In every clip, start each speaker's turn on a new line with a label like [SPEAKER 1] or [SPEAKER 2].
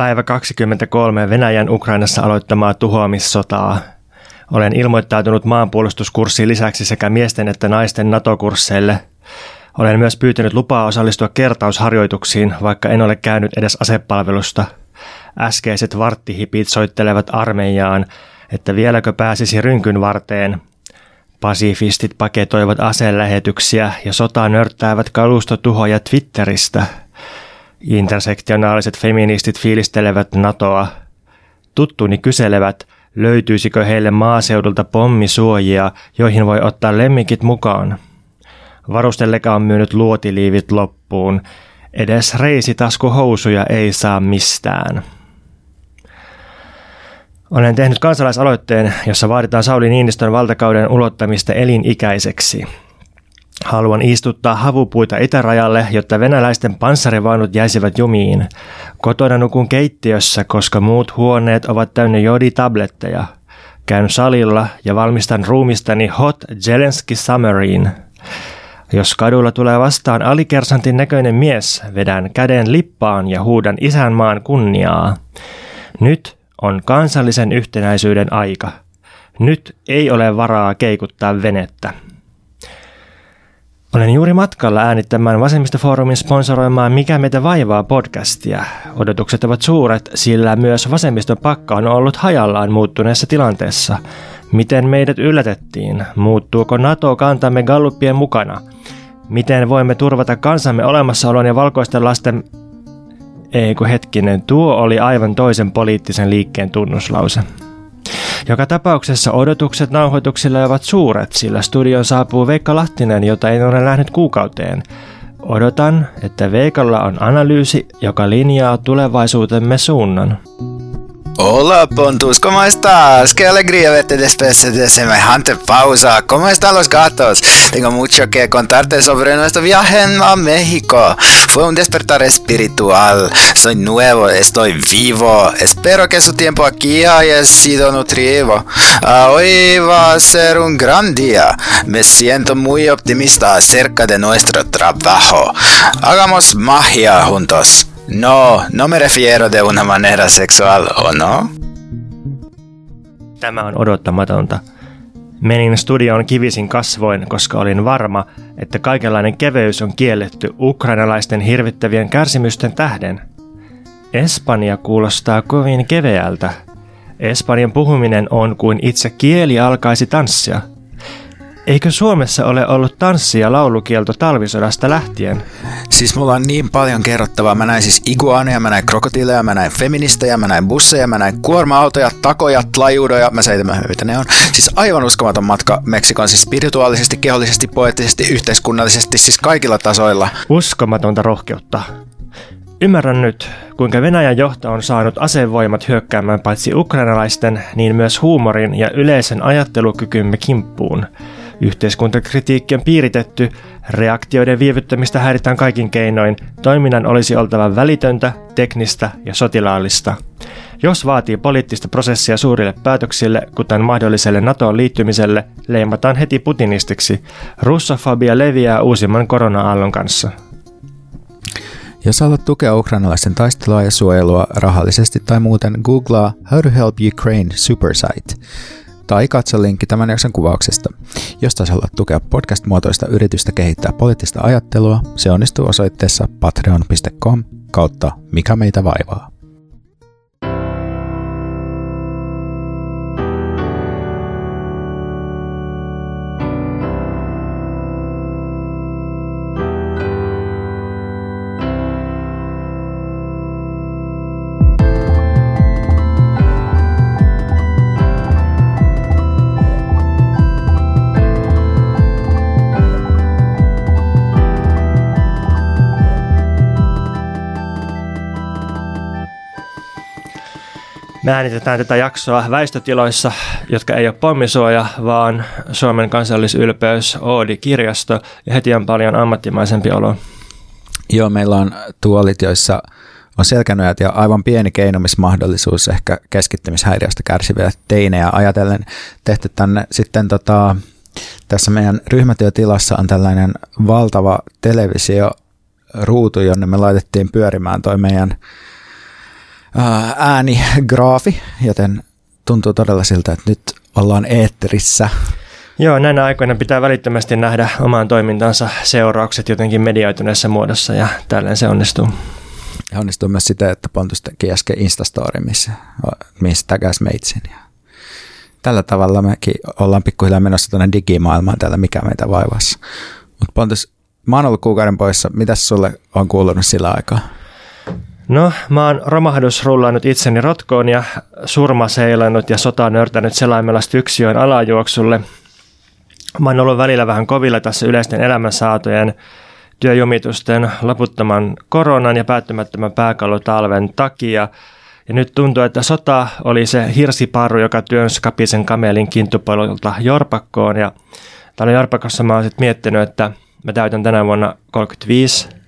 [SPEAKER 1] Päivä 23 Venäjän Ukrainassa aloittamaa tuhoamissotaa. Olen ilmoittautunut maanpuolustuskurssiin lisäksi sekä miesten että naisten NATO-kursseille. Olen myös pyytänyt lupaa osallistua kertausharjoituksiin, vaikka en ole käynyt edes asepalvelusta. Äskeiset varttihipit soittelevat armeijaan, että vieläkö pääsisi rynkyn varteen. Pasifistit paketoivat aselähetyksiä ja sotaa nörttäävät kalustotuhoja Twitteristä – Intersektionaaliset feministit fiilistelevät NATOa. Tuttuni kyselevät, löytyisikö heille maaseudulta pommisuojia, joihin voi ottaa lemmikit mukaan. Varustelleka on myynyt luotiliivit loppuun. Edes reisitaskuhousuja ei saa mistään. Olen tehnyt kansalaisaloitteen, jossa vaaditaan Sauli Niinistön valtakauden ulottamista elinikäiseksi. Haluan istuttaa havupuita itärajalle, jotta venäläisten panssarivaunut jäisivät jumiin. Kotona nukun keittiössä, koska muut huoneet ovat täynnä joditabletteja. Käyn salilla ja valmistan ruumistani Hot Zelensky Summeriin. Jos kadulla tulee vastaan alikersantin näköinen mies, vedän käden lippaan ja huudan isänmaan kunniaa. Nyt on kansallisen yhtenäisyyden aika. Nyt ei ole varaa keikuttaa venettä. Olen juuri matkalla äänittämään Vasemmistofoorumin sponsoroimaan Mikä meitä vaivaa podcastia. Odotukset ovat suuret, sillä myös vasemmiston pakka on ollut hajallaan muuttuneessa tilanteessa. Miten meidät yllätettiin? Muuttuuko NATO kantamme galluppien mukana? Miten voimme turvata kansamme olemassaolon ja valkoisten lasten... Ei kun hetkinen, tuo oli aivan toisen poliittisen liikkeen tunnuslause. Joka tapauksessa odotukset nauhoituksille ovat suuret, sillä studion saapuu Veikka Lahtinen, jota en ole nähnyt kuukauteen. Odotan, että Veikalla on analyysi, joka linjaa tulevaisuutemme suunnan.
[SPEAKER 2] Hola Pontus, ¿cómo estás? Qué alegría verte después de semejante pausa. ¿Cómo están los gatos? Tengo mucho que contarte sobre nuestro viaje a México. Fue un despertar espiritual. Soy nuevo, estoy vivo. Espero que su tiempo aquí haya sido nutritivo. Uh, hoy va a ser un gran día. Me siento muy optimista acerca de nuestro trabajo. Hagamos magia juntos. No, no me refiero de una manera sexual, ¿o no?
[SPEAKER 1] Tämä on odottamatonta. Menin studioon kivisin kasvoin, koska olin varma, että kaikenlainen keveys on kielletty ukrainalaisten hirvittävien kärsimysten tähden. Espanja kuulostaa kovin keveältä. Espanjan puhuminen on kuin itse kieli alkaisi tanssia – Eikö Suomessa ole ollut tanssi- ja laulukielto talvisodasta lähtien?
[SPEAKER 2] Siis mulla on niin paljon kerrottavaa. Mä näin siis iguaneja, mä näin krokotiileja, mä näin feministejä, mä näin busseja, mä näin kuorma-autoja, takoja, tlajuudoja, mä seitän mitä ne on. Siis aivan uskomaton matka Meksikon, siis spirituaalisesti, kehollisesti, poettisesti, yhteiskunnallisesti, siis kaikilla tasoilla.
[SPEAKER 1] Uskomatonta rohkeutta. Ymmärrän nyt, kuinka Venäjän johto on saanut asevoimat hyökkäämään paitsi ukrainalaisten, niin myös huumorin ja yleisen ajattelukykymme kimppuun – Yhteiskuntakritiikki on piiritetty, reaktioiden viivyttämistä häiritään kaikin keinoin, toiminnan olisi oltava välitöntä, teknistä ja sotilaallista. Jos vaatii poliittista prosessia suurille päätöksille, kuten mahdolliselle NATOon liittymiselle, leimataan heti putinistiksi. Russofobia leviää uusimman korona-aallon kanssa.
[SPEAKER 3] Jos haluat tukea ukrainalaisten taistelua ja suojelua rahallisesti tai muuten, googlaa How to Help Ukraine Supersite tai katso linkki tämän jakson kuvauksesta. Jos taas haluat tukea podcast-muotoista yritystä kehittää poliittista ajattelua, se onnistuu osoitteessa patreon.com kautta mikä meitä vaivaa.
[SPEAKER 1] Me äänitetään tätä jaksoa väistötiloissa, jotka ei ole pommisuoja, vaan Suomen kansallisylpeys Oodi-kirjasto ja heti on paljon ammattimaisempi olo.
[SPEAKER 3] Joo, meillä on tuolit, joissa on selkänojat ja aivan pieni keinumismahdollisuus ehkä keskittymishäiriöstä kärsiviä teinejä ajatellen tehty tänne sitten tota, tässä meidän ryhmätyötilassa on tällainen valtava televisio ruutu, jonne me laitettiin pyörimään toi meidän äänigraafi, joten tuntuu todella siltä, että nyt ollaan eetterissä.
[SPEAKER 1] Joo, näinä aikoina pitää välittömästi nähdä omaan toimintansa seuraukset jotenkin medioituneessa muodossa ja tälleen se onnistuu.
[SPEAKER 3] Ja onnistuu myös sitä, että Pontus teki äsken Instastory, missä, missä tagas meitsin. Ja tällä tavalla mekin ollaan pikkuhiljaa menossa tuonne digimaailmaan täällä, mikä meitä vaivassa. Mutta Pontus, mä oon ollut kuukauden poissa. Mitäs sulle on kuulunut sillä aikaa?
[SPEAKER 1] No, mä oon romahdusrullannut itseni rotkoon ja surmaseilannut ja sotaa nörtänyt selaimella Styksiön alajuoksulle. Mä oon ollut välillä vähän kovilla tässä yleisten elämänsaatojen työjumitusten, loputtoman koronan ja päättymättömän pääkallotalven takia. Ja nyt tuntuu, että sota oli se hirsiparru, joka työnsi kapisen kamelin kintupolulta Jorpakkoon. Ja täällä Jorpakossa mä oon sitten miettinyt, että mä täytän tänä vuonna 35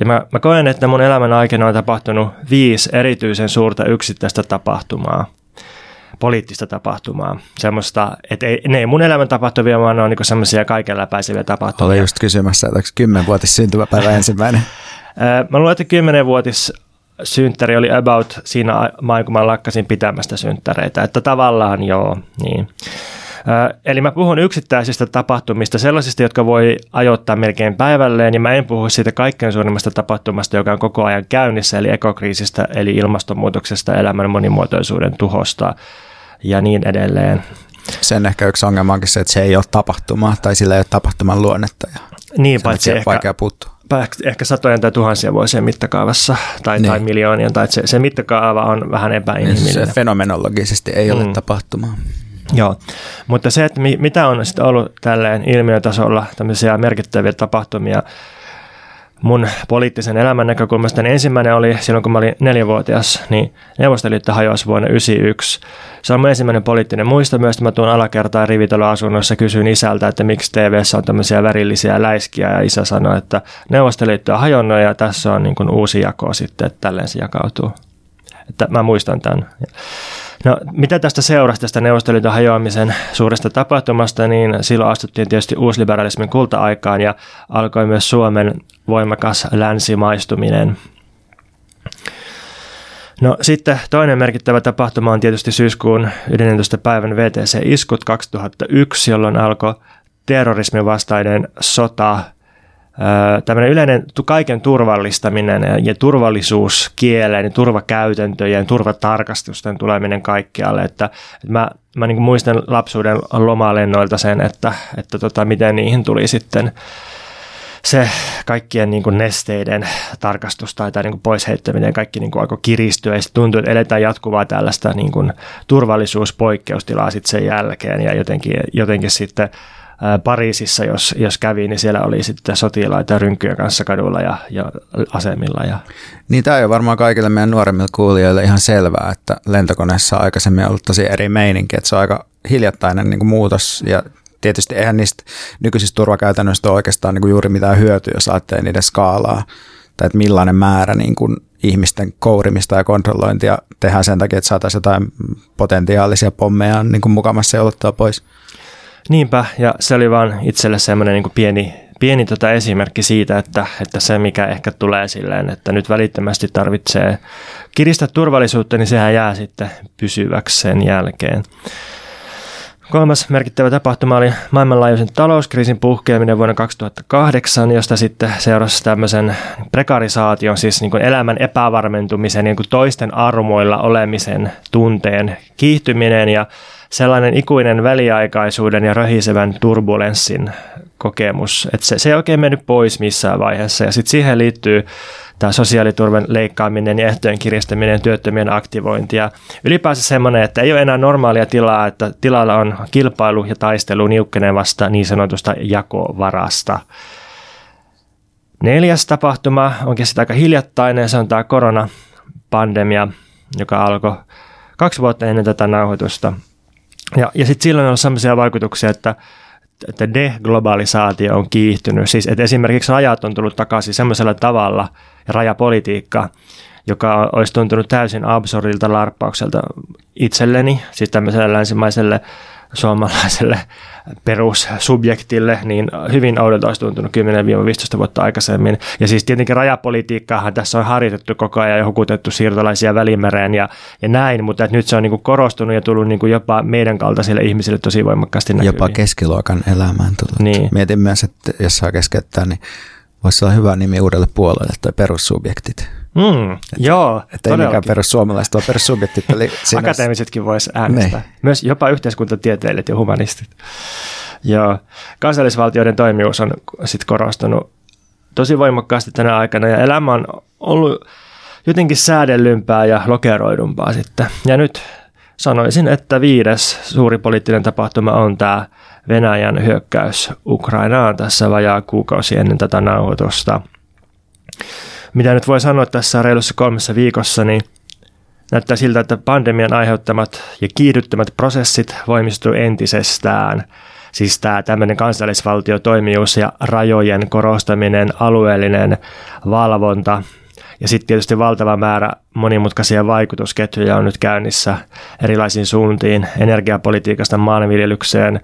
[SPEAKER 1] ja mä, mä koen, että mun elämän aikana on tapahtunut viisi erityisen suurta yksittäistä tapahtumaa, poliittista tapahtumaa. Semmoista, että ei, ne ei mun elämän tapahtuvia, vaan ne on niin semmoisia kaiken läpäiseviä tapahtumia.
[SPEAKER 3] Olen just kysymässä, että onko kymmenvuotis syntymäpäivä ensimmäinen?
[SPEAKER 1] mä luulen, että kymmenenvuotis synttäri oli about siinä main, kun mä lakkasin pitämästä synttäreitä. Että tavallaan joo, niin. Eli mä puhun yksittäisistä tapahtumista, sellaisista, jotka voi ajoittaa melkein päivälleen, ja mä en puhu siitä kaikkein suurimmasta tapahtumasta, joka on koko ajan käynnissä, eli ekokriisistä, eli ilmastonmuutoksesta, elämän monimuotoisuuden tuhosta ja niin edelleen.
[SPEAKER 3] Sen ehkä yksi ongelma onkin se, että se ei ole tapahtuma, tai sillä ei ole tapahtuman luonnetta. Ja
[SPEAKER 1] niin, paitsi ehkä,
[SPEAKER 3] vaikea puuttua
[SPEAKER 1] ehkä satojen tai tuhansien vuosien mittakaavassa tai, niin. tai miljoonien, tai se, se mittakaava on vähän epäinhimillinen.
[SPEAKER 3] Se fenomenologisesti ei ole mm. tapahtumaa.
[SPEAKER 1] Joo, mutta se, että mitä on sitten ollut tälleen ilmiötasolla tämmöisiä merkittäviä tapahtumia mun poliittisen elämän näkökulmasta, niin ensimmäinen oli silloin, kun mä olin neljävuotias, niin Neuvostoliitto hajosi vuonna 1991. Se on mun ensimmäinen poliittinen muisto myös, että mä tuun alakertaan rivitaloasunnossa kysyin isältä, että miksi tv on tämmöisiä värillisiä läiskiä, ja isä sanoi, että Neuvostoliitto on hajonnut ja tässä on niin kuin uusi jako sitten, että tälleen se jakautuu. Että mä muistan tämän. No, mitä tästä seurasi tästä Neuvostoliiton hajoamisen suuresta tapahtumasta, niin silloin astuttiin tietysti uusliberalismin kulta-aikaan ja alkoi myös Suomen voimakas länsimaistuminen. No sitten toinen merkittävä tapahtuma on tietysti syyskuun 11. päivän VTC-iskut 2001, jolloin alkoi terrorismin vastainen sota tämmöinen yleinen kaiken turvallistaminen ja turvallisuuskieleen ja turvakäytäntöjen, turvatarkastusten tuleminen kaikkialle. Että, että mä, mä niin muistan lapsuuden lomalennoilta sen, että, että tota, miten niihin tuli sitten se kaikkien niin kuin nesteiden tarkastus tai, tai niin kuin pois heittäminen, kaikki niin kuin alkoi kiristyä ja tuntuu, että eletään jatkuvaa tällaista niin kuin turvallisuuspoikkeustilaa sitten sen jälkeen ja jotenkin, jotenkin sitten Pariisissa, jos, jos kävi, niin siellä oli sitten sotilaita rynkkyjen kanssa kadulla ja, ja asemilla. Ja.
[SPEAKER 3] Niin tämä on varmaan kaikille meidän nuoremmille kuulijoille ihan selvää, että lentokoneessa on aikaisemmin ollut tosi eri meininki, että se on aika hiljattainen niin kuin muutos ja tietysti eihän niistä nykyisistä turvakäytännöistä ole oikeastaan niin kuin juuri mitään hyötyä, jos ajattelee niiden skaalaa tai että millainen määrä niin kuin ihmisten kourimista ja kontrollointia tehdään sen takia, että saataisiin jotain potentiaalisia pommeja niin kuin mukamassa seulottaa pois.
[SPEAKER 1] Niinpä, ja se oli vaan itselle semmoinen niin pieni, pieni tota esimerkki siitä, että, että se mikä ehkä tulee silleen, että nyt välittömästi tarvitsee kiristää turvallisuutta, niin sehän jää sitten pysyväksi sen jälkeen. Kolmas merkittävä tapahtuma oli maailmanlaajuisen talouskriisin puhkeaminen vuonna 2008, josta sitten seurasi tämmöisen prekarisaation, siis niin kuin elämän epävarmentumisen, niin kuin toisten armoilla olemisen tunteen kiihtyminen ja sellainen ikuinen väliaikaisuuden ja röhisevän turbulenssin kokemus, että se, se ei oikein mennyt pois missään vaiheessa. Ja sitten siihen liittyy tämä sosiaaliturvan leikkaaminen ja ehtojen kiristäminen, työttömien aktivointi ja ylipäänsä semmoinen, että ei ole enää normaalia tilaa, että tilalla on kilpailu ja taistelu niukkenevasta niin sanotusta jakovarasta. Neljäs tapahtuma onkin sitten aika hiljattainen, se on tämä koronapandemia, joka alkoi kaksi vuotta ennen tätä nauhoitusta – ja, ja sitten silloin on sellaisia vaikutuksia, että, että deglobalisaatio on kiihtynyt. Siis että esimerkiksi rajat on tullut takaisin semmoisella tavalla, ja rajapolitiikka, joka olisi tuntunut täysin absurdilta larppaukselta itselleni, siis tämmöiselle länsimaiselle suomalaiselle perussubjektille, niin hyvin oudolta olisi tuntunut 10-15 vuotta aikaisemmin. Ja siis tietenkin rajapolitiikkaahan tässä on harjoitettu koko ajan ja hukutettu siirtolaisia välimereen ja, ja näin, mutta nyt se on niin kuin korostunut ja tullut niin kuin jopa meidän kaltaisille ihmisille tosi voimakkaasti näkyviin.
[SPEAKER 3] Jopa keskiluokan elämään tullut. Niin. Mietin myös, että jos saa keskeyttää, niin voisi olla hyvä nimi uudelle puolelle tai perussubjektit.
[SPEAKER 1] Mm, et, joo,
[SPEAKER 3] Että ei mikään perussuomalaiset, vaan perussubjektit. Eli
[SPEAKER 1] Akateemisetkin voisi äänestää. Niin. Myös jopa yhteiskuntatieteilijät ja humanistit. Joo, kansallisvaltioiden toimijuus on sitten korostunut tosi voimakkaasti tänä aikana ja elämä on ollut jotenkin säädellympää ja lokeroidumpaa sitten. Ja nyt sanoisin, että viides suuri poliittinen tapahtuma on tämä Venäjän hyökkäys Ukrainaan tässä vajaa kuukausi ennen tätä nauhoitusta. Mitä nyt voi sanoa tässä reilussa kolmessa viikossa, niin näyttää siltä, että pandemian aiheuttamat ja kiihdyttämät prosessit voimistuu entisestään. Siis tämä tämmöinen kansallisvaltiotoimijuus ja rajojen korostaminen, alueellinen valvonta ja sitten tietysti valtava määrä monimutkaisia vaikutusketjuja on nyt käynnissä erilaisiin suuntiin, energiapolitiikasta maanviljelykseen,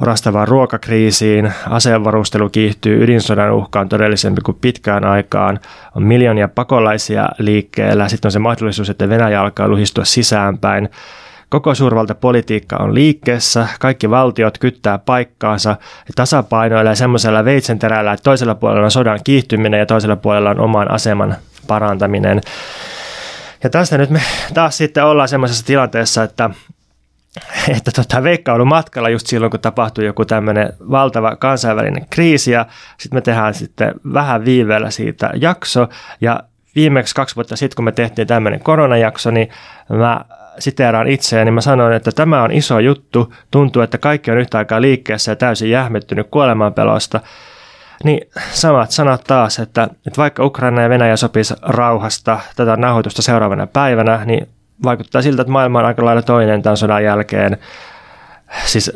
[SPEAKER 1] orastavaan ruokakriisiin, asevarustelu kiihtyy, ydinsodan uhka on todellisempi kuin pitkään aikaan, on miljoonia pakolaisia liikkeellä, sitten on se mahdollisuus, että Venäjä alkaa luhistua sisäänpäin, Koko suurvaltapolitiikka on liikkeessä, kaikki valtiot kyttää paikkaansa ja tasapainoilee semmoisella veitsenterällä, että toisella puolella on sodan kiihtyminen ja toisella puolella on oman aseman parantaminen. Ja tästä nyt me taas sitten ollaan semmoisessa tilanteessa, että että tota, Veikka on ollut matkalla just silloin, kun tapahtui joku tämmöinen valtava kansainvälinen kriisi ja sitten me tehdään sitten vähän viiveellä siitä jakso ja viimeksi kaksi vuotta sitten, kun me tehtiin tämmöinen koronajakso, niin mä siteeraan itseäni, niin mä sanoin, että tämä on iso juttu, tuntuu, että kaikki on yhtä aikaa liikkeessä ja täysin jähmettynyt kuolemanpelosta. Niin samat sanat taas, että, että vaikka Ukraina ja Venäjä sopisi rauhasta tätä nauhoitusta seuraavana päivänä, niin vaikuttaa siltä, että maailma on aika lailla toinen tämän sodan jälkeen. Siis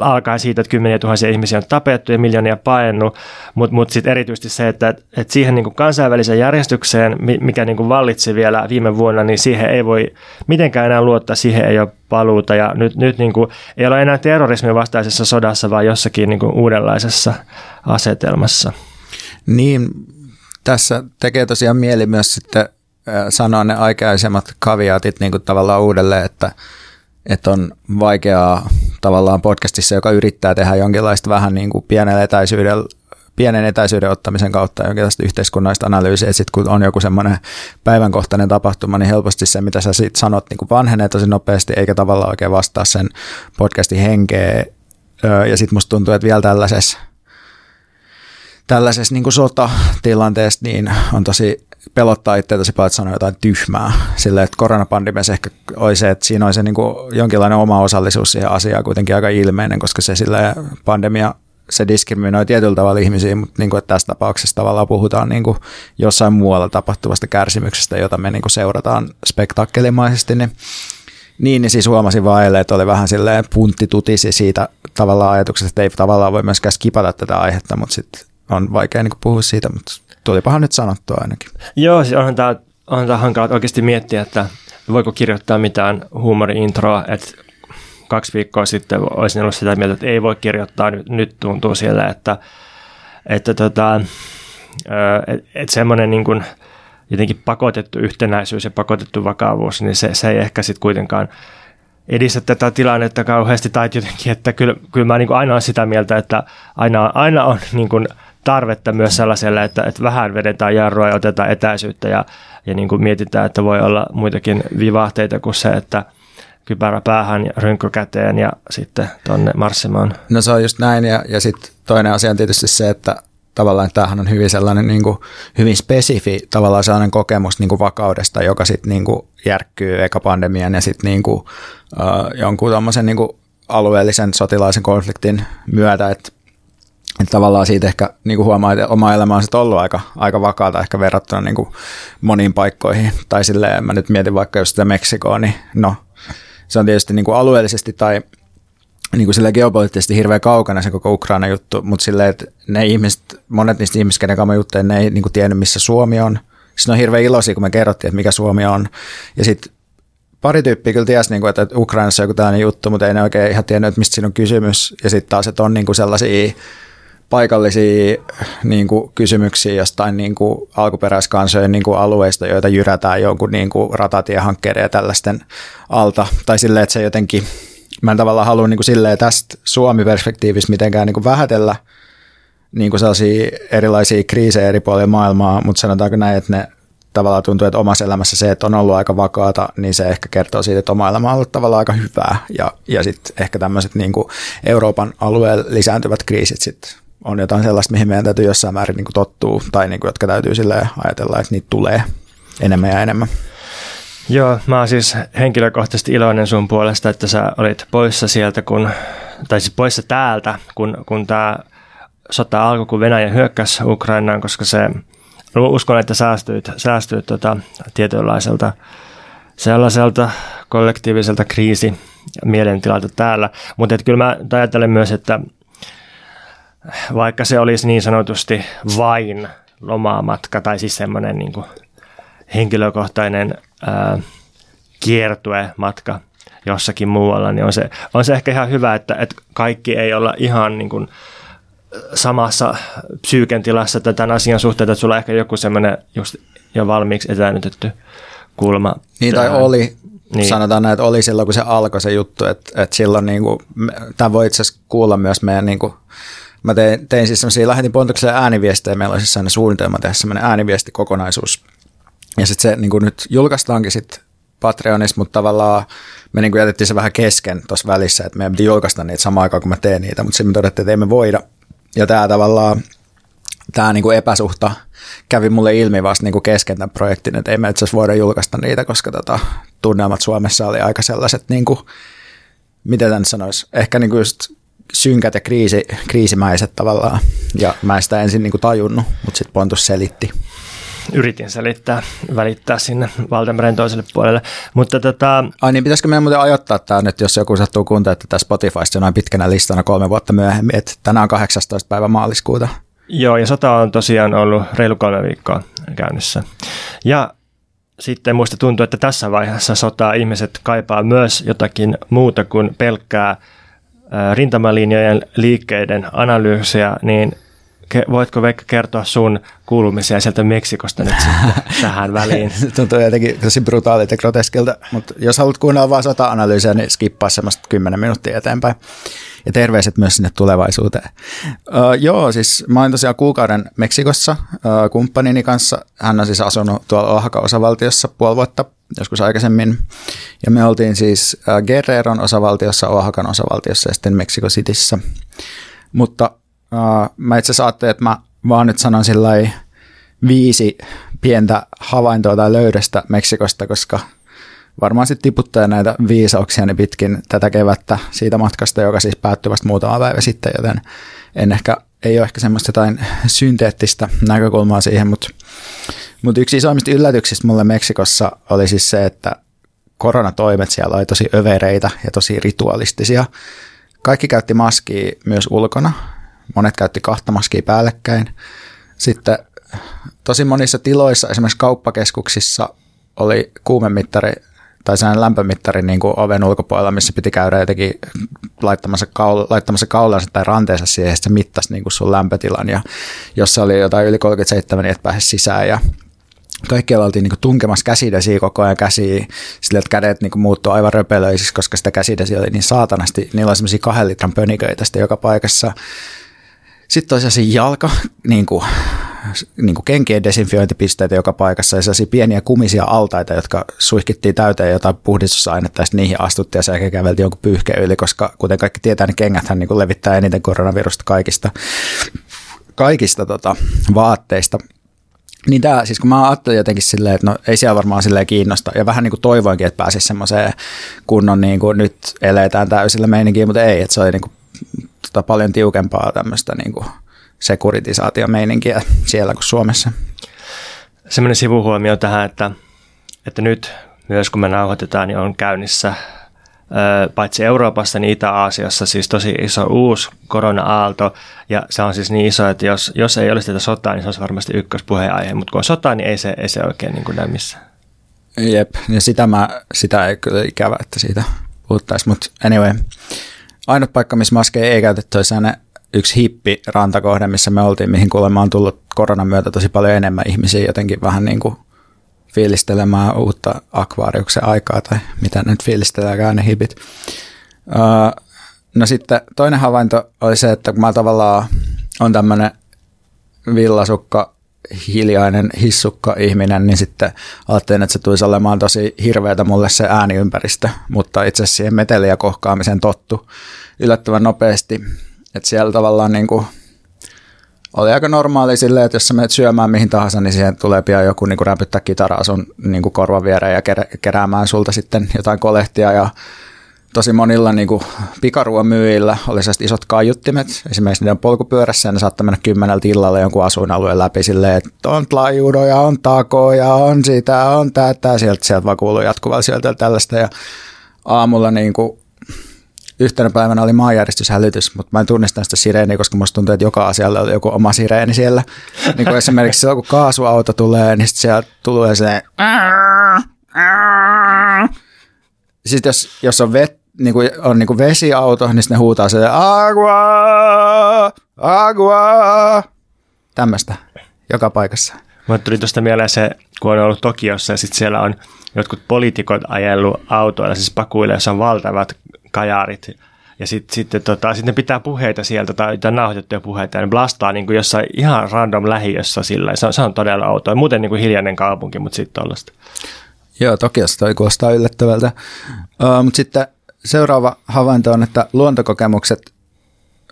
[SPEAKER 1] alkaen siitä, että kymmeniä tuhansia ihmisiä on tapettu ja miljoonia paennut, mutta mut sitten erityisesti se, että, että siihen niin kansainväliseen järjestykseen, mikä niin vallitsi vielä viime vuonna, niin siihen ei voi mitenkään enää luottaa, siihen ei ole paluuta ja nyt, nyt niin kuin, ei ole enää terrorismin vastaisessa sodassa, vaan jossakin niin uudenlaisessa asetelmassa.
[SPEAKER 3] Niin, tässä tekee tosiaan mieli myös sitten sanoa ne aikaisemmat kaviaatit niin kuin tavallaan uudelleen, että, että on vaikeaa tavallaan podcastissa, joka yrittää tehdä jonkinlaista vähän niin kuin pienen etäisyyden, pienen etäisyyden ottamisen kautta jonkinlaista yhteiskunnallista analyysiä. Sitten kun on joku semmoinen päivänkohtainen tapahtuma, niin helposti se, mitä sä sit sanot, niin kuin vanhenee tosi nopeasti, eikä tavallaan oikein vastaa sen podcastin henkeä. Ja sitten musta tuntuu, että vielä tällaisessa tällaisessa niin sotatilanteessa niin on tosi pelottaa itseä tosi paljon, että sanoo jotain tyhmää. Sille, että koronapandemiassa ehkä oli se, että siinä oli se niin kuin jonkinlainen oma osallisuus siihen asiaan kuitenkin aika ilmeinen, koska se sille pandemia se diskriminoi tietyllä tavalla ihmisiä, mutta niin kuin, että tässä tapauksessa tavallaan puhutaan niin kuin jossain muualla tapahtuvasta kärsimyksestä, jota me niin kuin seurataan spektaakkelimaisesti, niin niin, niin siis huomasin vaan että oli vähän silleen puntti tutisi siitä tavallaan ajatuksesta, että ei tavallaan voi myöskään skipata tätä aihetta, mutta sitten on vaikea niin puhua siitä, mutta tulipahan nyt sanottua ainakin.
[SPEAKER 1] Joo, siis onhan tämä, onhan tämä hankala oikeasti miettiä, että voiko kirjoittaa mitään huumori-introa, että kaksi viikkoa sitten olisin ollut sitä mieltä, että ei voi kirjoittaa, nyt, nyt tuntuu siellä, että, että tota, että, että semmoinen niin kuin jotenkin pakotettu yhtenäisyys ja pakotettu vakavuus, niin se, se ei ehkä sitten kuitenkaan edistä tätä tilannetta kauheasti, tai jotenkin, että kyllä, kyllä mä niin kuin aina olen sitä mieltä, että aina, aina on niin kuin tarvetta myös sellaiselle, että, että vähän vedetään jarrua ja otetaan etäisyyttä ja, ja niin kuin mietitään, että voi olla muitakin vivahteita kuin se, että kypärä päähän ja rynkky käteen ja sitten tuonne marssimaan.
[SPEAKER 3] No se on just näin ja, ja sitten toinen asia on tietysti se, että tavallaan tämähän on hyvin sellainen niin kuin, hyvin spesifi tavallaan sellainen kokemus niin kuin vakaudesta, joka sitten niin kuin järkkyy eka pandemian ja sitten niin kuin, uh, jonkun niin kuin alueellisen sotilaisen konfliktin myötä, että että tavallaan siitä ehkä niin kuin huomaa, että oma elämä on sitten ollut aika, aika vakaata ehkä verrattuna niin kuin moniin paikkoihin. Tai silleen, mä nyt mietin vaikka just sitä Meksikoa, niin no, se on tietysti niin kuin alueellisesti tai niin kuin sille geopoliittisesti hirveän kaukana se koko Ukraina juttu, mutta silleen, että ne ihmiset, monet niistä ihmisistä, kenen kanssa mä ne ei niin kuin tiennyt, missä Suomi on. Sitten on hirveän iloisia, kun me kerrottiin, että mikä Suomi on. Ja sitten pari tyyppiä kyllä tiesi, niin kuin, että Ukrainassa on joku tällainen juttu, mutta ei ne oikein ihan tiennyt, että mistä siinä on kysymys. Ja sitten taas, että on niin kuin sellaisia paikallisia niin kuin, kysymyksiä jostain niin kuin, alkuperäiskansojen niin kuin, alueista, joita jyrätään jonkun niin kuin, ratatiehankkeiden ja tällaisten alta. Tai silleen, että se jotenkin, mä en tavallaan halua niin kuin, silleen tästä Suomi-perspektiivistä mitenkään niin kuin, vähätellä niin kuin sellaisia erilaisia kriisejä eri puolilla maailmaa, mutta sanotaanko näin, että ne tavallaan tuntuu, että omassa elämässä se, että on ollut aika vakaata, niin se ehkä kertoo siitä, että oma elämä on ollut tavallaan aika hyvää. Ja, ja sitten ehkä tämmöiset niin Euroopan alueen lisääntyvät kriisit sitten on jotain sellaista, mihin meidän täytyy jossain määrin niin kuin tottua, tai niin kuin, jotka täytyy ajatella, että niitä tulee enemmän ja enemmän.
[SPEAKER 1] Joo, mä oon siis henkilökohtaisesti iloinen sun puolesta, että sä olit poissa sieltä, kun, tai siis poissa täältä, kun, kun tämä sota alkoi, kun Venäjä hyökkäsi Ukrainaan, koska se, uskon, että säästyit, säästyit tota, tietynlaiselta sellaiselta kollektiiviselta kriisi mielentilalta täällä. Mutta kyllä mä ajattelen myös, että vaikka se olisi niin sanotusti vain lomamatka tai siis semmoinen niin henkilökohtainen ää, kiertuematka jossakin muualla, niin on se, on se ehkä ihan hyvä, että, että kaikki ei olla ihan niin kuin samassa psyyken tilassa tämän asian suhteen, että sulla on ehkä joku semmoinen just jo valmiiksi etänytetty kulma.
[SPEAKER 3] Niin tai oli, niin. sanotaan näin, että oli silloin kun se alkoi se juttu, että, että silloin niin kuin, tämä voi itse asiassa kuulla myös meidän niin kuin, Mä tein, tein siis semmoisia, lähetin Pontukselle ääniviestejä, meillä oli siis sellainen suunnitelma tehdä semmoinen ääniviestikokonaisuus. Ja sitten se niin nyt julkaistaankin sitten Patreonissa, mutta tavallaan me niin jätettiin se vähän kesken tuossa välissä, että meidän piti julkaista niitä samaan aikaan, kun mä teen niitä, mutta sitten me todettiin, että me voida. Ja tämä tavallaan, tämä niin epäsuhta kävi mulle ilmi vasta niin kesken tämän projektin, että ei me itse voida julkaista niitä, koska tota, tunnelmat Suomessa oli aika sellaiset, niin kuin, miten tämän sanoisi, ehkä niin kuin just synkät ja kriisi, kriisimäiset tavallaan. Ja mä en sitä ensin niin kuin tajunnut, mutta sitten Pontus selitti.
[SPEAKER 1] Yritin selittää, välittää sinne Valtameren toiselle puolelle. Mutta tota...
[SPEAKER 3] Ai niin, pitäisikö meidän muuten ajoittaa tämä nyt, jos joku sattuu kuuntelemaan tätä Spotifysta noin pitkänä listana kolme vuotta myöhemmin, että tänään on 18. päivä maaliskuuta.
[SPEAKER 1] Joo, ja sota on tosiaan ollut reilu kolme viikkoa käynnissä. Ja sitten muista tuntuu, että tässä vaiheessa sotaa ihmiset kaipaa myös jotakin muuta kuin pelkkää rintamalinjojen liikkeiden analyysiä, niin voitko Veikka kertoa sun kuulumisia sieltä Meksikosta nyt tähän väliin?
[SPEAKER 3] Tuntuu jotenkin tosi brutaalilta ja groteskilta, mutta jos haluat kuunnella vain sota-analyysiä, niin skippaa semmoista 10 minuuttia eteenpäin. Ja terveiset myös sinne tulevaisuuteen. Uh, joo, siis mä olin tosiaan kuukauden Meksikossa uh, kumppanini kanssa. Hän on siis asunut tuolla Oaxaca-osavaltiossa puoli vuotta joskus aikaisemmin. Ja me oltiin siis Guerreron osavaltiossa, Oaxacan osavaltiossa ja sitten Mexico Cityssä. Mutta uh, mä itse asiassa ajattelin, että mä vaan nyt sanon sillä viisi pientä havaintoa tai löydöstä Meksikosta, koska varmaan sitten tiputtaa näitä viisauksia niin pitkin tätä kevättä siitä matkasta, joka siis päättyi vasta muutama päivä sitten, joten en ehkä, ei ole ehkä semmoista jotain synteettistä näkökulmaa siihen, mutta, mutta yksi isoimmista yllätyksistä mulle Meksikossa oli siis se, että koronatoimet siellä oli tosi övereitä ja tosi ritualistisia. Kaikki käytti maskia myös ulkona, monet käytti kahta maskia päällekkäin. Sitten tosi monissa tiloissa, esimerkiksi kauppakeskuksissa, oli kuumemittari tai sellainen lämpömittari niin kuin oven ulkopuolella, missä piti käydä jotenkin laittamassa, kaul, laittamassa kaulansa tai ranteensa siihen, että se mittasi niin kuin sun lämpötilan. Ja jos se oli jotain yli 37, niin et pääse sisään. Ja kaikkialla oltiin niin tunkemassa käsidesiä koko ajan käsiä, sillä että kädet niin muuttui aivan röpelöisiksi, koska sitä käsidesiä oli niin saatanasti. Niillä oli semmoisia kahden litran pöniköitä joka paikassa. Sitten tosiaan jalka, niin kuin, niin kenkien desinfiointipisteitä joka paikassa ja sellaisia pieniä kumisia altaita, jotka suihkittiin täyteen jotain puhdistusainetta ja sitten niihin astuttiin ja sen jälkeen käveltiin jonkun pyyhkeen yli, koska kuten kaikki tietää, niin kengäthän niin levittää eniten koronavirusta kaikista, kaikista tota, vaatteista. Niin tämä, siis kun mä ajattelin jotenkin silleen, että no ei siellä varmaan silleen kiinnosta, ja vähän niin kuin toivoinkin, että pääsisi semmoiseen kunnon niin kuin nyt eletään täysillä meininkiin, mutta ei, että se oli niin kuin tota paljon tiukempaa tämmöistä niin kuin sekuritisaatiomeininkiä siellä kuin Suomessa.
[SPEAKER 1] Semmoinen sivuhuomio tähän, että, että nyt myös kun me nauhoitetaan, niin on käynnissä paitsi Euroopassa, niin Itä-Aasiassa siis tosi iso uusi korona-aalto, ja se on siis niin iso, että jos, jos ei olisi tätä sotaa, niin se olisi varmasti ykköspuheenaihe, mutta kun on sota, niin ei se, ei se oikein niin kuin näy missään.
[SPEAKER 3] Jep, ja sitä, mä, sitä ei kyllä ikävä, että siitä puhuttaisiin, mutta anyway. Ainut paikka, missä maskeja ei käytetty, olisi yksi hippi rantakohde, missä me oltiin, mihin kuulemma on tullut koronan myötä tosi paljon enemmän ihmisiä jotenkin vähän niin kuin fiilistelemään uutta akvaariuksen aikaa tai mitä nyt fiilisteleekään ne hipit. Uh, no sitten toinen havainto oli se, että kun mä tavallaan on tämmöinen villasukka, hiljainen hissukka ihminen, niin sitten ajattelin, että se tulisi olemaan tosi hirveätä mulle se ääniympäristö, mutta itse asiassa siihen meteliä kohkaamiseen tottu yllättävän nopeasti. Että siellä tavallaan niin kuin oli aika normaali silleen, että jos sä menet syömään mihin tahansa, niin siihen tulee pian joku niin kuin räpyttää kitaraa sun niin kuin korvan viereen ja keräämään sulta sitten jotain kolehtia. Ja tosi monilla niin kuin pikaruoan myyjillä oli sellaiset isot kaiuttimet, esimerkiksi niiden polkupyörässä, ja ne saattaa mennä kymmeneltä illalla jonkun asuinalueen läpi silleen, että on tlajudoja, on takoja, on sitä, on tätä, sieltä, sieltä vaan kuuluu jatkuvasti sieltä tällaista, ja aamulla niin kuin yhtenä päivänä oli maanjäristyshälytys, mutta mä en tunnista sitä sireeniä, koska musta tuntuu, että joka asialla oli joku oma sireeni siellä. Niin kuin esimerkiksi silloin, kun kaasuauto tulee, niin sitten siellä tulee se sitten jos, jos on, vet, niin kuin, on niin kuin vesiauto, niin sitten ne huutaa se agua, agua, tämmöistä joka paikassa.
[SPEAKER 1] Mä tuli tuosta mieleen se, kun on ollut Tokiossa ja sitten siellä on jotkut poliitikot ajellut autoilla, siis pakuille, jossa on valtavat kajaarit. Ja sitten sit, tota, sit ne pitää puheita sieltä tai jotain nauhoitettuja puheita ja ne blastaa niin kuin jossain ihan random lähiössä sillä. Se on, se on todella outoa. Muuten niin kuin hiljainen kaupunki, mutta sitten tuollaista.
[SPEAKER 3] Joo, Tokiossa toi kuulostaa yllättävältä. Uh, mutta sitten seuraava havainto on, että luontokokemukset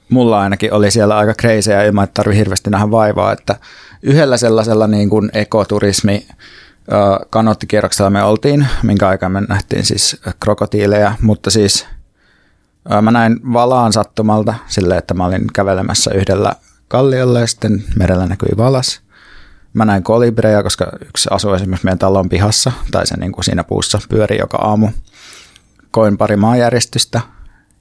[SPEAKER 3] mulla ainakin oli siellä aika crazyä ilman, että tarvii hirveästi nähdä vaivaa, että yhdellä sellaisella niin kuin ekoturismi kanottikierroksella me oltiin, minkä aikaa me nähtiin siis krokotiileja, mutta siis mä näin valaan sattumalta silleen, että mä olin kävelemässä yhdellä kalliolla ja sitten merellä näkyi valas. Mä näin kolibreja, koska yksi asuu esimerkiksi meidän talon pihassa, tai se niin kuin siinä puussa pyöri joka aamu. Koin pari maanjäristystä,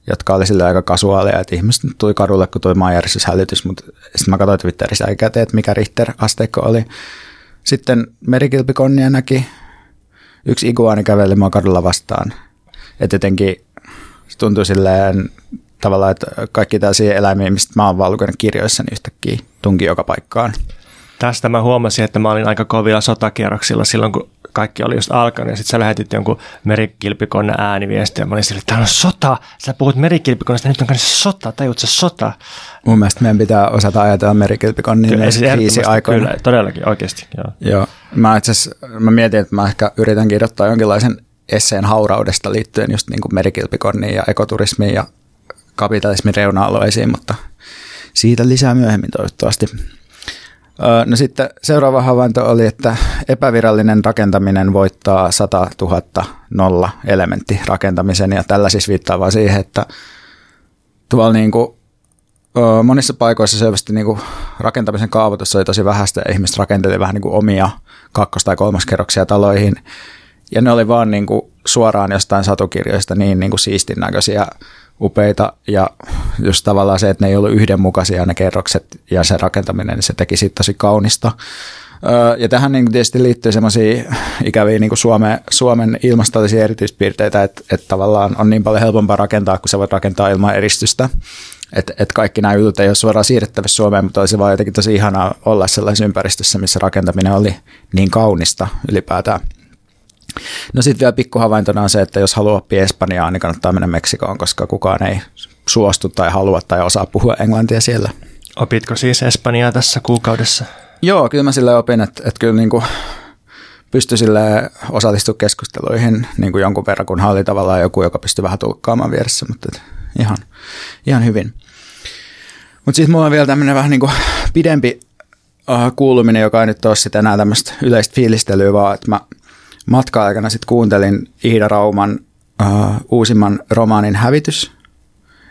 [SPEAKER 3] jotka oli sille aika kasuaaleja, että ihmiset tuli kadulle, kun tuli maanjäristyshälytys, mutta sitten mä katsoin Twitterissä jälkikäteen, että mikä Richter-asteikko oli. Sitten merikilpikonnia näki, yksi iguani käveli mua kadulla vastaan. Että jotenkin tuntui silleen tavallaan, että kaikki tällaisia eläimiä, mistä mä oon vaan lukenut kirjoissa, niin yhtäkkiä tunki joka paikkaan.
[SPEAKER 1] Tästä mä huomasin, että mä olin aika kovilla sotakierroksilla silloin, kun kaikki oli just alkanut. Ja sitten sä lähetit jonkun merikilpikonna ääniviestiä. Ja mä olin sille, että on sota. Sä puhut merikilpikonnasta, nyt on kanssa sota. Tajut sä sota?
[SPEAKER 3] Mun mielestä meidän pitää osata ajatella merikilpikonnin kriisi aikoina.
[SPEAKER 1] Kyllä, todellakin, oikeasti. Joo.
[SPEAKER 3] joo. Mä, itse mä mietin, että mä ehkä yritän kirjoittaa jonkinlaisen esseen hauraudesta liittyen just niin kuin ja ekoturismiin ja kapitalismin reuna-alueisiin, mutta siitä lisää myöhemmin toivottavasti. No sitten seuraava havainto oli, että epävirallinen rakentaminen voittaa 100 000 nolla elementti rakentamisen ja tällä siis viittaa vaan siihen, että tuolla niin kuin, monissa paikoissa selvästi niin kuin rakentamisen kaavoitus oli tosi vähäistä ja ihmiset rakenteli vähän niin kuin omia kakkos- tai kolmaskerroksia taloihin ja ne oli vaan niin kuin suoraan jostain satukirjoista niin, niin kuin siistin näköisiä upeita ja just tavallaan se, että ne ei ollut yhdenmukaisia ne kerrokset ja se rakentaminen, niin se teki siitä tosi kaunista. Ja tähän niin tietysti liittyy semmoisia ikäviä niin Suomen, Suomen ilmastollisia erityispiirteitä, että, että tavallaan on niin paljon helpompaa rakentaa, kun sä voit rakentaa ilman eristystä. Että et kaikki nämä jutut ei ole suoraan siirrettävissä Suomeen, mutta olisi vaan jotenkin tosi ihanaa olla sellaisessa ympäristössä, missä rakentaminen oli niin kaunista ylipäätään. No sitten vielä pikkuhavaintona on se, että jos haluaa oppia Espanjaa, niin kannattaa mennä Meksikoon, koska kukaan ei suostu tai halua tai osaa puhua englantia siellä.
[SPEAKER 1] Opitko siis Espanjaa tässä kuukaudessa?
[SPEAKER 3] Joo, kyllä mä sille opin, että, että kyllä niin kuin pystyi sille osallistumaan keskusteluihin niin kuin jonkun verran, kun oli tavallaan joku, joka pystyi vähän tulkkaamaan vieressä, mutta ihan, ihan hyvin. Mutta siis mulla on vielä tämmöinen vähän niin kuin pidempi uh, kuuluminen, joka ei nyt ole sitten enää tämmöistä yleistä fiilistelyä, vaan että mä matka-aikana sitten kuuntelin Iida Rauman uh, uusimman romaanin Hävitys.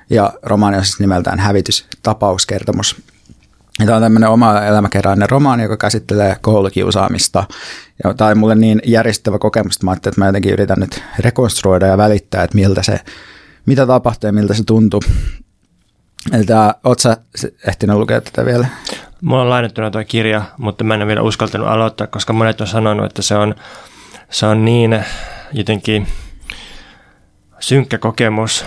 [SPEAKER 3] Ja romaani on siis nimeltään Hävitys, tapauskertomus. Ja tämä on tämmöinen oma elämäkerrainen romaani, joka käsittelee koulukiusaamista. Ja tämä on mulle niin järjestävä kokemus, että mä ajattelin, että mä jotenkin yritän nyt rekonstruoida ja välittää, että miltä se, mitä tapahtuu ja miltä se tuntuu. Eli tämä, oot sä ehtinyt lukea tätä vielä?
[SPEAKER 1] Mulla on lainattuna tuo kirja, mutta mä en ole vielä uskaltanut aloittaa, koska monet on sanonut, että se on se on niin jotenkin synkkä kokemus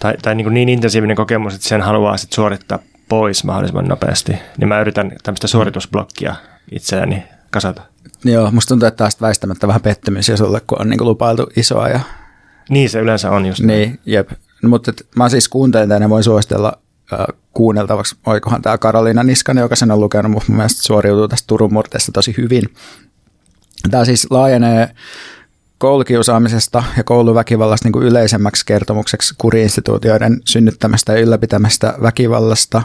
[SPEAKER 1] tai, tai niin, kuin niin intensiivinen kokemus, että sen haluaa sit suorittaa pois mahdollisimman nopeasti. Niin mä yritän tämmöistä suoritusblokkia itseäni kasata.
[SPEAKER 3] Joo, musta tuntuu, että taas väistämättä vähän pettymys sulle, kun on niin kuin lupailtu isoa. Ja...
[SPEAKER 1] Niin se yleensä on just.
[SPEAKER 3] Niin, näin. jep. No, mutta et, mä siis kuuntelen ja voin suositella äh, kuunneltavaksi. Oikohan tämä Karoliina Niskanen, joka sen on lukenut, mutta mun mielestä suoriutuu tästä Turun murteesta tosi hyvin. Tämä siis laajenee koulukiusaamisesta ja kouluväkivallasta niin kuin yleisemmäksi kertomukseksi kuriinstituutioiden synnyttämästä ja ylläpitämästä väkivallasta.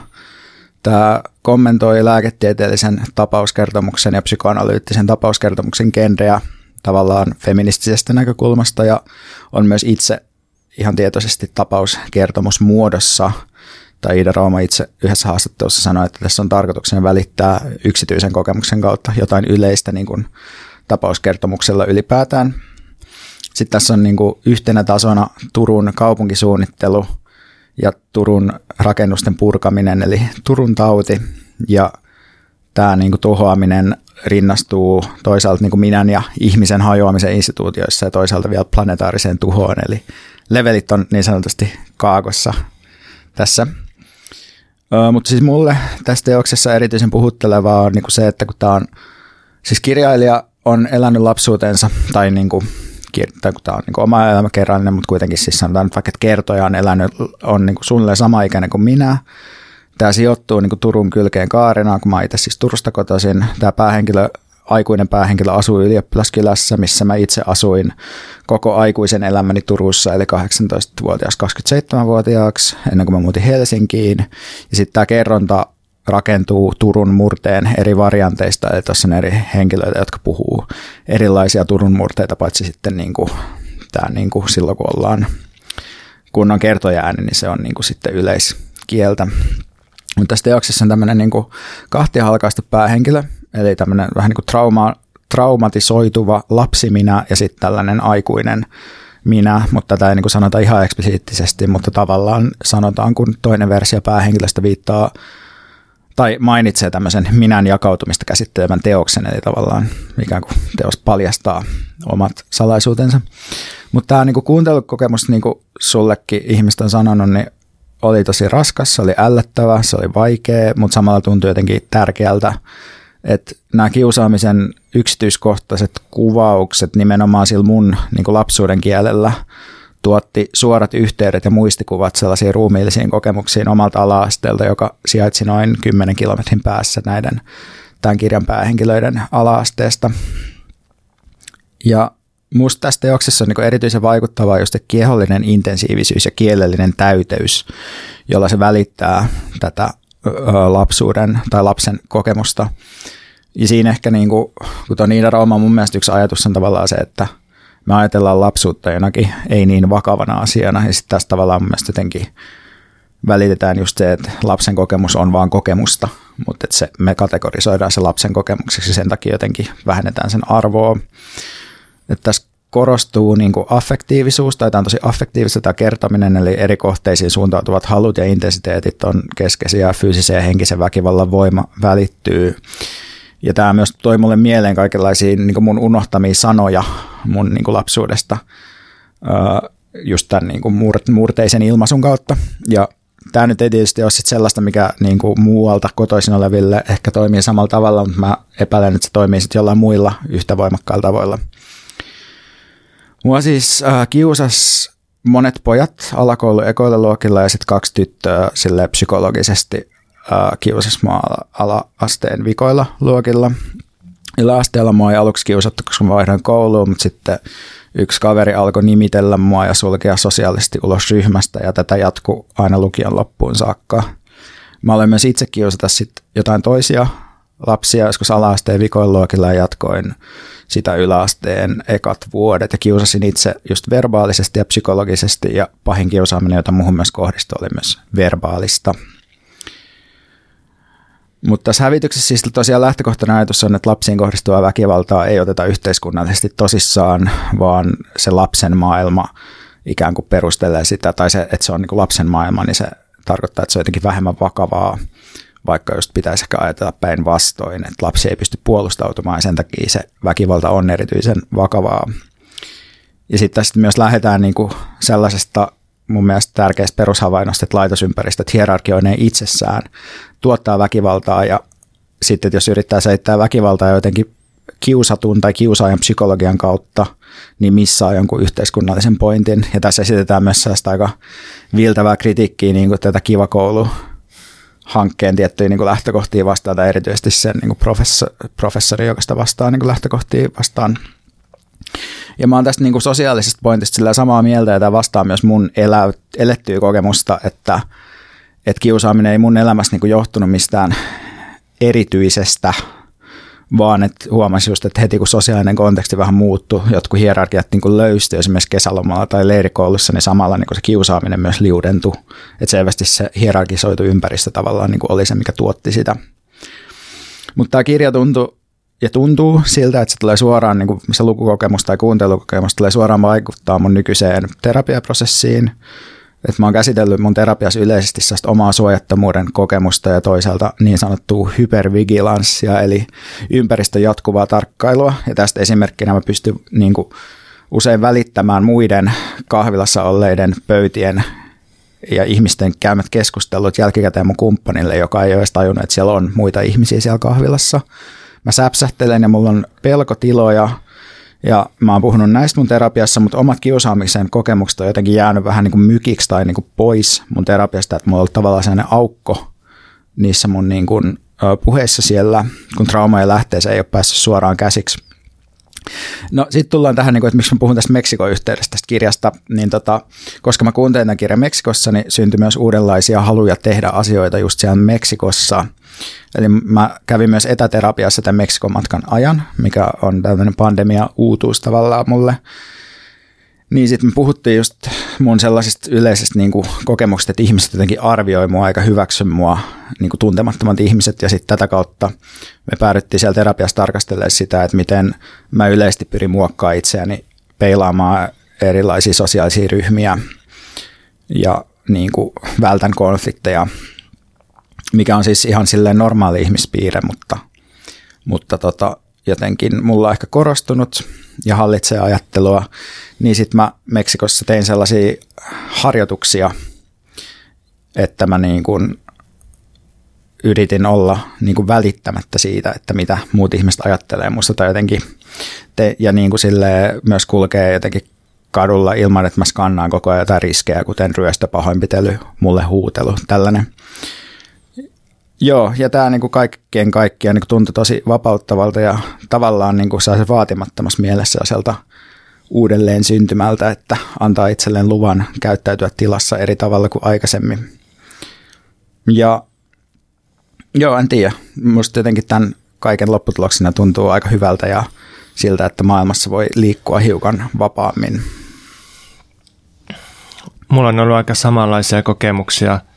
[SPEAKER 3] Tämä kommentoi lääketieteellisen tapauskertomuksen ja psykoanalyyttisen tapauskertomuksen genreä tavallaan feministisestä näkökulmasta ja on myös itse ihan tietoisesti tapauskertomusmuodossa. Tai Ida Rauma itse yhdessä haastattelussa sanoi, että tässä on tarkoituksena välittää yksityisen kokemuksen kautta jotain yleistä niin kuin tapauskertomuksella ylipäätään. Sitten tässä on niin kuin yhtenä tasona Turun kaupunkisuunnittelu ja Turun rakennusten purkaminen, eli Turun tauti. Ja tämä niin kuin tuhoaminen rinnastuu toisaalta niin kuin minän ja ihmisen hajoamisen instituutioissa ja toisaalta vielä planetaariseen tuhoon. Eli levelit on niin sanotusti kaakossa tässä. Ö, mutta siis mulle tästä teoksessa erityisen puhuttelevaa on niin kuin se, että kun tämä on, siis kirjailija on elänyt lapsuutensa tai niin kuin tai kun tämä on niin oma elämäkerrallinen, mutta kuitenkin siis sanotaan että vaikka, että kertoja on elänyt, on niin kuin suunnilleen sama ikäinen kuin minä. Tämä sijoittuu niin kuin Turun kylkeen Kaarina, kun mä itse siis Turusta kotoisin. Tämä päähenkilö, aikuinen päähenkilö asuu ylioppilaskylässä, missä mä itse asuin koko aikuisen elämäni Turussa, eli 18-vuotias 27-vuotiaaksi, ennen kuin mä muutin Helsinkiin. Ja sitten tämä kerronta rakentuu Turun murteen eri varianteista, eli tuossa on eri henkilöitä, jotka puhuu erilaisia Turun murteita, paitsi sitten niin kuin, tämä niin kuin silloin, kun ollaan kunnon kertojääni, niin se on niin kuin sitten yleiskieltä. Mutta tässä teoksessa on tämmöinen niin kuin kahtiahalkaistu päähenkilö, eli tämmöinen vähän niin kuin trauma, traumatisoituva lapsi minä ja sitten tällainen aikuinen minä, mutta tätä ei niin kuin sanota ihan eksplisiittisesti, mutta tavallaan sanotaan, kun toinen versio päähenkilöstä viittaa tai mainitsee tämmöisen minän jakautumista käsittelevän teoksen, eli tavallaan ikään kuin teos paljastaa omat salaisuutensa. Mutta tämä niinku kuuntelukokemus, niin kuin sullekin ihmistä on sanonut, niin oli tosi raskas, se oli ällättävä, se oli vaikea, mutta samalla tuntui jotenkin tärkeältä, että nämä kiusaamisen yksityiskohtaiset kuvaukset nimenomaan sillä mun niin lapsuuden kielellä – tuotti suorat yhteydet ja muistikuvat sellaisiin ruumiillisiin kokemuksiin omalta ala-asteelta, joka sijaitsi noin 10 kilometrin päässä näiden tämän kirjan päähenkilöiden ala-asteesta. Ja musta tästä teoksessa on niin erityisen vaikuttavaa just kiehollinen intensiivisyys ja kielellinen täyteys, jolla se välittää tätä lapsuuden tai lapsen kokemusta. Ja siinä ehkä, niin kuin, kun tuon Niina Rauma, mun mielestä yksi ajatus on tavallaan se, että – me ajatellaan lapsuutta jonakin ei niin vakavana asiana. Ja sitten tässä tavallaan mun mielestä jotenkin välitetään just se, että lapsen kokemus on vaan kokemusta, mutta että se, me kategorisoidaan se lapsen kokemukseksi, sen takia jotenkin vähennetään sen arvoa. Että tässä korostuu niin kuin affektiivisuus, tai tämä on tosi affektiivista tämä kertominen, eli eri kohteisiin suuntautuvat halut ja intensiteetit on keskeisiä, fyysisen ja henkisen väkivallan voima välittyy ja tämä myös toi mulle mieleen kaikenlaisia niin mun unohtamia sanoja mun niin lapsuudesta just tämän niin murteisen ilmaisun kautta. Ja tämä nyt ei tietysti ole sit sellaista, mikä niin kuin muualta kotoisin oleville ehkä toimii samalla tavalla, mutta mä epäilen, että se toimii sitten jollain muilla yhtä voimakkailla tavoilla. Mua siis äh, kiusas monet pojat alakoulu ekoilla luokilla ja sitten kaksi tyttöä sille psykologisesti kiusasmaa ala-asteen vikoilla luokilla. Yläasteella mua ei aluksi kiusattu, koska mä vaihdoin kouluun, mutta sitten yksi kaveri alkoi nimitellä mua ja sulkea sosiaalisesti ulos ryhmästä ja tätä jatkuu aina lukion loppuun saakka. Mä olen myös itse kiusata sitten jotain toisia lapsia joskus ala-asteen luokilla ja jatkoin sitä yläasteen ekat vuodet ja kiusasin itse just verbaalisesti ja psykologisesti ja pahin kiusaaminen, jota muuhun myös kohdistui, oli myös verbaalista. Mutta tässä hävityksessä siis tosiaan lähtökohtana ajatus on, että lapsiin kohdistuvaa väkivaltaa ei oteta yhteiskunnallisesti tosissaan, vaan se lapsen maailma ikään kuin perustelee sitä, tai se, että se on niin kuin lapsen maailma, niin se tarkoittaa, että se on jotenkin vähemmän vakavaa. vaikka just pitäisi ehkä ajatella päinvastoin, että lapsi ei pysty puolustautumaan ja sen takia se väkivalta on erityisen vakavaa. Ja sitten tästä myös lähdetään niin kuin sellaisesta mun mielestä tärkeästä perushavainnosta, että laitosympäristöt hierarkioineen itsessään tuottaa väkivaltaa ja sitten jos yrittää selittää väkivaltaa jotenkin kiusatun tai kiusaajan psykologian kautta, niin missaa jonkun yhteiskunnallisen pointin. Ja tässä esitetään myös sellaista aika viltävää kritiikkiä niin kuin tätä kivakoulu hankkeen tiettyjä niin lähtökohtia vastaan, tai erityisesti sen niin professori, professori, joka sitä vastaa niin lähtökohtia vastaan. Ja mä oon tästä niin kuin sosiaalisesta pointista sillä samaa mieltä, ja tämä vastaa myös mun elä, elettyä kokemusta, että, että kiusaaminen ei mun elämässä niin johtunut mistään erityisestä vaan että huomasi just, että heti kun sosiaalinen konteksti vähän muuttui, jotkut hierarkiat niin löysti esimerkiksi kesälomalla tai leirikoulussa, niin samalla niin se kiusaaminen myös liudentui. Että selvästi se hierarkisoitu ympäristö tavallaan niin oli se, mikä tuotti sitä. Mutta tämä kirja tuntui ja tuntuu siltä, että se tulee suoraan, niin kuin se lukukokemus tai kuuntelukokemus tulee suoraan vaikuttaa mun nykyiseen terapiaprosessiin – että mä oon käsitellyt mun terapiassa yleisesti omaa suojattomuuden kokemusta ja toisaalta niin sanottua hypervigilanssia, eli ympäristön jatkuvaa tarkkailua. Ja tästä esimerkkinä mä pystyn niin kuin, usein välittämään muiden kahvilassa olleiden pöytien ja ihmisten käymät keskustelut jälkikäteen mun kumppanille, joka ei ole edes tajunnut, että siellä on muita ihmisiä siellä kahvilassa. Mä säpsähtelen ja mulla on pelkotiloja, ja mä oon puhunut näistä mun terapiassa, mutta omat kiusaamisen kokemukset on jotenkin jäänyt vähän niin kuin mykiksi tai niin kuin pois mun terapiasta, että mulla on ollut tavallaan sellainen aukko niissä mun niin kuin puheissa siellä, kun traumojen lähteeseen ei ole päässyt suoraan käsiksi. No sitten tullaan tähän, niin että miksi mä puhun tästä Meksikon yhteydestä tästä kirjasta, niin tota, koska mä kuuntelin tämän kirjan Meksikossa, niin syntyi myös uudenlaisia haluja tehdä asioita just siellä Meksikossa. Eli mä kävin myös etäterapiassa tämän Meksikon matkan ajan, mikä on tämmöinen pandemia uutuus tavallaan mulle. Niin sitten me puhuttiin just mun sellaisista yleisistä niin kokemuksista, että ihmiset jotenkin arvioi mua aika hyväksy mua, niin tuntemattomat ihmiset, ja sitten tätä kautta me päädyttiin siellä terapiassa tarkastelemaan sitä, että miten mä yleisesti pyrin muokkaa itseäni peilaamaan erilaisia sosiaalisia ryhmiä ja niin kuin vältän konflikteja, mikä on siis ihan silleen normaali ihmispiirre, mutta, mutta tota, jotenkin mulla on ehkä korostunut ja hallitsee ajattelua, niin sitten mä Meksikossa tein sellaisia harjoituksia, että mä niin kuin yritin olla niin kuin välittämättä siitä, että mitä muut ihmiset ajattelee musta tai jotenkin, te, ja niin kuin myös kulkee jotenkin kadulla ilman, että mä skannaan koko ajan jotain riskejä, kuten ryöstö, pahoinpitely, mulle huutelu, tällainen. Joo, ja tämä niinku kaikkien kaikkia niinku tuntui tosi vapauttavalta ja tavallaan niinku saa se vaatimattomassa mielessä sieltä uudelleen syntymältä, että antaa itselleen luvan käyttäytyä tilassa eri tavalla kuin aikaisemmin. Ja joo, en tiedä. Minusta jotenkin tämän kaiken lopputuloksena tuntuu aika hyvältä ja siltä, että maailmassa voi liikkua hiukan vapaammin.
[SPEAKER 1] Mulla on ollut aika samanlaisia kokemuksia –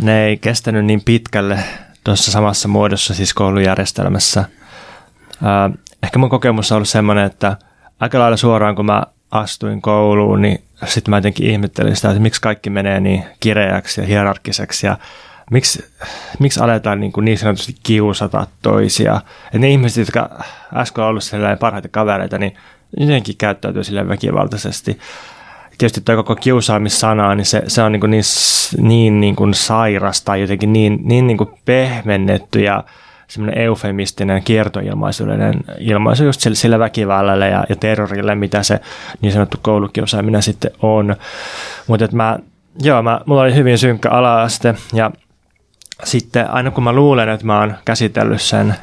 [SPEAKER 1] ne ei kestänyt niin pitkälle tuossa samassa muodossa siis koulujärjestelmässä. ehkä mun kokemus on ollut semmoinen, että aika lailla suoraan kun mä astuin kouluun, niin sitten mä jotenkin ihmettelin sitä, että miksi kaikki menee niin kireäksi ja hierarkiseksi ja miksi, miksi aletaan niin, kuin niin sanotusti kiusata toisia. Et ne ihmiset, jotka äsken on ollut parhaita kavereita, niin jotenkin käyttäytyy sille väkivaltaisesti tietysti tuo koko kiusaamissana, niin se, se on niin, niin, niin, niin kuin sairas tai jotenkin niin, niin, niin kuin pehmennetty ja semmoinen eufemistinen kiertoilmaisuuden ilmaisu just sille, sille väkivallalle ja, ja terrorille, mitä se niin sanottu koulukiusaaminen sitten on. Mutta mä, joo, mä, mulla oli hyvin synkkä ala-aste ja sitten aina kun mä luulen, että mä oon käsitellyt sen,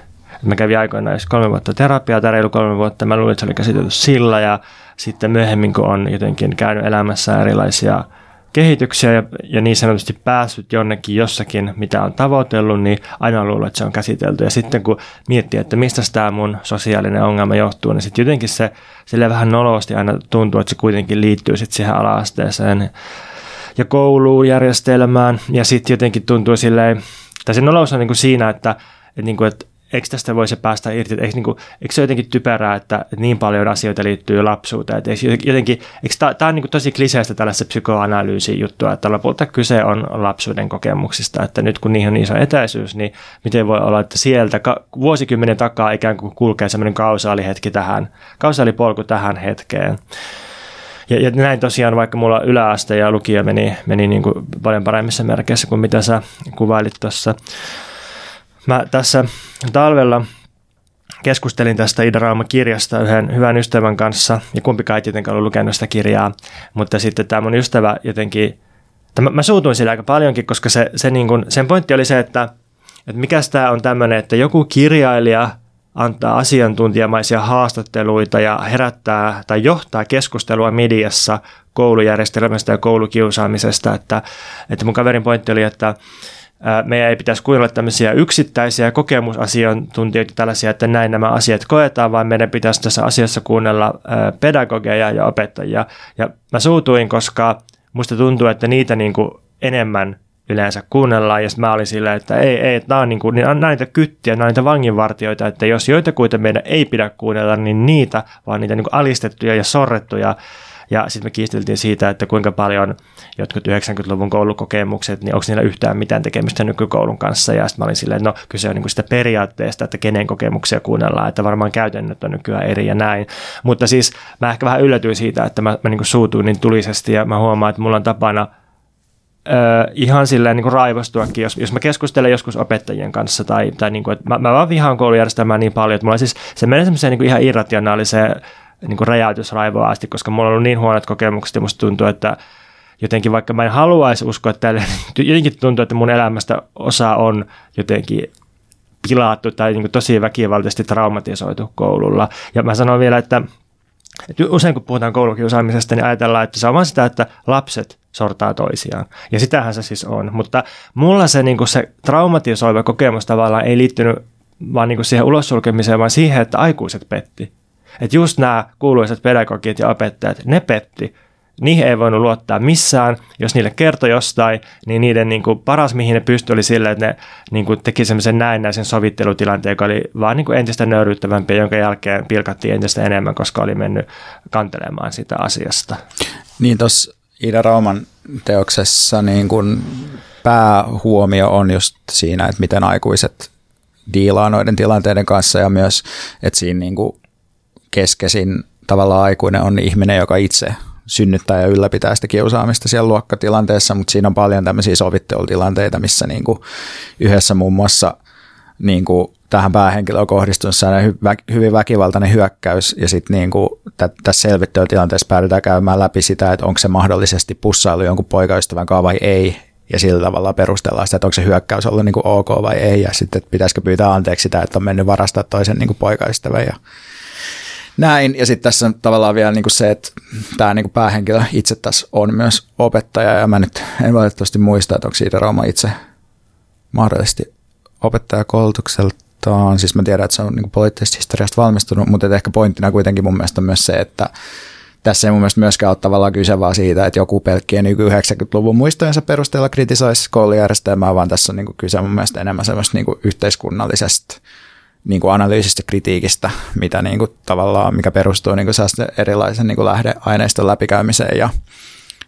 [SPEAKER 1] mä kävin aikoinaan kolme vuotta terapiaa tai reilu kolme vuotta, mä luulin, että se oli käsitelty sillä ja sitten myöhemmin, kun on jotenkin käynyt elämässä erilaisia kehityksiä ja, ja niin sanotusti päässyt jonnekin jossakin, mitä on tavoitellut, niin aina luulen, että se on käsitelty. Ja sitten kun miettii, että mistä tämä mun sosiaalinen ongelma johtuu, niin sitten jotenkin se sille vähän nolosti aina tuntuu, että se kuitenkin liittyy sitten siihen ala-asteeseen ja koulujärjestelmään. Ja sitten jotenkin tuntuu silleen, tai se nolous on niin kuin siinä, että, että, niin kuin, että eikö tästä voisi päästä irti, eikö, niin kuin, eikö se jotenkin typerää, että, niin paljon asioita liittyy lapsuuteen, että eikö jotenkin, eikö tämä, tämä on niin kuin tosi kliseistä tällaista psykoanalyysin juttua, että lopulta kyse on lapsuuden kokemuksista, että nyt kun niihin on iso etäisyys, niin miten voi olla, että sieltä vuosikymmenen takaa ikään kuin kulkee semmoinen kausaalihetki tähän, kausaalipolku tähän hetkeen. Ja, ja näin tosiaan, vaikka mulla yläaste ja lukio meni, meni niin kuin paljon paremmissa merkeissä kuin mitä sä kuvailit tuossa. Mä tässä talvella keskustelin tästä Ida Rauma-kirjasta yhden hyvän ystävän kanssa, ja kumpikaan ei tietenkään ollut lukenut sitä kirjaa, mutta sitten tämä mun ystävä jotenkin, mä, mä suutuin sille aika paljonkin, koska se, se niin kuin, sen pointti oli se, että, että mikä tämä on tämmöinen, että joku kirjailija antaa asiantuntijamaisia haastatteluita ja herättää tai johtaa keskustelua mediassa koulujärjestelmästä ja koulukiusaamisesta, että, että mun kaverin pointti oli, että meidän ei pitäisi kuunnella tämmöisiä yksittäisiä kokemusasiantuntijoita tällaisia, että näin nämä asiat koetaan, vaan meidän pitäisi tässä asiassa kuunnella pedagogeja ja opettajia. Ja mä suutuin, koska musta tuntuu, että niitä niin kuin enemmän yleensä kuunnellaan, ja mä olin silleen, että ei, ei, nämä on, niin kuin, nämä on näitä kyttiä, nämä on näitä vanginvartioita, että jos joitakuita meidän ei pidä kuunnella, niin niitä, vaan niitä niin kuin alistettuja ja sorrettuja ja sitten me kiisteltiin siitä, että kuinka paljon jotkut 90-luvun koulukokemukset, niin onko niillä yhtään mitään tekemistä nykykoulun kanssa. Ja sitten mä olin silleen, no kyse on niin sitä periaatteesta, että kenen kokemuksia kuunnellaan, että varmaan käytännöt on nykyään eri ja näin. Mutta siis mä ehkä vähän yllätyin siitä, että mä, mä niin suutuin niin tulisesti ja mä huomaan, että mulla on tapana Öö, ihan silleen niin kuin raivostuakin, jos, jos mä keskustelen joskus opettajien kanssa tai, tai niin kuin, että mä, mä vaan vihaan koulujärjestelmää niin paljon, että mulla siis, se menee semmoiseen niin ihan irrationaaliseen niin kuin räjäytysraivoa asti, koska mulla on ollut niin huonot kokemukset ja musta tuntuu, että jotenkin vaikka mä en haluaisi uskoa tälle, jotenkin tuntuu, että mun elämästä osa on jotenkin pilaattu tai niin kuin tosi väkivaltaisesti traumatisoitu koululla. Ja mä sanon vielä, että, että usein kun puhutaan koulukiusaamisesta, niin ajatellaan, että se on vaan sitä, että lapset sortaa toisiaan. Ja sitähän se siis on. Mutta mulla se, niin kuin se traumatisoiva kokemus tavallaan ei liittynyt vaan niin kuin siihen ulossulkemiseen, vaan siihen, että aikuiset petti. Että just nämä kuuluisat pedagogit ja opettajat, ne petti. Niihin ei voinut luottaa missään. Jos niille kertoi jostain, niin niiden niin kuin paras, mihin ne pystyi, oli sille, että ne niin kuin teki semmoisen näennäisen sovittelutilanteen, joka oli vaan niin kuin entistä nöyryyttävämpi, jonka jälkeen pilkattiin entistä enemmän, koska oli mennyt kantelemaan sitä asiasta.
[SPEAKER 3] Niin tuossa Ida Rauman teoksessa niin kuin päähuomio on just siinä, että miten aikuiset diilaa noiden tilanteiden kanssa ja myös, että siinä niin kuin keskeisin tavallaan aikuinen on ihminen, joka itse synnyttää ja ylläpitää sitä kiusaamista siellä luokkatilanteessa, mutta siinä on paljon tämmöisiä sovittelutilanteita, missä niin kuin yhdessä muun muassa niin kuin tähän päähenkilöön kohdistunut hyvin väkivaltainen hyökkäys ja sitten niin kuin tässä selvittelytilanteessa päädytään käymään läpi sitä, että onko se mahdollisesti pussailu jonkun poikaystävän kanssa vai ei ja sillä tavalla perustellaan sitä, että onko se hyökkäys ollut niin kuin ok vai ei ja sitten pitäisikö pyytää anteeksi sitä, että on mennyt varastaa toisen niin kuin poikaystävän ja näin. Ja sitten tässä on tavallaan vielä niin kuin se, että tämä niin kuin päähenkilö itse tässä on myös opettaja, ja mä nyt en valitettavasti muista, että onko siitä Rauma itse mahdollisesti opettajakoulutukseltaan. Siis mä tiedän, että se on niin poliittisesta historiasta valmistunut, mutta ehkä pointtina kuitenkin mun mielestä on myös se, että tässä ei mun mielestä myöskään ole tavallaan kyse vaan siitä, että joku pelkkien niin 90-luvun muistojensa perusteella kritisoisi koulujärjestelmää, vaan tässä on niin kyse mun mielestä enemmän semmoista niin yhteiskunnallisesta niin kuin analyysistä kritiikistä, mitä niin kuin tavallaan, mikä perustuu niin kuin erilaisen niin kuin lähdeaineiston läpikäymiseen. Ja,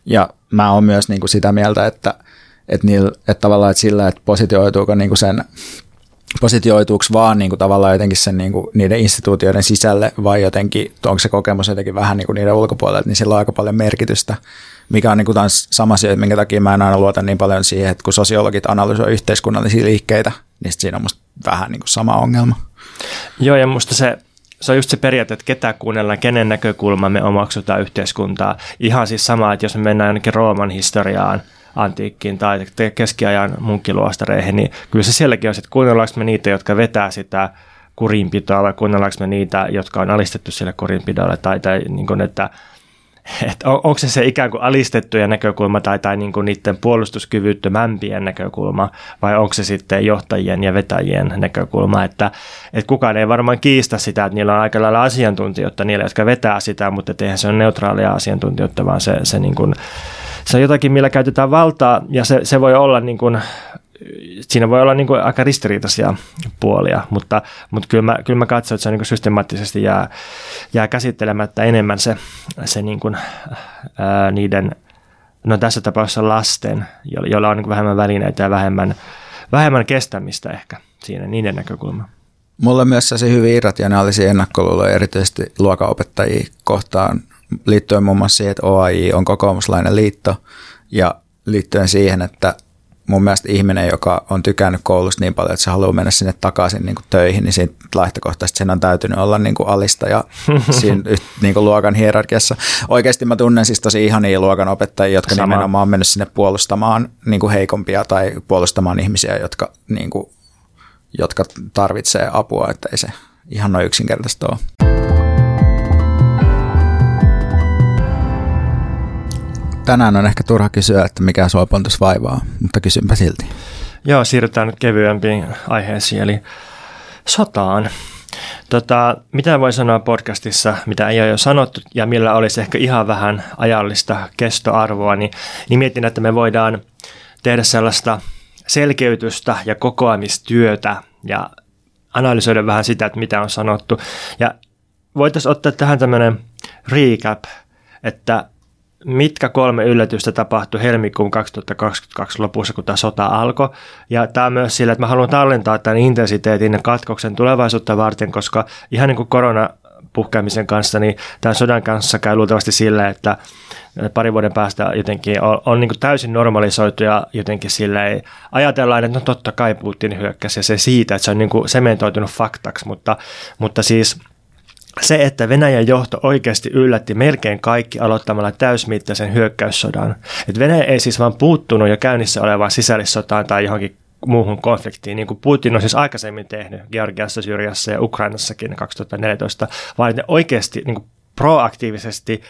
[SPEAKER 3] ja mä oon myös niin kuin sitä mieltä, että, että, niillä, että tavallaan että sillä, että positioituuko niin kuin sen positioituuko vaan niin kuin tavallaan jotenkin sen, niin kuin niiden instituutioiden sisälle vai jotenkin, onko se kokemus jotenkin vähän niin kuin niiden ulkopuolelle, niin sillä on aika paljon merkitystä, mikä on niin kuin sama syy, minkä takia mä en aina luota niin paljon siihen, että kun sosiologit analysoivat yhteiskunnallisia liikkeitä, niin siinä on musta vähän niin kuin sama ongelma.
[SPEAKER 1] Joo, ja musta se, se on just se periaate, että ketä kuunnellaan, kenen näkökulma me omaksutaan yhteiskuntaa. Ihan siis sama, että jos me mennään jonnekin Rooman historiaan, antiikkiin tai keskiajan munkkiluostareihin, niin kyllä se sielläkin on, että kuunnellaanko me niitä, jotka vetää sitä kurinpitoa vai kuunnellaanko me niitä, jotka on alistettu sille kurinpidolle tai, tai niin kuin, että että on, onko se se ikään kuin alistettujen näkökulma tai, tai niin kuin niiden puolustuskyvyttömämpien näkökulma vai onko se sitten johtajien ja vetäjien näkökulma, että, että kukaan ei varmaan kiistä sitä, että niillä on aika lailla asiantuntijoita, niillä, jotka vetää sitä, mutta eihän se on neutraalia asiantuntijoita, vaan se, se, niin kuin, se on jotakin, millä käytetään valtaa ja se, se voi olla niin kuin siinä voi olla niin kuin aika ristiriitaisia puolia, mutta, mutta kyllä, mä, kyllä mä katson, että se on niin systemaattisesti jää, jää käsittelemättä enemmän se, se niin kuin, ää, niiden, no tässä tapauksessa lasten, joilla on niin vähemmän välineitä ja vähemmän, vähemmän kestämistä ehkä siinä niiden näkökulma.
[SPEAKER 3] Mulla on myös se hyvin irrationaalisia ennakkoluuloja erityisesti luokanopettajia kohtaan liittyen muun muassa siihen, että OAI on kokoomuslainen liitto ja liittyen siihen, että mun mielestä ihminen, joka on tykännyt koulusta niin paljon, että se haluaa mennä sinne takaisin niin kuin töihin, niin siitä lähtökohtaisesti sen on täytynyt olla niin kuin alista ja siinä niin kuin luokan hierarkiassa. Oikeasti mä tunnen siis tosi ihania luokan opettajia, jotka Sama. nimenomaan on mennyt sinne puolustamaan niin kuin heikompia tai puolustamaan ihmisiä, jotka, niin kuin, jotka tarvitsee apua, että ei se ihan noin yksinkertaista ole. Tänään on ehkä turha kysyä, että mikä sua vaivaa, mutta kysynpä silti.
[SPEAKER 1] Joo, siirrytään nyt kevyempiin aiheisiin, eli sotaan. Tota, mitä voi sanoa podcastissa, mitä ei ole jo sanottu ja millä olisi ehkä ihan vähän ajallista kestoarvoa, niin, niin mietin, että me voidaan tehdä sellaista selkeytystä ja kokoamistyötä ja analysoida vähän sitä, että mitä on sanottu. Ja voitaisiin ottaa tähän tämmöinen recap, että mitkä kolme yllätystä tapahtui helmikuun 2022 lopussa, kun tämä sota alkoi. Ja tämä on myös sillä, että mä haluan tallentaa tämän intensiteetin ja katkoksen tulevaisuutta varten, koska ihan niin kuin korona puhkeamisen kanssa, niin tämän sodan kanssa käy luultavasti sillä, että pari vuoden päästä jotenkin on, on niin täysin normalisoitu ja jotenkin sillä ei ajatellaan, että no totta kai Putin hyökkäsi ja se siitä, että se on niin sementoitunut faktaksi, mutta, mutta siis – se, että Venäjän johto oikeasti yllätti melkein kaikki aloittamalla täysmittaisen hyökkäyssodan. Et Venäjä ei siis vaan puuttunut jo käynnissä olevaan sisällissotaan tai johonkin muuhun konfliktiin, niin kuin Putin on siis aikaisemmin tehnyt Georgiassa, Syyriassa ja Ukrainassakin 2014, vaan ne oikeasti niin kuin proaktiivisesti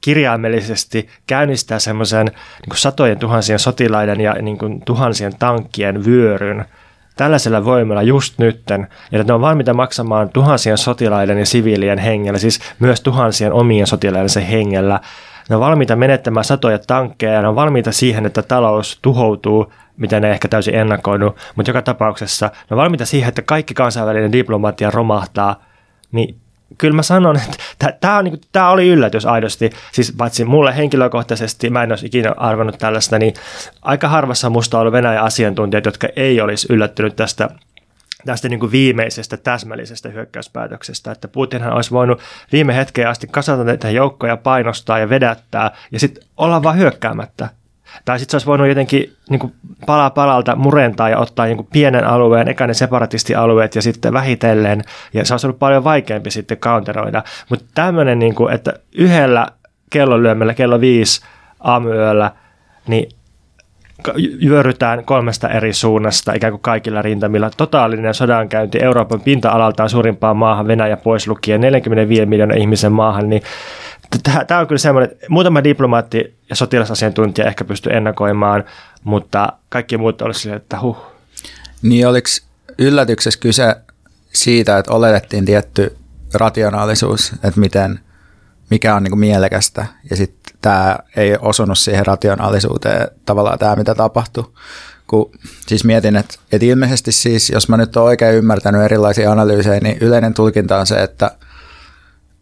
[SPEAKER 1] kirjaimellisesti käynnistää semmoisen niin satojen tuhansien sotilaiden ja niin kuin tuhansien tankkien vyöryn – tällaisella voimalla just nytten, ja ne on valmiita maksamaan tuhansien sotilaiden ja siviilien hengellä, siis myös tuhansien omien sotilaiden hengellä. Ne on valmiita menettämään satoja tankkeja ja ne on valmiita siihen, että talous tuhoutuu, mitä ne ehkä täysin ennakoinut, mutta joka tapauksessa ne on valmiita siihen, että kaikki kansainvälinen diplomatia romahtaa, niin kyllä mä sanon, että tämä, niin tämä oli yllätys aidosti. Siis paitsi mulle henkilökohtaisesti, mä en olisi ikinä arvannut tällaista, niin aika harvassa musta on ollut Venäjän asiantuntijat, jotka ei olisi yllättynyt tästä tästä niin kuin viimeisestä täsmällisestä hyökkäyspäätöksestä, että Putinhan olisi voinut viime hetkeen asti kasata näitä joukkoja, painostaa ja vedättää ja sitten olla vaan hyökkäämättä. Tai sitten se olisi voinut jotenkin niin kuin pala palalta murentaa ja ottaa niin kuin pienen alueen, eka ne separatistialueet ja sitten vähitellen. Ja se olisi ollut paljon vaikeampi sitten counteroida. Mutta tämmöinen, niin että yhdellä kellonlyömällä kello viisi aamuyöllä, niin vyörytään kolmesta eri suunnasta ikään kuin kaikilla rintamilla. Totaalinen sodankäynti Euroopan pinta-alaltaan suurimpaan maahan, Venäjä pois lukien 45 miljoonan ihmisen maahan, niin Tämä on kyllä semmoinen, että muutama diplomaatti ja sotilasasiantuntija ehkä pystyy ennakoimaan, mutta kaikki muut olisi sille, että huh.
[SPEAKER 3] Niin oliko yllätyksessä kyse siitä, että oletettiin tietty rationaalisuus, että miten, mikä on niin kuin mielekästä, ja sitten tämä ei osunut siihen rationaalisuuteen tavallaan tämä, mitä tapahtui. Kun, siis mietin, että, että ilmeisesti siis, jos mä nyt olen oikein ymmärtänyt erilaisia analyysejä, niin yleinen tulkinta on se, että –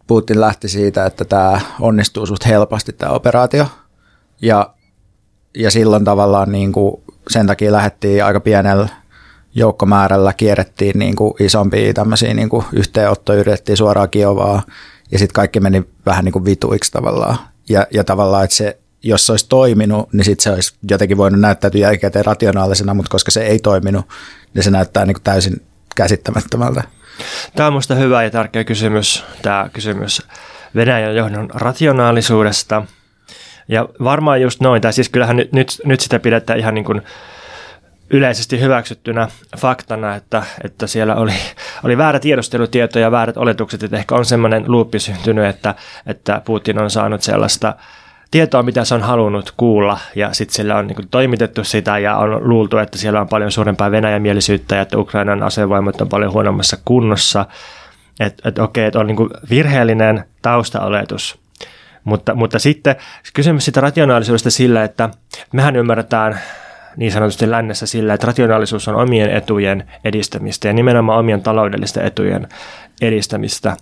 [SPEAKER 3] Putin lähti siitä, että tämä onnistuu suht helposti tämä operaatio. Ja, ja silloin tavallaan niin kuin sen takia lähdettiin aika pienellä joukkomäärällä, kierrettiin niin kuin isompia tämmöisiä niin kuin yhteenottoja, yritettiin suoraan Kiovaa ja sitten kaikki meni vähän niin kuin vituiksi tavallaan. Ja, ja tavallaan, että se, jos se olisi toiminut, niin sitten se olisi jotenkin voinut näyttäytyä jälkikäteen rationaalisena, mutta koska se ei toiminut, niin se näyttää niin kuin täysin käsittämättömältä.
[SPEAKER 1] Tämä on minusta hyvä ja tärkeä kysymys, tämä kysymys Venäjän johdon rationaalisuudesta. Ja varmaan just noin, tai siis kyllähän nyt, nyt, nyt sitä pidetään ihan niin kuin yleisesti hyväksyttynä faktana, että, että siellä oli, oli väärä tiedustelutieto ja väärät oletukset, että ehkä on semmoinen luuppi syntynyt, että, että Putin on saanut sellaista – tietoa, mitä se on halunnut kuulla, ja sitten sillä on niin toimitettu sitä, ja on luultu, että siellä on paljon suurempaa Venäjämielisyyttä, ja että Ukrainan asevoimat on paljon huonommassa kunnossa. Että et, okei, että on niin virheellinen taustaoletus. Mutta, mutta sitten kysymys siitä rationaalisuudesta sillä, että mehän ymmärretään niin sanotusti lännessä sillä, että rationaalisuus on omien etujen edistämistä ja nimenomaan omien taloudellisten etujen edistämistä,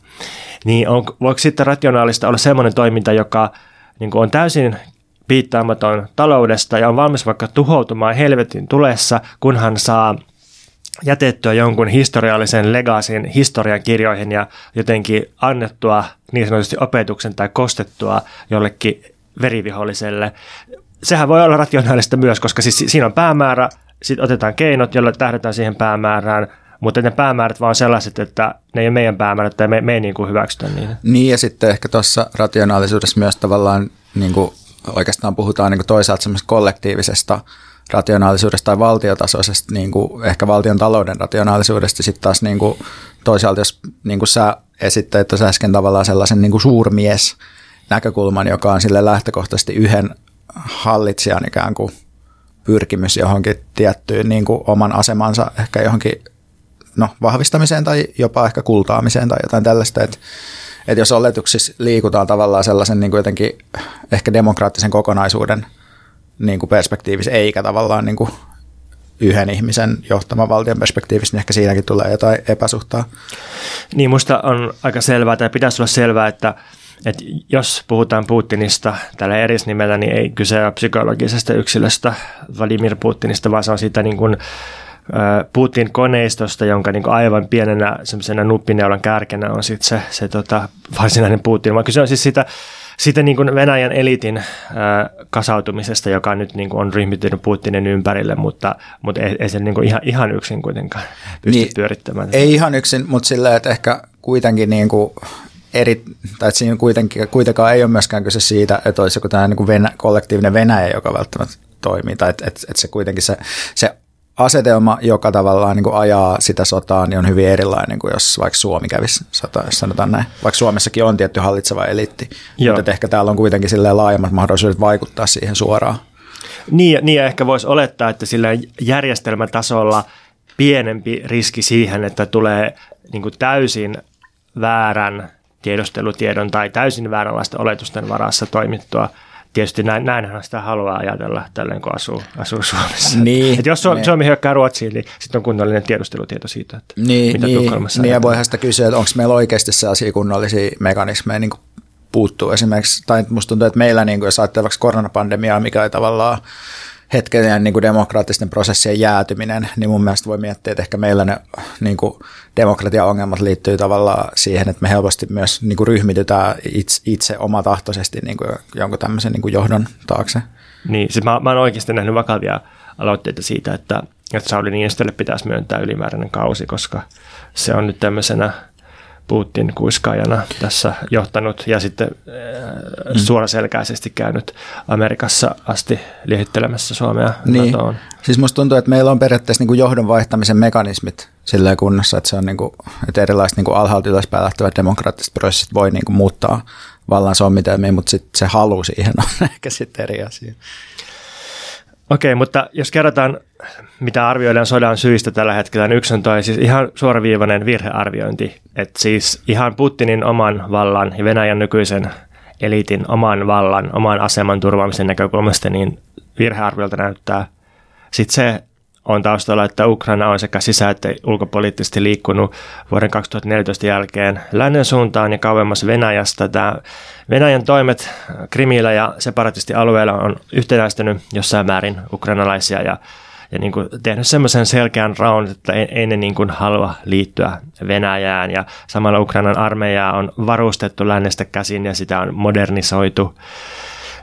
[SPEAKER 1] niin on, voiko sitten rationaalista olla sellainen toiminta, joka niin on täysin piittaamaton taloudesta ja on valmis vaikka tuhoutumaan helvetin tulessa, kunhan saa jätettyä jonkun historiallisen legasin historian kirjoihin ja jotenkin annettua niin sanotusti opetuksen tai kostettua jollekin veriviholliselle. Sehän voi olla rationaalista myös, koska siis siinä on päämäärä, sitten otetaan keinot, joilla tähdetään siihen päämäärään, mutta ne päämäärät vaan sellaiset, että ne ei ole meidän päämäärät tai me, me ei niin kuin hyväksytä niitä.
[SPEAKER 3] Niin ja sitten ehkä tuossa rationaalisuudessa myös tavallaan niin kuin oikeastaan puhutaan niin kuin toisaalta semmoisesta kollektiivisesta rationaalisuudesta tai valtiotasoisesta, niin kuin ehkä valtion talouden rationaalisuudesta, sitten taas niin kuin toisaalta, jos niin kuin sä esittäit tuossa äsken tavallaan sellaisen niin kuin suurmies näkökulman, joka on sille lähtökohtaisesti yhden hallitsijan ikään kuin pyrkimys johonkin tiettyyn niin kuin oman asemansa ehkä johonkin no, vahvistamiseen tai jopa ehkä kultaamiseen tai jotain tällaista, että että jos oletuksissa liikutaan tavallaan sellaisen niin kuin jotenkin ehkä demokraattisen kokonaisuuden niin kuin perspektiivissä, eikä tavallaan niin kuin yhden ihmisen johtaman valtion perspektiivistä, niin ehkä siinäkin tulee jotain epäsuhtaa.
[SPEAKER 1] Niin, musta on aika selvää, tai pitäisi olla selvää, että, että jos puhutaan Putinista tällä erisnimellä, niin ei kyse ole psykologisesta yksilöstä Vladimir Putinista, vaan se on siitä niin kuin Putin koneistosta, jonka niin aivan pienenä semmoisena nuppineulan kärkenä on sitten se, se tota, varsinainen Putin, vaan kyse on siis siitä, siitä niin kuin Venäjän elitin ää, kasautumisesta, joka nyt niin kuin on ryhmittynyt Putinin ympärille, mutta, mutta ei, ei se niin kuin ihan, ihan yksin kuitenkaan pysty niin, pyörittämään.
[SPEAKER 3] Ei ihan yksin, mutta silleen, että ehkä kuitenkin niin kuin eri, tai että siinä kuitenkin, kuitenkaan ei ole myöskään kyse siitä, että olisi joku tämmöinen niin Venä, kollektiivinen Venäjä, joka välttämättä toimii, tai että, että, että se kuitenkin se, se asetelma, joka tavallaan niin kuin ajaa sitä sotaa, niin on hyvin erilainen kuin jos vaikka Suomi kävisi sotaa, jos sanotaan näin. Vaikka Suomessakin on tietty hallitseva eliitti, Joo. mutta ehkä täällä on kuitenkin laajemmat mahdollisuudet vaikuttaa siihen suoraan.
[SPEAKER 1] Niin, niin ja ehkä voisi olettaa, että sillä järjestelmätasolla pienempi riski siihen, että tulee niin kuin täysin väärän tiedustelutiedon tai täysin vääränlaisten oletusten varassa toimittua – tietysti näin, näinhän sitä haluaa ajatella tälleen, kun asuu, asuu Suomessa. Niin, Et jos Suomi, niin. Suomi hyökkää Ruotsiin, niin sitten on kunnollinen tiedustelutieto siitä, että
[SPEAKER 3] niin, mitä niin, Tukholmassa Niin, ja voihan sitä kysyä, että onko meillä oikeasti sellaisia kunnollisia mekanismeja niin puuttuu esimerkiksi, tai musta tuntuu, että meillä, niin kuin, jos ajattelee vaikka koronapandemiaa, mikä ei tavallaan hetkellinen niin kuin demokraattisten prosessien jäätyminen, niin mun mielestä voi miettiä, että ehkä meillä ne niin kuin demokratiaongelmat liittyy tavallaan siihen, että me helposti myös niin kuin ryhmitytään itse, itse omatahtoisesti niin kuin jonkun tämmöisen niin kuin johdon taakse.
[SPEAKER 1] Niin, siis mä, mä oon oikeasti nähnyt vakavia aloitteita siitä, että, että Sauli Niinistölle pitäisi myöntää ylimääräinen kausi, koska se on nyt tämmöisenä – Putin kuiskaajana tässä johtanut ja sitten mm. suoraselkäisesti käynyt Amerikassa asti liehittelemässä Suomea niin. NATOon.
[SPEAKER 3] Siis musta tuntuu, että meillä on periaatteessa niin kuin johdon vaihtamisen mekanismit sillä kunnossa, että, se on niin kuin, että erilaiset niin kuin alhaalta ylöspäin lähtevät demokraattiset prosessit voi niin kuin muuttaa vallan sommitelmiin, mutta sit se halu siihen on ehkä sitten eri asia.
[SPEAKER 1] Okei, mutta jos kerrotaan, mitä arvioidaan sodan syistä tällä hetkellä, niin yksi on toi siis ihan suoraviivainen virhearviointi. Että siis ihan Putinin oman vallan ja Venäjän nykyisen eliitin oman vallan, oman aseman turvaamisen näkökulmasta, niin virhearviolta näyttää sitten se, on taustalla, että Ukraina on sekä sisä- että ulkopoliittisesti liikkunut vuoden 2014 jälkeen lännen suuntaan ja kauemmas Venäjästä. Tämä Venäjän toimet Krimillä ja separatistialueella on yhtenäistynyt jossain määrin ukrainalaisia ja, ja niin kuin tehnyt semmoisen selkeän raun, että ei, ei ne niin kuin halua liittyä Venäjään ja samalla Ukrainan armeijaa on varustettu lännestä käsin ja sitä on modernisoitu.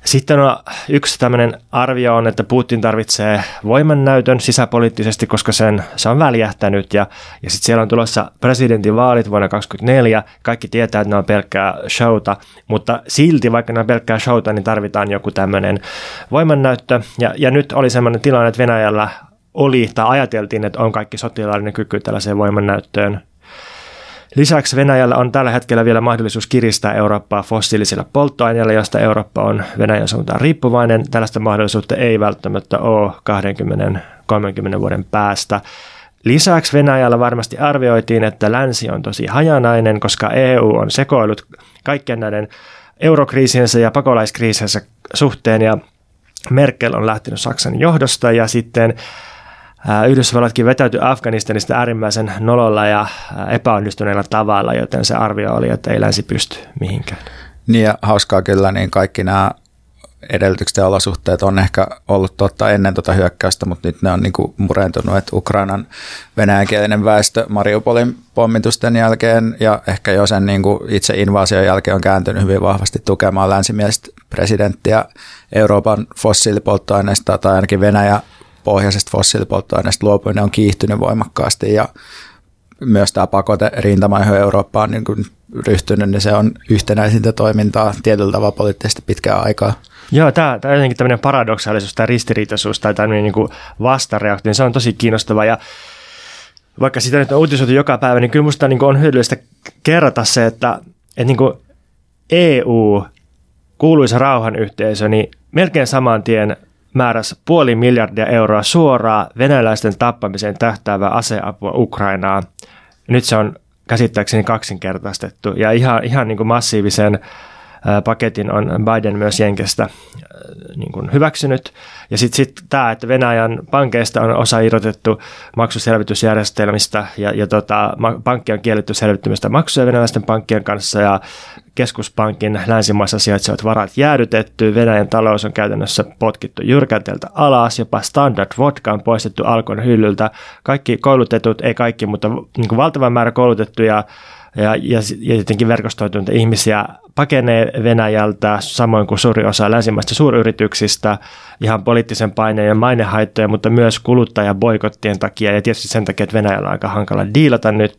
[SPEAKER 1] Sitten on yksi tämmöinen arvio on, että Putin tarvitsee voimannäytön sisäpoliittisesti, koska sen, se on väljähtänyt ja, ja sitten siellä on tulossa presidentinvaalit vuonna 2024. Kaikki tietää, että ne on pelkkää showta, mutta silti vaikka ne on pelkkää showta, niin tarvitaan joku tämmöinen voimannäyttö. Ja, ja nyt oli semmoinen tilanne, että Venäjällä oli tai ajateltiin, että on kaikki sotilaallinen kyky tällaiseen voimannäyttöön Lisäksi Venäjällä on tällä hetkellä vielä mahdollisuus kiristää Eurooppaa fossiilisilla polttoaineilla, josta Eurooppa on Venäjän suuntaan riippuvainen. Tällaista mahdollisuutta ei välttämättä ole 20-30 vuoden päästä. Lisäksi Venäjällä varmasti arvioitiin, että länsi on tosi hajanainen, koska EU on sekoillut kaikkien näiden eurokriisiensä ja pakolaiskriisiensä suhteen ja Merkel on lähtenyt Saksan johdosta ja sitten Yhdysvallatkin vetäytyi Afganistanista äärimmäisen nololla ja epäonnistuneella tavalla, joten se arvio oli, että ei länsi pysty mihinkään.
[SPEAKER 3] Niin ja hauskaa kyllä, niin kaikki nämä edellytykset ja olosuhteet on ehkä ollut totta ennen tuota hyökkäystä, mutta nyt ne on niin kuin murentunut, että Ukrainan venäjänkielinen väestö Mariupolin pommitusten jälkeen ja ehkä jo sen niin kuin itse invaasion jälkeen on kääntynyt hyvin vahvasti tukemaan länsimielistä presidenttiä Euroopan fossiilipolttoaineista tai ainakin Venäjä pohjaisesta fossiilipolttoaineesta luopuminen on kiihtynyt voimakkaasti ja myös tämä pakote rintama, johon Eurooppa on niin kuin ryhtynyt, niin se on yhtenäisintä toimintaa tietyllä tavalla poliittisesti pitkään aikaa.
[SPEAKER 1] Joo, tämä, tämä jotenkin tämmöinen paradoksaalisuus tai ristiriitaisuus tai tämmöinen niin vastareaktio, niin se on tosi kiinnostava ja vaikka sitä nyt on uutisoitu joka päivä, niin kyllä minusta niin on hyödyllistä kerrata se, että, että niin kuin EU, kuuluisa rauhanyhteisö, niin melkein saman tien määräsi puoli miljardia euroa suoraa venäläisten tappamiseen tähtäävää aseapua Ukrainaan. Nyt se on käsittääkseni kaksinkertaistettu ja ihan, ihan niin kuin massiivisen paketin on Biden myös Jenkestä niin kuin hyväksynyt. Ja sitten sit tämä, että Venäjän pankeista on osa irrotettu maksuselvitysjärjestelmistä ja, ja tota, pankki on kielletty selvittämistä maksuja venäläisten pankkien kanssa ja keskuspankin länsimaissa sijaitsevat varat jäädytetty. Venäjän talous on käytännössä potkittu jyrkänteeltä alas, jopa standard vodka on poistettu alkon hyllyltä. Kaikki koulutetut, ei kaikki, mutta niin kuin valtava määrä koulutettuja ja, ja, ja jotenkin verkostoituneita ihmisiä pakenee Venäjältä, samoin kuin suuri osa länsimaista suuryrityksistä, ihan poliittisen paineen ja mainehaittoja, mutta myös kuluttajaboikottien takia ja tietysti sen takia, että Venäjällä on aika hankala diilata nyt.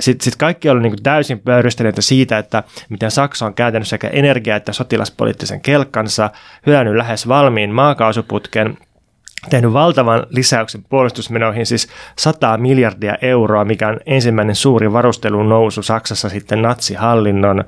[SPEAKER 1] Sitten sit kaikki on niin täysin pöyristyneitä siitä, että miten Saksa on käytänyt sekä energia- että sotilaspoliittisen kelkkansa, hylännyt lähes valmiin maakaasuputken, tehnyt valtavan lisäyksen puolustusmenoihin, siis 100 miljardia euroa, mikä on ensimmäinen suuri varustelun nousu Saksassa sitten natsihallinnon.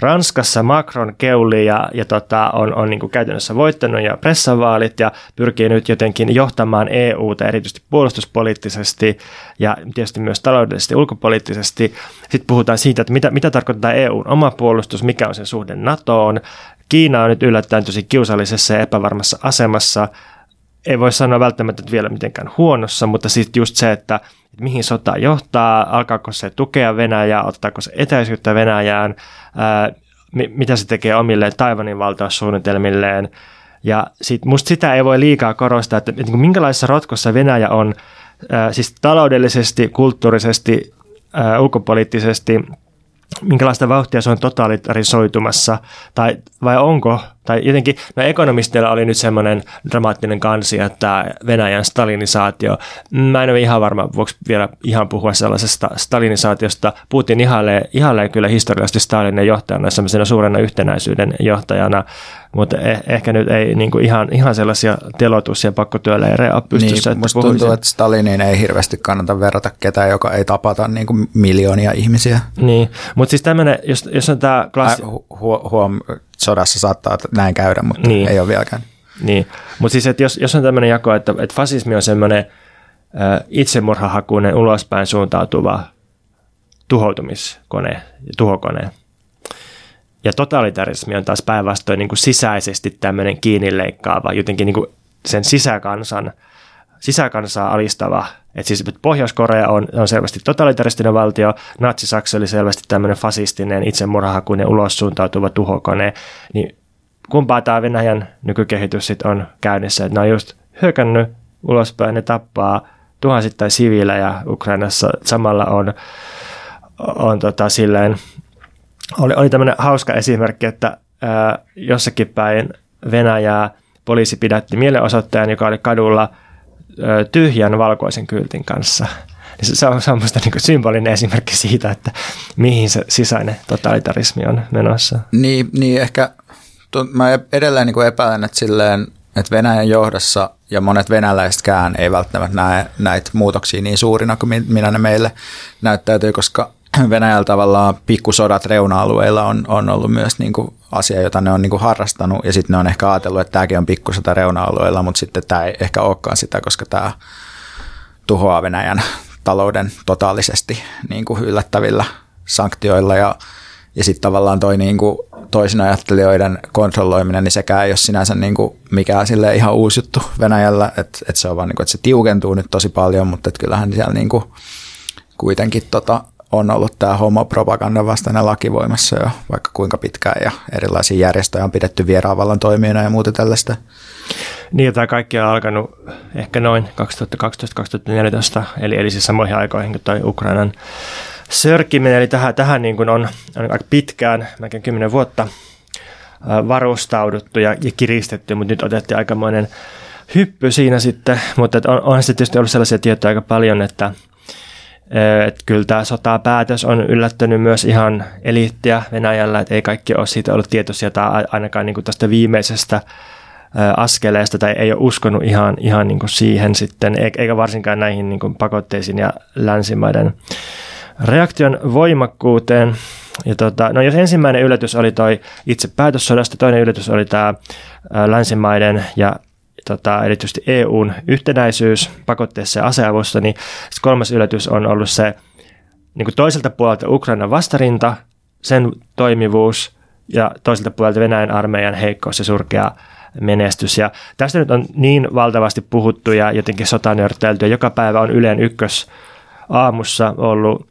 [SPEAKER 1] Ranskassa Macron keuli ja, ja tota, on, on niin kuin käytännössä voittanut ja pressavaalit ja pyrkii nyt jotenkin johtamaan EUta erityisesti puolustuspoliittisesti ja tietysti myös taloudellisesti ulkopoliittisesti. Sitten puhutaan siitä, että mitä, mitä tarkoittaa EUn oma puolustus, mikä on sen suhde NATOon. Kiina on nyt yllättäen tosi kiusallisessa ja epävarmassa asemassa ei voi sanoa välttämättä vielä mitenkään huonossa, mutta sitten just se, että, että mihin sota johtaa, alkaako se tukea Venäjää, ottaako se etäisyyttä Venäjään, ää, mitä se tekee omille Taivanin valtaussuunnitelmilleen. Ja sit, musta sitä ei voi liikaa korostaa, että, että minkälaisessa rotkossa Venäjä on, ää, siis taloudellisesti, kulttuurisesti, ää, ulkopoliittisesti – minkälaista vauhtia se on totalitarisoitumassa, tai vai onko, tai jotenkin, no ekonomistilla oli nyt semmoinen dramaattinen kansi, että Venäjän stalinisaatio, mä en ole ihan varma, voiko vielä ihan puhua sellaisesta stalinisaatiosta, Putin ihailee, ihailee kyllä historiallisesti Stalinin johtajana, semmoisena suurena yhtenäisyyden johtajana, mutta eh, ehkä nyt ei niin kuin ihan, ihan sellaisia telotus- ja pakkotyöleirejä ole pystyssä.
[SPEAKER 3] Niin, musta tuntuu, että Staliniin ei hirveästi kannata verrata ketään, joka ei tapata niin kuin miljoonia ihmisiä.
[SPEAKER 1] Niin, mutta siis tämmöinen, jos, jos on tämä klassi...
[SPEAKER 3] Hu, hu, huom, sodassa saattaa näin käydä, mutta niin. ei ole vieläkään.
[SPEAKER 1] Niin, mutta siis että jos, jos on tämmöinen jako, että, että fasismi on semmoinen itsemurhahakuinen, ulospäin suuntautuva tuhoutumiskone, tuhokone, ja totalitarismi on taas päinvastoin niin kuin sisäisesti tämmöinen kiinnileikkaava, jotenkin niin kuin sen sisäkansan, sisäkansaa alistava. Että siis Pohjois-Korea on, on selvästi totalitaristinen valtio, Natsi-Saksa oli selvästi tämmöinen fasistinen, itsemurhahakuinen, ulos suuntautuva tuhokone. Niin kumpaa tämä Venäjän nykykehitys sitten on käynnissä, että ne on just hyökännyt ulospäin, ne tappaa tuhansittain siviilejä Ukrainassa, samalla on, on tota, silleen oli, oli tämmöinen hauska esimerkki, että ää, jossakin päin Venäjää poliisi pidätti mielenosoittajan, joka oli kadulla tyhjän valkoisen kyltin kanssa. Niin se, on, se on musta niin symbolinen esimerkki siitä, että mihin se sisäinen totalitarismi on menossa.
[SPEAKER 3] Niin, niin ehkä mä edelleen niin epäilen, että, silleen, että Venäjän johdossa ja monet venäläisetkään ei välttämättä näe näitä muutoksia niin suurina kuin minä ne meille näyttäytyy, koska Venäjällä tavallaan pikkusodat reuna-alueilla on, on ollut myös niin kuin asia, jota ne on niin kuin harrastanut ja sitten ne on ehkä ajatellut, että tämäkin on pikkusota reuna-alueilla, mutta sitten tämä ei ehkä olekaan sitä, koska tämä tuhoaa Venäjän talouden totaalisesti niin kuin yllättävillä sanktioilla. Ja ja sitten tavallaan toi niin kuin toisin ajattelijoiden kontrolloiminen, niin sekään ei ole sinänsä niin kuin mikään sille ihan uusi juttu Venäjällä, että, että se on vaan niin kuin, että se tiukentuu nyt tosi paljon, mutta kyllähän siellä niin kuin kuitenkin tota, on ollut tämä homopropagandan vastainen laki voimassa jo vaikka kuinka pitkään ja erilaisia järjestöjä on pidetty vieraavallan toimijana ja muuta tällaista.
[SPEAKER 1] Niin, tämä kaikki on alkanut ehkä noin 2012-2014, eli, eli siis samoihin aikoihin kuin toi Ukrainan sörkiminen, eli tähän, tähän niin kuin on, on aika pitkään, melkein kymmenen vuotta varustauduttu ja, ja kiristetty, mutta nyt otettiin aikamoinen hyppy siinä sitten, mutta on, on sitten tietysti ollut sellaisia tietoja aika paljon, että et kyllä tämä sotapäätös on yllättänyt myös ihan eliittiä Venäjällä, että ei kaikki ole siitä ollut tietoisia tai ainakaan niin kuin tästä viimeisestä askeleesta tai ei ole uskonut ihan, ihan niin kuin siihen sitten, eikä varsinkaan näihin niin kuin pakotteisiin ja länsimaiden reaktion voimakkuuteen. Ja tota, no jos ensimmäinen yllätys oli toi itse päätössodasta, toinen yllätys oli tämä länsimaiden ja tota, erityisesti EUn yhtenäisyys pakotteessa ja aseavussa, niin kolmas yllätys on ollut se niin kuin toiselta puolelta Ukrainan vastarinta, sen toimivuus ja toiselta puolelta Venäjän armeijan heikkous ja surkea menestys. Ja tästä nyt on niin valtavasti puhuttu ja jotenkin sotanörttäilty. Joka päivä on Yleen ykkös aamussa ollut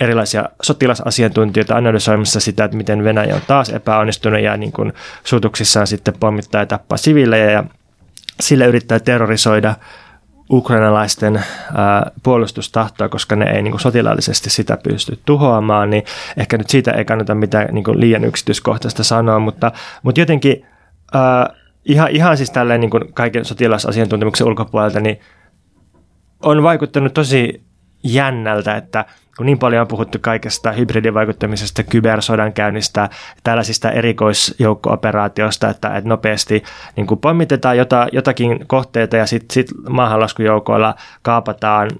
[SPEAKER 1] erilaisia sotilasasiantuntijoita analysoimassa sitä, että miten Venäjä on taas epäonnistunut ja niin kuin suutuksissaan sitten pommittaa ja tappaa siviilejä ja sillä yrittää terrorisoida ukrainalaisten puolustustahtoa, koska ne ei niin kuin sotilaallisesti sitä pysty tuhoamaan, niin ehkä nyt siitä ei kannata mitään niin kuin liian yksityiskohtaista sanoa, mutta, mutta jotenkin ää, ihan, ihan siis tälleen niin kuin kaiken sotilasasiantuntemuksen ulkopuolelta, niin on vaikuttanut tosi jännältä, että kun niin paljon on puhuttu kaikesta hybridivaikuttamisesta, kybersodankäynnistä, tällaisista erikoisjoukko-operaatioista, että, että nopeasti niin kuin pommitetaan jota, jotakin kohteita ja sitten sit maahanlaskujoukoilla kaapataan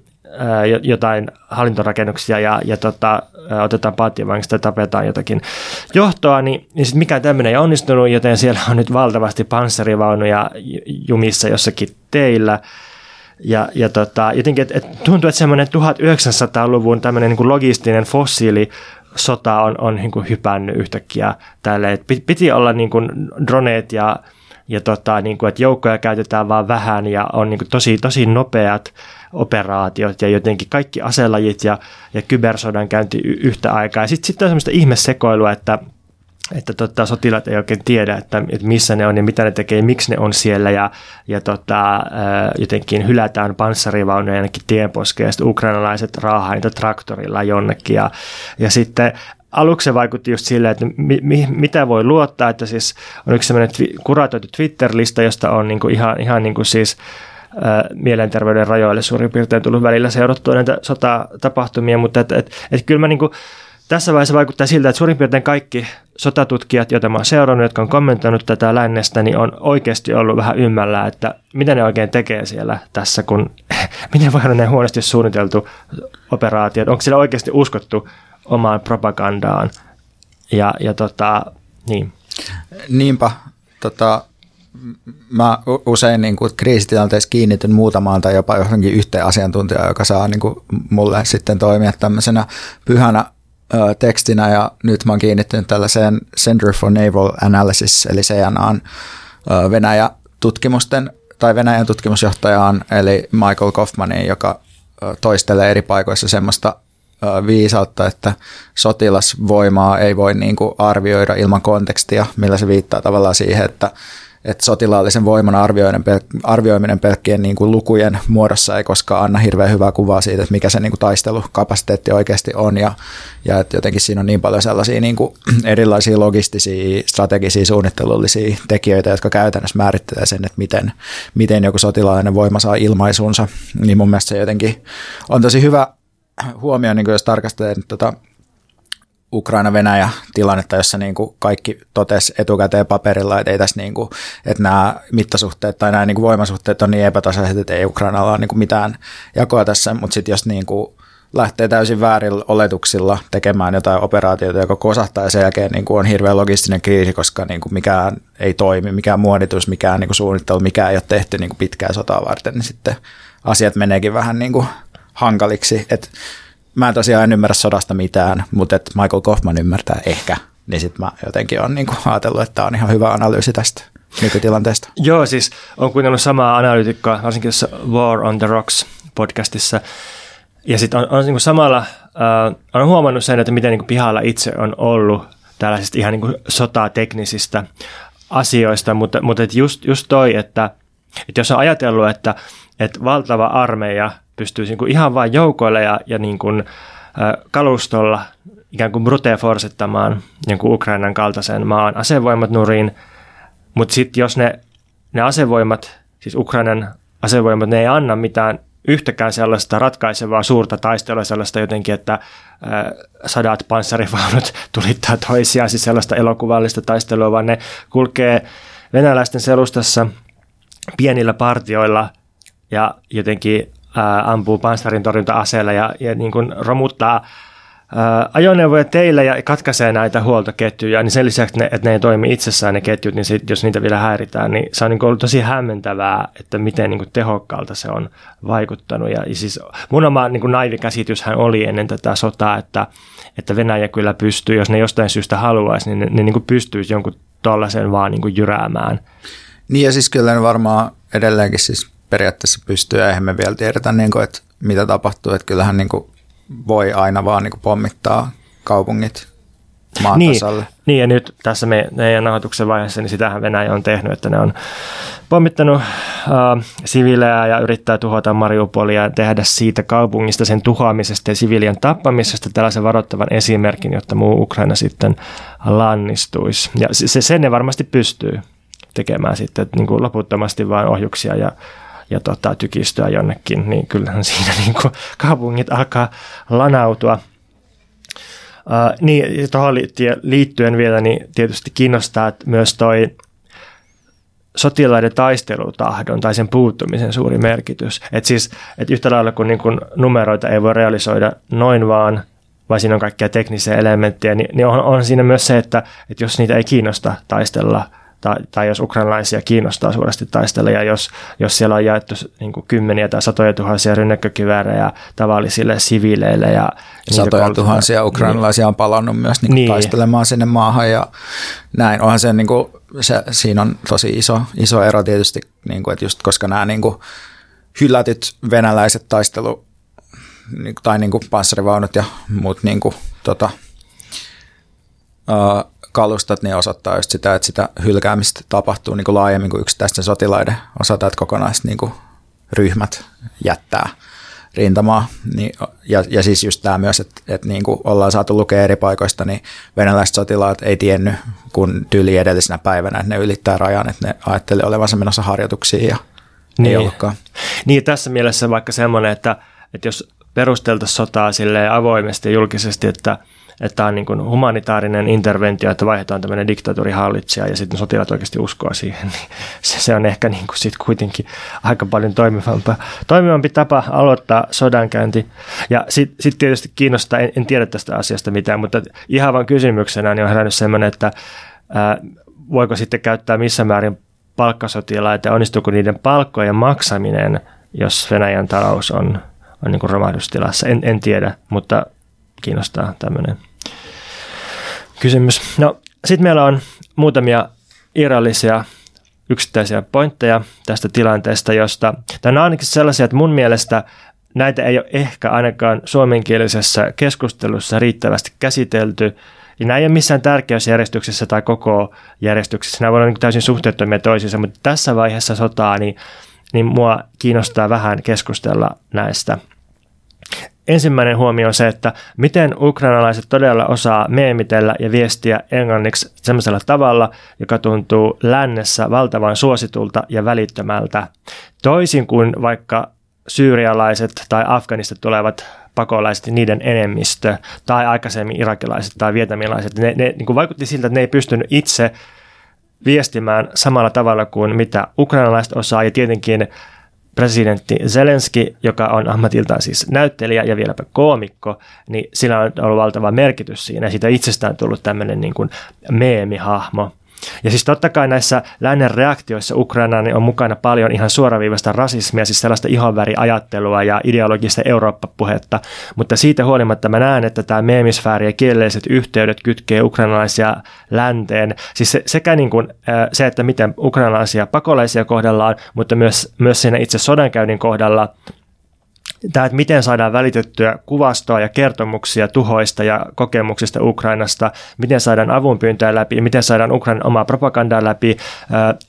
[SPEAKER 1] jotain hallintorakennuksia ja, ja tota, otetaan paattivangista ja tapetaan jotakin johtoa, niin, niin sitten mikään tämmöinen ei onnistunut, joten siellä on nyt valtavasti panssarivaunuja jumissa jossakin teillä – ja, ja tota, jotenkin et, et tuntuu, että semmoinen 1900-luvun tämmöinen niin logistinen fossiili sota on, on niin kuin hypännyt yhtäkkiä tälle. Et piti olla niin kuin droneet ja, ja tota, niin kuin, että joukkoja käytetään vaan vähän ja on niin kuin tosi, tosi nopeat operaatiot ja jotenkin kaikki aselajit ja, ja kybersodan käynti yhtä aikaa. Sitten sit on semmoista ihmesekoilua, että – että tota, sotilaat ei oikein tiedä, että, että missä ne on ja mitä ne tekee, miksi ne on siellä. Ja, ja tota, jotenkin hylätään panssarivaunuja ainakin tienposkeen ja sitten ukrainalaiset raahaa niitä traktorilla jonnekin. Ja, ja sitten aluksi se vaikutti just silleen, että mi, mi, mitä voi luottaa, että siis on yksi sellainen twi, kuratoitu Twitter-lista, josta on niinku ihan, ihan niinku siis mielenterveyden rajoille suurin piirtein tullut välillä seurattua näitä sotatapahtumia, mutta et, et, et kyllä mä niinku, tässä vaiheessa vaikuttaa siltä, että suurin piirtein kaikki sotatutkijat, joita mä oon seurannut, jotka on kommentoinut tätä lännestä, niin on oikeasti ollut vähän ymmällä, että mitä ne oikein tekee siellä tässä, kun miten voi olla ne huonosti suunniteltu operaatiot, onko siellä oikeasti uskottu omaan propagandaan ja, ja tota, niin.
[SPEAKER 3] Niinpä, tota, mä usein niin kuin kriisitilanteessa kiinnityn muutamaan tai jopa johonkin yhteen asiantuntijaan, joka saa niin kuin mulle sitten toimia tämmöisenä pyhänä tekstinä ja nyt mä oon kiinnittynyt tällaiseen Center for Naval Analysis eli CNAn Venäjä tutkimusten tai Venäjän tutkimusjohtajaan eli Michael Kaufmaniin, joka toistelee eri paikoissa semmoista viisautta, että sotilasvoimaa ei voi niin kuin arvioida ilman kontekstia, millä se viittaa tavallaan siihen, että että sotilaallisen voiman arvioiminen, pel- arvioiminen pelkkien niin kuin lukujen muodossa ei koskaan anna hirveän hyvää kuvaa siitä, että mikä se niin kuin taistelukapasiteetti oikeasti on ja, ja että jotenkin siinä on niin paljon sellaisia niin kuin erilaisia logistisia, strategisia, suunnittelullisia tekijöitä, jotka käytännössä määrittelee sen, että miten, miten joku sotilaallinen voima saa ilmaisunsa, niin mun mielestä se jotenkin on tosi hyvä huomio, niin kuin jos tarkastelee tota Ukraina-Venäjä tilannetta, jossa niin kuin kaikki totesi etukäteen paperilla, että ei tässä niin kuin, että nämä mittasuhteet tai nämä niin kuin voimasuhteet on niin epätasaiset, että ei Ukrainalla ole niin kuin mitään jakoa tässä, mutta sitten jos niin kuin lähtee täysin väärillä oletuksilla tekemään jotain operaatiota, joka kosahtaa ja sen jälkeen niin kuin on hirveän logistinen kriisi, koska niin kuin mikään ei toimi, mikään muoditus, mikään niin kuin suunnittelu, mikään ei ole tehty niin kuin pitkää sotaa varten, niin sitten asiat meneekin vähän niin kuin hankaliksi. Et mä en tosiaan en ymmärrä sodasta mitään, mutta et Michael Kaufman ymmärtää ehkä, niin sitten mä jotenkin on niinku ajatellut, että tämä on ihan hyvä analyysi tästä nykytilanteesta.
[SPEAKER 1] Joo, siis on kuunnellut samaa analyytikkoa, varsinkin tässä War on the Rocks podcastissa. Ja sitten on, on niin kuin samalla, äh, on huomannut sen, että miten niin kuin pihalla itse on ollut tällaisista ihan niin kuin sotateknisistä asioista, mutta, mutta et just, just toi, että, että jos on ajatellut, että, että valtava armeija pystyy niin kuin ihan vain joukoille ja, ja niin kuin, kalustolla ikään kuin brute forsettamaan jonkun Ukrainan kaltaisen maan asevoimat nuriin, mutta sitten jos ne, ne asevoimat, siis Ukrainan asevoimat, ne ei anna mitään yhtäkään sellaista ratkaisevaa suurta taistelua, sellaista jotenkin, että sadat panssarivaunut tulittaa toisiaan, siis sellaista elokuvallista taistelua, vaan ne kulkee venäläisten selustassa pienillä partioilla ja jotenkin ampuu panssarin torjunta-aseella ja, ja niin kuin romuttaa ajoneuvoja teillä ja katkaisee näitä huoltoketjuja, niin sen lisäksi, ne, että ne ei toimi itsessään ne ketjut, niin sit, jos niitä vielä häiritään, niin se on niin ollut tosi hämmentävää, että miten niin kuin tehokkaalta se on vaikuttanut. Ja, ja siis mun oma niin kuin naivikäsityshän oli ennen tätä sotaa, että, että Venäjä kyllä pystyy, jos ne jostain syystä haluaisi, niin ne, ne niin kuin pystyisi jonkun tuollaisen vaan niin kuin jyräämään.
[SPEAKER 3] Niin ja siis kyllä ne varmaan edelleenkin siis periaatteessa pystyy, ja eihän me vielä tiedetä, niin kuin, että mitä tapahtuu, että kyllähän niin kuin voi aina vaan niin kuin pommittaa kaupungit maan
[SPEAKER 1] niin,
[SPEAKER 3] tasalle.
[SPEAKER 1] Niin, ja nyt tässä me, meidän nauhoituksen vaiheessa, niin sitähän Venäjä on tehnyt, että ne on pommittanut äh, siviilejä ja yrittää tuhota Mariupolia ja tehdä siitä kaupungista, sen tuhoamisesta ja siviilien tappamisesta tällaisen varoittavan esimerkin, jotta muu Ukraina sitten lannistuisi. Ja se, sen ne varmasti pystyy tekemään sitten, että niin kuin loputtomasti vain ohjuksia ja ja tota, tykistöä jonnekin, niin kyllähän siinä niin kuin kaupungit alkaa lanautua. Uh, niin, tuohon liittyen vielä, niin tietysti kiinnostaa että myös toi sotilaiden taistelutahdon tai sen puuttumisen suuri merkitys. Et siis, et yhtä lailla kuin, niin kun numeroita ei voi realisoida noin vaan, vai siinä on kaikkia teknisiä elementtejä, niin, niin on, on siinä myös se, että, että jos niitä ei kiinnosta taistella – tai, tai jos ukrainalaisia kiinnostaa suuresti taistella, ja jos, jos siellä on jaettu niin kuin kymmeniä tai satoja tuhansia rynnäkkökiväärejä tavallisille siviileille. Ja
[SPEAKER 3] satoja tuhansia ukrainalaisia niin, on palannut myös niin niin. taistelemaan sinne maahan, ja näin. Onhan se, niin kuin, se siinä on tosi iso, iso ero tietysti, niin kuin, että just koska nämä niin kuin, hylätyt venäläiset taistelu niin tai niin kuin panssarivaunut ja muut niin kuin, tota, kalustot, niin osoittaa just sitä, että sitä hylkäämistä tapahtuu niin kuin laajemmin kuin yksittäisten sotilaiden osalta, että kokonaiset niin kuin ryhmät jättää rintamaa. Niin, ja, ja siis just tämä myös, että, että niin kuin ollaan saatu lukea eri paikoista, niin venäläiset sotilaat ei tiennyt, kun tyyli edellisenä päivänä, että ne ylittää rajan, että ne ajatteli olevansa menossa harjoituksiin ja niin. ei ollutkaan.
[SPEAKER 1] Niin, tässä mielessä vaikka semmoinen, että, että jos perusteltaisiin sotaa avoimesti ja julkisesti, että – että tämä on niin kuin humanitaarinen interventio, että vaihdetaan tämmöinen diktatuurihallitsija ja sitten sotilaat oikeasti uskoa siihen, niin se, se on ehkä niin kuin sit kuitenkin aika paljon toimivampi, toimivampi tapa aloittaa sodankäynti. Ja sitten sit tietysti kiinnostaa, en, en tiedä tästä asiasta mitään, mutta ihan vain kysymyksenä niin on herännyt semmoinen, että ää, voiko sitten käyttää missä määrin palkkasotilaita ja onnistuuko niiden palkkojen maksaminen, jos Venäjän talous on, on niin kuin romahdustilassa. En, en tiedä, mutta kiinnostaa tämmöinen kysymys. No, sitten meillä on muutamia irrallisia yksittäisiä pointteja tästä tilanteesta, josta, tämä on ainakin sellaisia, että mun mielestä näitä ei ole ehkä ainakaan suomenkielisessä keskustelussa riittävästi käsitelty, ja nämä ei ole missään tärkeysjärjestyksessä tai koko järjestyksessä, nämä voivat olla niin täysin suhteettomia toisiinsa, mutta tässä vaiheessa sotaa, niin, niin mua kiinnostaa vähän keskustella näistä – Ensimmäinen huomio on se, että miten ukrainalaiset todella osaa meemitellä ja viestiä englanniksi sellaisella tavalla, joka tuntuu lännessä valtavan suositulta ja välittömältä. Toisin kuin vaikka syyrialaiset tai Afganista tulevat pakolaiset, niiden enemmistö, tai aikaisemmin irakilaiset tai vietamilaiset, ne, ne niin vaikutti siltä, että ne ei pystynyt itse viestimään samalla tavalla kuin mitä ukrainalaiset osaa, ja tietenkin presidentti Zelenski, joka on ammatiltaan siis näyttelijä ja vieläpä koomikko, niin sillä on ollut valtava merkitys siinä. Siitä itsestään tullut tämmöinen niin kuin meemihahmo. Ja siis totta kai näissä lännen reaktioissa Ukrainaan niin on mukana paljon ihan suoraviivasta rasismia, siis sellaista ihonväriajattelua ja ideologista Eurooppa-puhetta, mutta siitä huolimatta mä näen, että tämä meemisfääri ja kielelliset yhteydet kytkee ukrainalaisia länteen. Siis se, sekä niin kuin, se, että miten ukrainalaisia pakolaisia kohdellaan, mutta myös, myös siinä itse sodankäynnin kohdalla – tämä, että miten saadaan välitettyä kuvastoa ja kertomuksia tuhoista ja kokemuksista Ukrainasta, miten saadaan avunpyyntöjä läpi, miten saadaan Ukrainan omaa propagandaa läpi,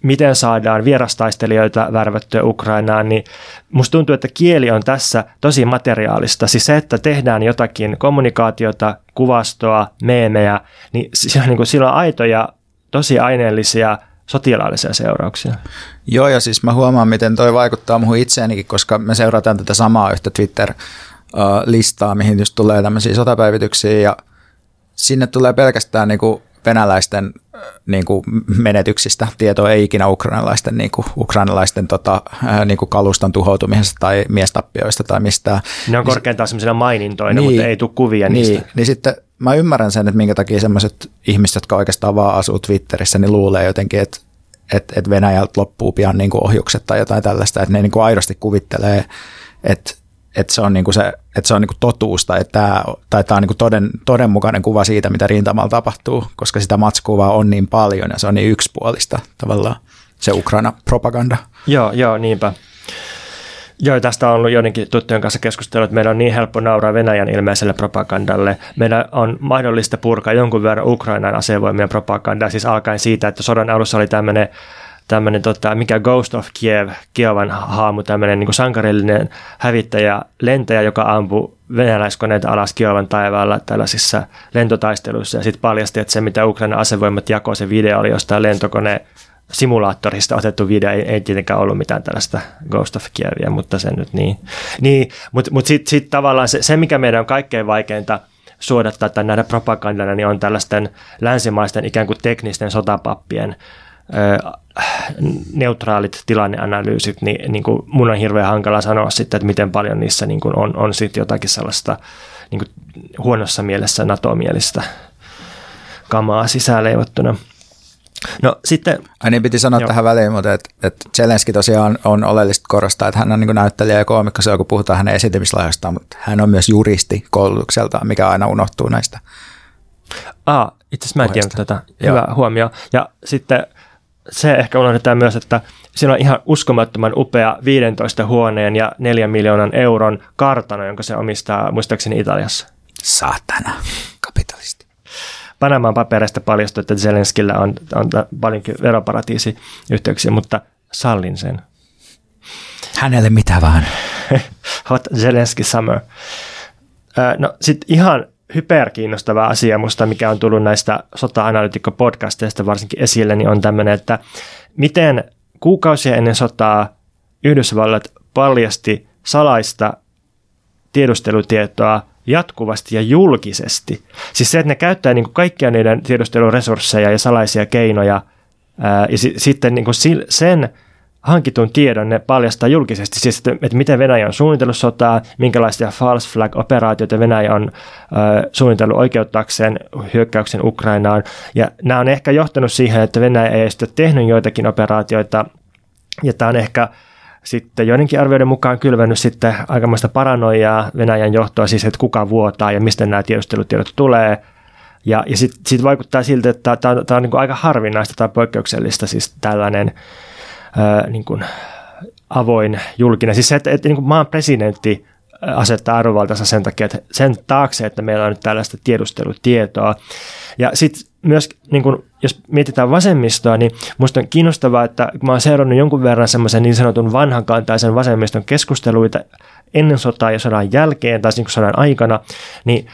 [SPEAKER 1] miten saadaan vierastaistelijoita värvättyä Ukrainaan, niin musta tuntuu, että kieli on tässä tosi materiaalista. Siis se, että tehdään jotakin kommunikaatiota, kuvastoa, meemejä, niin, niin kuin, sillä on aitoja, tosi aineellisia – sotilaallisia seurauksia.
[SPEAKER 3] Joo, ja siis mä huomaan, miten toi vaikuttaa muuhun itseenikin, koska me seurataan tätä samaa yhtä Twitter-listaa, mihin just tulee tämmöisiä sotapäivityksiä, ja sinne tulee pelkästään niinku venäläisten niinku menetyksistä tietoa, ei ikinä ukrainalaisten, niinku, ukrainalaisten tota, niinku kaluston tuhoutumisesta tai miestappioista tai mistään.
[SPEAKER 1] Ne on korkeintaan semmoisena mainintoina, niin, mutta ei tule kuvia
[SPEAKER 3] niin,
[SPEAKER 1] niistä.
[SPEAKER 3] Niin sitten mä ymmärrän sen, että minkä takia sellaiset ihmiset, jotka oikeastaan vaan asuu Twitterissä, niin luulee jotenkin, että, että, että Venäjältä loppuu pian niin kuin ohjukset tai jotain tällaista, että ne niin kuin aidosti kuvittelee, että, että se on, niin kuin se, että se on niin kuin totuus tai tämä, tai tämä on niin kuin toden, todenmukainen kuva siitä, mitä rintamalla tapahtuu, koska sitä matskuvaa on niin paljon ja se on niin yksipuolista tavallaan se Ukraina-propaganda.
[SPEAKER 1] Joo, joo, niinpä. Joo, tästä on ollut joidenkin tuttujen kanssa keskustelua, että meillä on niin helppo nauraa Venäjän ilmeiselle propagandalle. Meidän on mahdollista purkaa jonkun verran Ukrainan asevoimien propagandaa, siis alkaen siitä, että sodan alussa oli tämmöinen tämmöinen, tota, mikä Ghost of Kiev, Kievan haamu, tämmöinen niin sankarillinen hävittäjä, lentäjä, joka ampui venäläiskoneita alas Kievan taivaalla tällaisissa lentotaisteluissa ja sitten paljasti, että se mitä Ukrainan asevoimat jakoi, se video oli jostain lentokone simulaattorista otettu video, ei, ei tietenkään ollut mitään tällaista Ghost of Kievia, mutta se nyt niin. niin mutta mut sitten sit tavallaan se, se, mikä meidän on kaikkein vaikeinta suodattaa tai nähdä propagandana, niin on tällaisten länsimaisten ikään kuin teknisten sotapappien neutraalit tilanneanalyysit, niin, niin kuin mun on hirveän hankala sanoa sitten, että miten paljon niissä niin kuin on, on sitten jotakin sellaista niin kuin huonossa mielessä NATO-mielistä kamaa sisäänleivottuna. No sitten...
[SPEAKER 3] Ai niin piti sanoa joo. tähän väliin, mutta että et Zelenski tosiaan on oleellista korostaa, että hän on niin näyttelijä ja koomikko silloin, kun puhutaan hänen esiintymislahjastaan, mutta hän on myös juristi koulutukseltaan, mikä aina unohtuu näistä.
[SPEAKER 1] Ah, itse asiassa mä en tiennyt tätä. Hyvä joo. huomio. Ja sitten se ehkä unohdetaan myös, että siinä on ihan uskomattoman upea 15 huoneen ja 4 miljoonan euron kartano, jonka se omistaa muistaakseni Italiassa.
[SPEAKER 3] Saatana, kapitalisti.
[SPEAKER 1] Panamaan papereista paljastui, että Zelenskillä on, on paljonkin veroparatiisiyhteyksiä, mutta sallin sen.
[SPEAKER 3] Hänelle mitä vaan.
[SPEAKER 1] Hot Zelensky Summer. No sitten ihan hyperkiinnostava asia musta, mikä on tullut näistä sota-analytikko-podcasteista varsinkin esille, niin on tämmöinen, että miten kuukausia ennen sotaa Yhdysvallat paljasti salaista tiedustelutietoa jatkuvasti ja julkisesti. Siis se, että ne käyttää niin kuin kaikkia niiden tiedusteluresursseja ja salaisia keinoja, ää, ja si- sitten niin kuin sen hankitun tiedon ne paljastaa julkisesti, siis että, että miten Venäjä on suunnitellut sotaa, minkälaisia false flag-operaatioita Venäjä on ää, suunnitellut oikeuttaakseen hyökkäyksen Ukrainaan, ja nämä on ehkä johtanut siihen, että Venäjä ei sitten tehnyt joitakin operaatioita, ja tämä on ehkä sitten joidenkin arvioiden mukaan kylvennyt sitten aikamoista paranoiaa Venäjän johtoa, siis että kuka vuotaa ja mistä nämä tiedustelutiedot tulee. Ja, ja sitten sit vaikuttaa siltä, että tämä on, on niin aika harvinaista tai poikkeuksellista siis tällainen ää, niin kuin avoin julkinen. Siis se, että, että niin kuin maan presidentti asettaa arvovaltansa sen takia, että sen taakse, että meillä on nyt tällaista tiedustelutietoa. Ja sitten myös, niin kun, jos mietitään vasemmistoa, niin minusta on kiinnostavaa, että kun mä oon seurannut jonkun verran semmoisen niin sanotun vanhankantaisen vasemmiston keskusteluita ennen sotaa ja sodan jälkeen tai niin sodan aikana, niin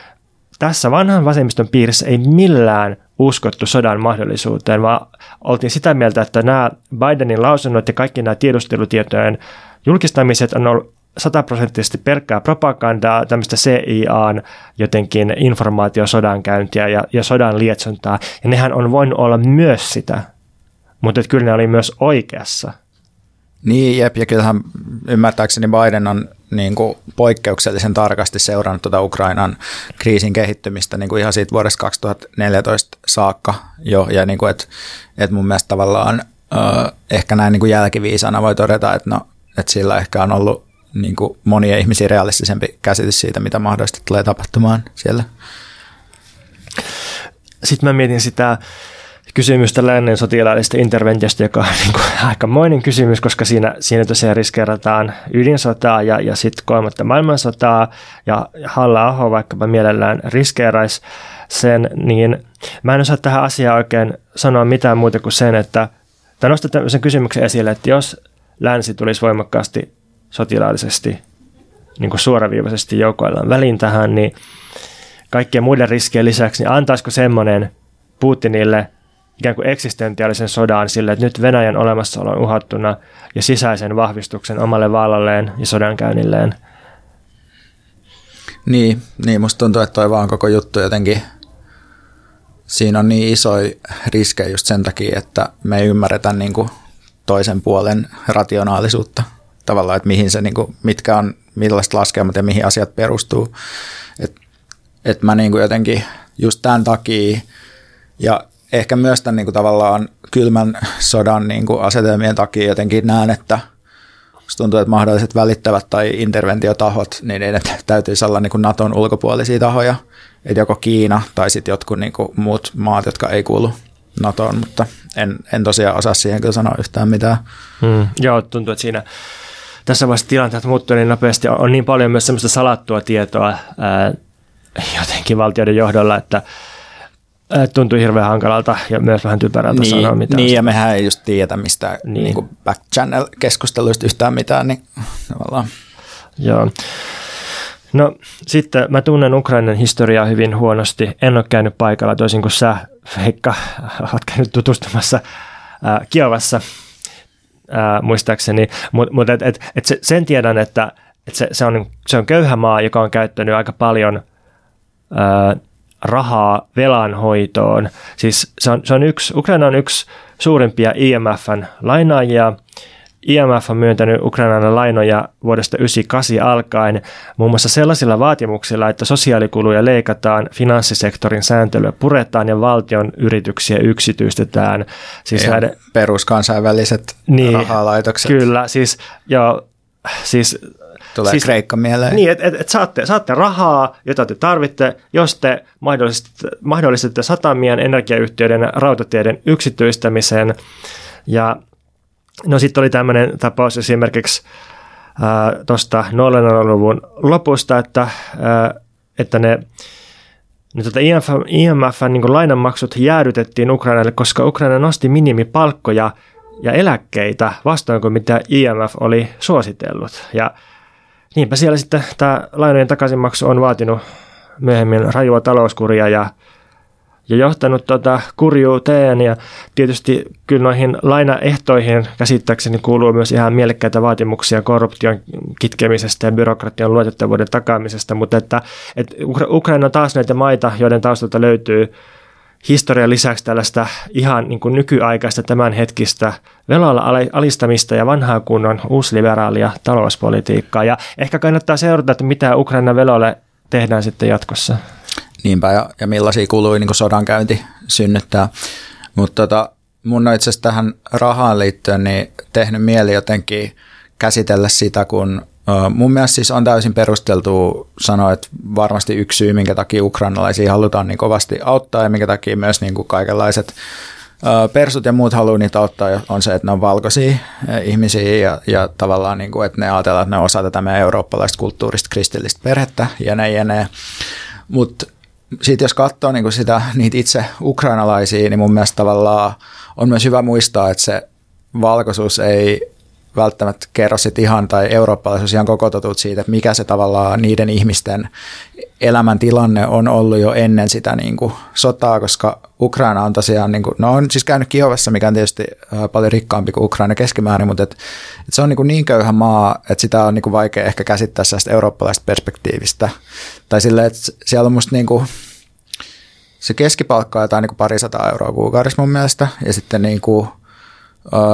[SPEAKER 1] tässä vanhan vasemmiston piirissä ei millään uskottu sodan mahdollisuuteen, vaan oltiin sitä mieltä, että nämä Bidenin lausunnot ja kaikki nämä tiedustelutietojen julkistamiset on ollut sataprosenttisesti pelkkää propagandaa, tämmöistä CIAn jotenkin informaatiosodankäyntiä ja, ja sodan lietsontaa. Ja nehän on voinut olla myös sitä, mutta kyllä ne oli myös oikeassa.
[SPEAKER 3] Niin, jep, ja kyllähän ymmärtääkseni Biden on niin kuin poikkeuksellisen tarkasti seurannut tuota Ukrainan kriisin kehittymistä niin kuin ihan siitä vuodesta 2014 saakka jo, ja niin kuin, että, että mun mielestä tavallaan äh, ehkä näin niin kuin jälkiviisana voi todeta, että, no, että sillä ehkä on ollut niin kuin monia ihmisiä realistisempi käsitys siitä, mitä mahdollisesti tulee tapahtumaan siellä.
[SPEAKER 1] Sitten mä mietin sitä kysymystä lännen sotilaallisesta interventiosta, joka on niin kuin aikamoinen kysymys, koska siinä, siinä tosiaan riskeerataan ydinsotaa ja, ja sitten kolmatta maailmansotaa, ja Halla-aho vaikkapa mielellään riskeeraisi sen, niin mä en osaa tähän asiaan oikein sanoa mitään muuta kuin sen, että tai nostaa tämmöisen kysymyksen esille, että jos länsi tulisi voimakkaasti sotilaallisesti niin kuin suoraviivaisesti joukoillaan väliin tähän, niin kaikkien muiden riskien lisäksi, niin antaisiko semmoinen Putinille ikään kuin eksistentiaalisen sodan sille, että nyt Venäjän olemassaolo on uhattuna ja sisäisen vahvistuksen omalle vallalleen ja sodankäynnilleen?
[SPEAKER 3] Niin, niin musta tuntuu, että toi vaan koko juttu jotenkin, siinä on niin isoja riskejä just sen takia, että me ei ymmärretä niin kuin toisen puolen rationaalisuutta tavallaan, että mihin se, niin kuin, mitkä on, millaiset laskelmat ja mihin asiat perustuu. Että et mä niin kuin jotenkin just tämän takia ja ehkä myös tämän niin kuin tavallaan kylmän sodan niin kuin asetelmien takia jotenkin näen, että tuntuu, että mahdolliset välittävät tai interventiotahot, niin ne täytyisi olla niin kuin Naton ulkopuolisia tahoja, että joko Kiina tai sitten jotkut niin kuin muut maat, jotka ei kuulu NATOon, mutta en, en tosiaan osaa siihen kyllä sanoa yhtään mitään.
[SPEAKER 1] Hmm. Joo, tuntuu, että siinä tässä vaiheessa tilanteet muuttuu niin nopeasti. On niin paljon myös semmoista salattua tietoa ää, jotenkin valtioiden johdolla, että tuntuu hirveän hankalalta ja myös vähän typerältä
[SPEAKER 3] niin,
[SPEAKER 1] sanoa mitään.
[SPEAKER 3] Niin, ja mehän ei just tiedä mistä niin. niin back channel-keskusteluista yhtään mitään, niin tavallaan.
[SPEAKER 1] Joo. No sitten mä tunnen Ukrainan historiaa hyvin huonosti. En ole käynyt paikalla toisin kuin sä, Veikka, olet käynyt tutustumassa äh, Kiovassa ää, muistaakseni, mutta mut et, et, et se, sen tiedän, että et se, se, on, se on köyhä maa, joka on käyttänyt aika paljon ää, rahaa velanhoitoon. Siis se on, se on yksi, Ukraina on yksi suurimpia IMFn lainaajia, IMF on myöntänyt Ukrainalle lainoja vuodesta 1998 alkaen muun muassa sellaisilla vaatimuksilla, että sosiaalikuluja leikataan, finanssisektorin sääntelyä puretaan ja valtion yrityksiä yksityistetään.
[SPEAKER 3] Siis näiden, peruskansainväliset niin, rahalaitokset.
[SPEAKER 1] Kyllä, siis, joo, siis
[SPEAKER 3] Tulee siis, Kreikka mieleen.
[SPEAKER 1] Niin, että et, et saatte, saatte rahaa, jota te tarvitte, jos te mahdollistatte, mahdollistatte satamien, energiayhtiöiden, rautateiden yksityistämisen. Ja No sitten oli tämmöinen tapaus esimerkiksi tuosta 00-luvun lopusta, että, ää, että ne niin tuota IMF, IMF niin lainanmaksut jäädytettiin Ukrainalle, koska Ukraina nosti minimipalkkoja ja eläkkeitä vastoin kuin mitä IMF oli suositellut. Ja niinpä siellä sitten tämä lainojen takaisinmaksu on vaatinut myöhemmin rajua talouskuria ja ja johtanut tuota kurjuuteen ja tietysti kyllä noihin lainaehtoihin käsittääkseni kuuluu myös ihan mielekkäitä vaatimuksia korruption kitkemisestä ja byrokratian luotettavuuden takaamisesta, mutta että, että Ukraina on taas näitä maita, joiden taustalta löytyy historian lisäksi tällaista ihan niin kuin nykyaikaista tämänhetkistä velalla alistamista ja vanhaa kunnon uusliberaalia talouspolitiikkaa. Ja ehkä kannattaa seurata, että mitä Ukraina velolle tehdään sitten jatkossa.
[SPEAKER 3] Niinpä, ja, ja millaisia kului niin sodankäynti synnyttää. Mutta tota, mun on itse asiassa tähän rahaan liittyen niin tehnyt mieli jotenkin käsitellä sitä, kun mun mielestä siis on täysin perusteltu sanoa, että varmasti yksi syy, minkä takia ukrainalaisia halutaan niin kovasti auttaa ja minkä takia myös niin kuin kaikenlaiset persut ja muut haluaa niitä auttaa, on se, että ne on valkoisia ihmisiä ja, ja tavallaan, niin kuin, että ne ajatellaan, että ne on osa tätä meidän eurooppalaista kulttuurista kristillistä perhettä ja ne ja ne. Mutta sitten jos katsoo niin sitä, niitä itse ukrainalaisia, niin mun mielestä tavallaan on myös hyvä muistaa, että se valkoisuus ei välttämättä kerro sit ihan, tai eurooppalaisuus ihan koko totuut siitä, että mikä se tavallaan niiden ihmisten elämäntilanne on ollut jo ennen sitä niin kuin sotaa, koska Ukraina on tosiaan, niin kuin, no on siis käynyt Kiovassa, mikä on tietysti paljon rikkaampi kuin Ukraina keskimäärin, mutta et, et se on niin, kuin niin köyhä maa, että sitä on niin kuin vaikea ehkä käsittää sellaista eurooppalaista perspektiivistä. Tai silleen, että siellä on musta niin kuin, se keskipalkka on jotain niin kuin parisataa euroa kuukaudessa mun mielestä, ja sitten niin kuin,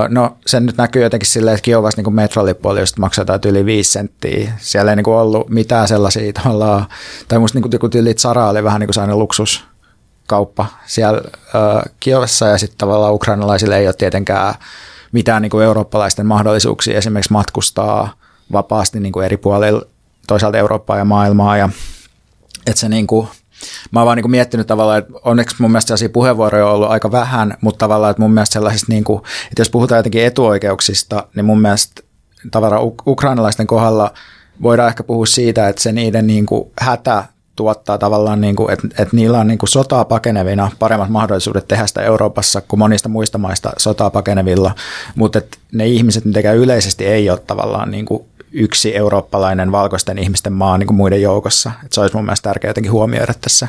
[SPEAKER 3] no se nyt näkyy jotenkin silleen, että Kiovassa niin metrolippu oli just maksaa yli 5 senttiä. Siellä ei niin kuin ollut mitään sellaisia tavallaan, tai musta niin kuin tyyli Zara oli vähän niin kuin sellainen luksuskauppa siellä uh, Kiovassa ja sitten tavallaan ukrainalaisille ei ole tietenkään mitään niin kuin eurooppalaisten mahdollisuuksia esimerkiksi matkustaa vapaasti niin kuin eri puolilla toisaalta Eurooppaa ja maailmaa ja että se niin kuin, mä oon vaan niin miettinyt tavallaan, että onneksi mun mielestä sellaisia puheenvuoroja on ollut aika vähän, mutta tavallaan, että mun mielestä sellaisista, niin kuin, että jos puhutaan jotenkin etuoikeuksista, niin mun mielestä tavallaan ukrainalaisten kohdalla voidaan ehkä puhua siitä, että se niiden niin kuin hätä tuottaa tavallaan, niin kuin, että, että niillä on niin kuin sotaa pakenevina paremmat mahdollisuudet tehdä sitä Euroopassa kuin monista muista maista sotaa pakenevilla, mutta että ne ihmiset mitenkään yleisesti ei ole tavallaan niin kuin yksi eurooppalainen valkoisten ihmisten maa niin kuin muiden joukossa. Että se olisi mun mielestä tärkeää jotenkin huomioida tässä.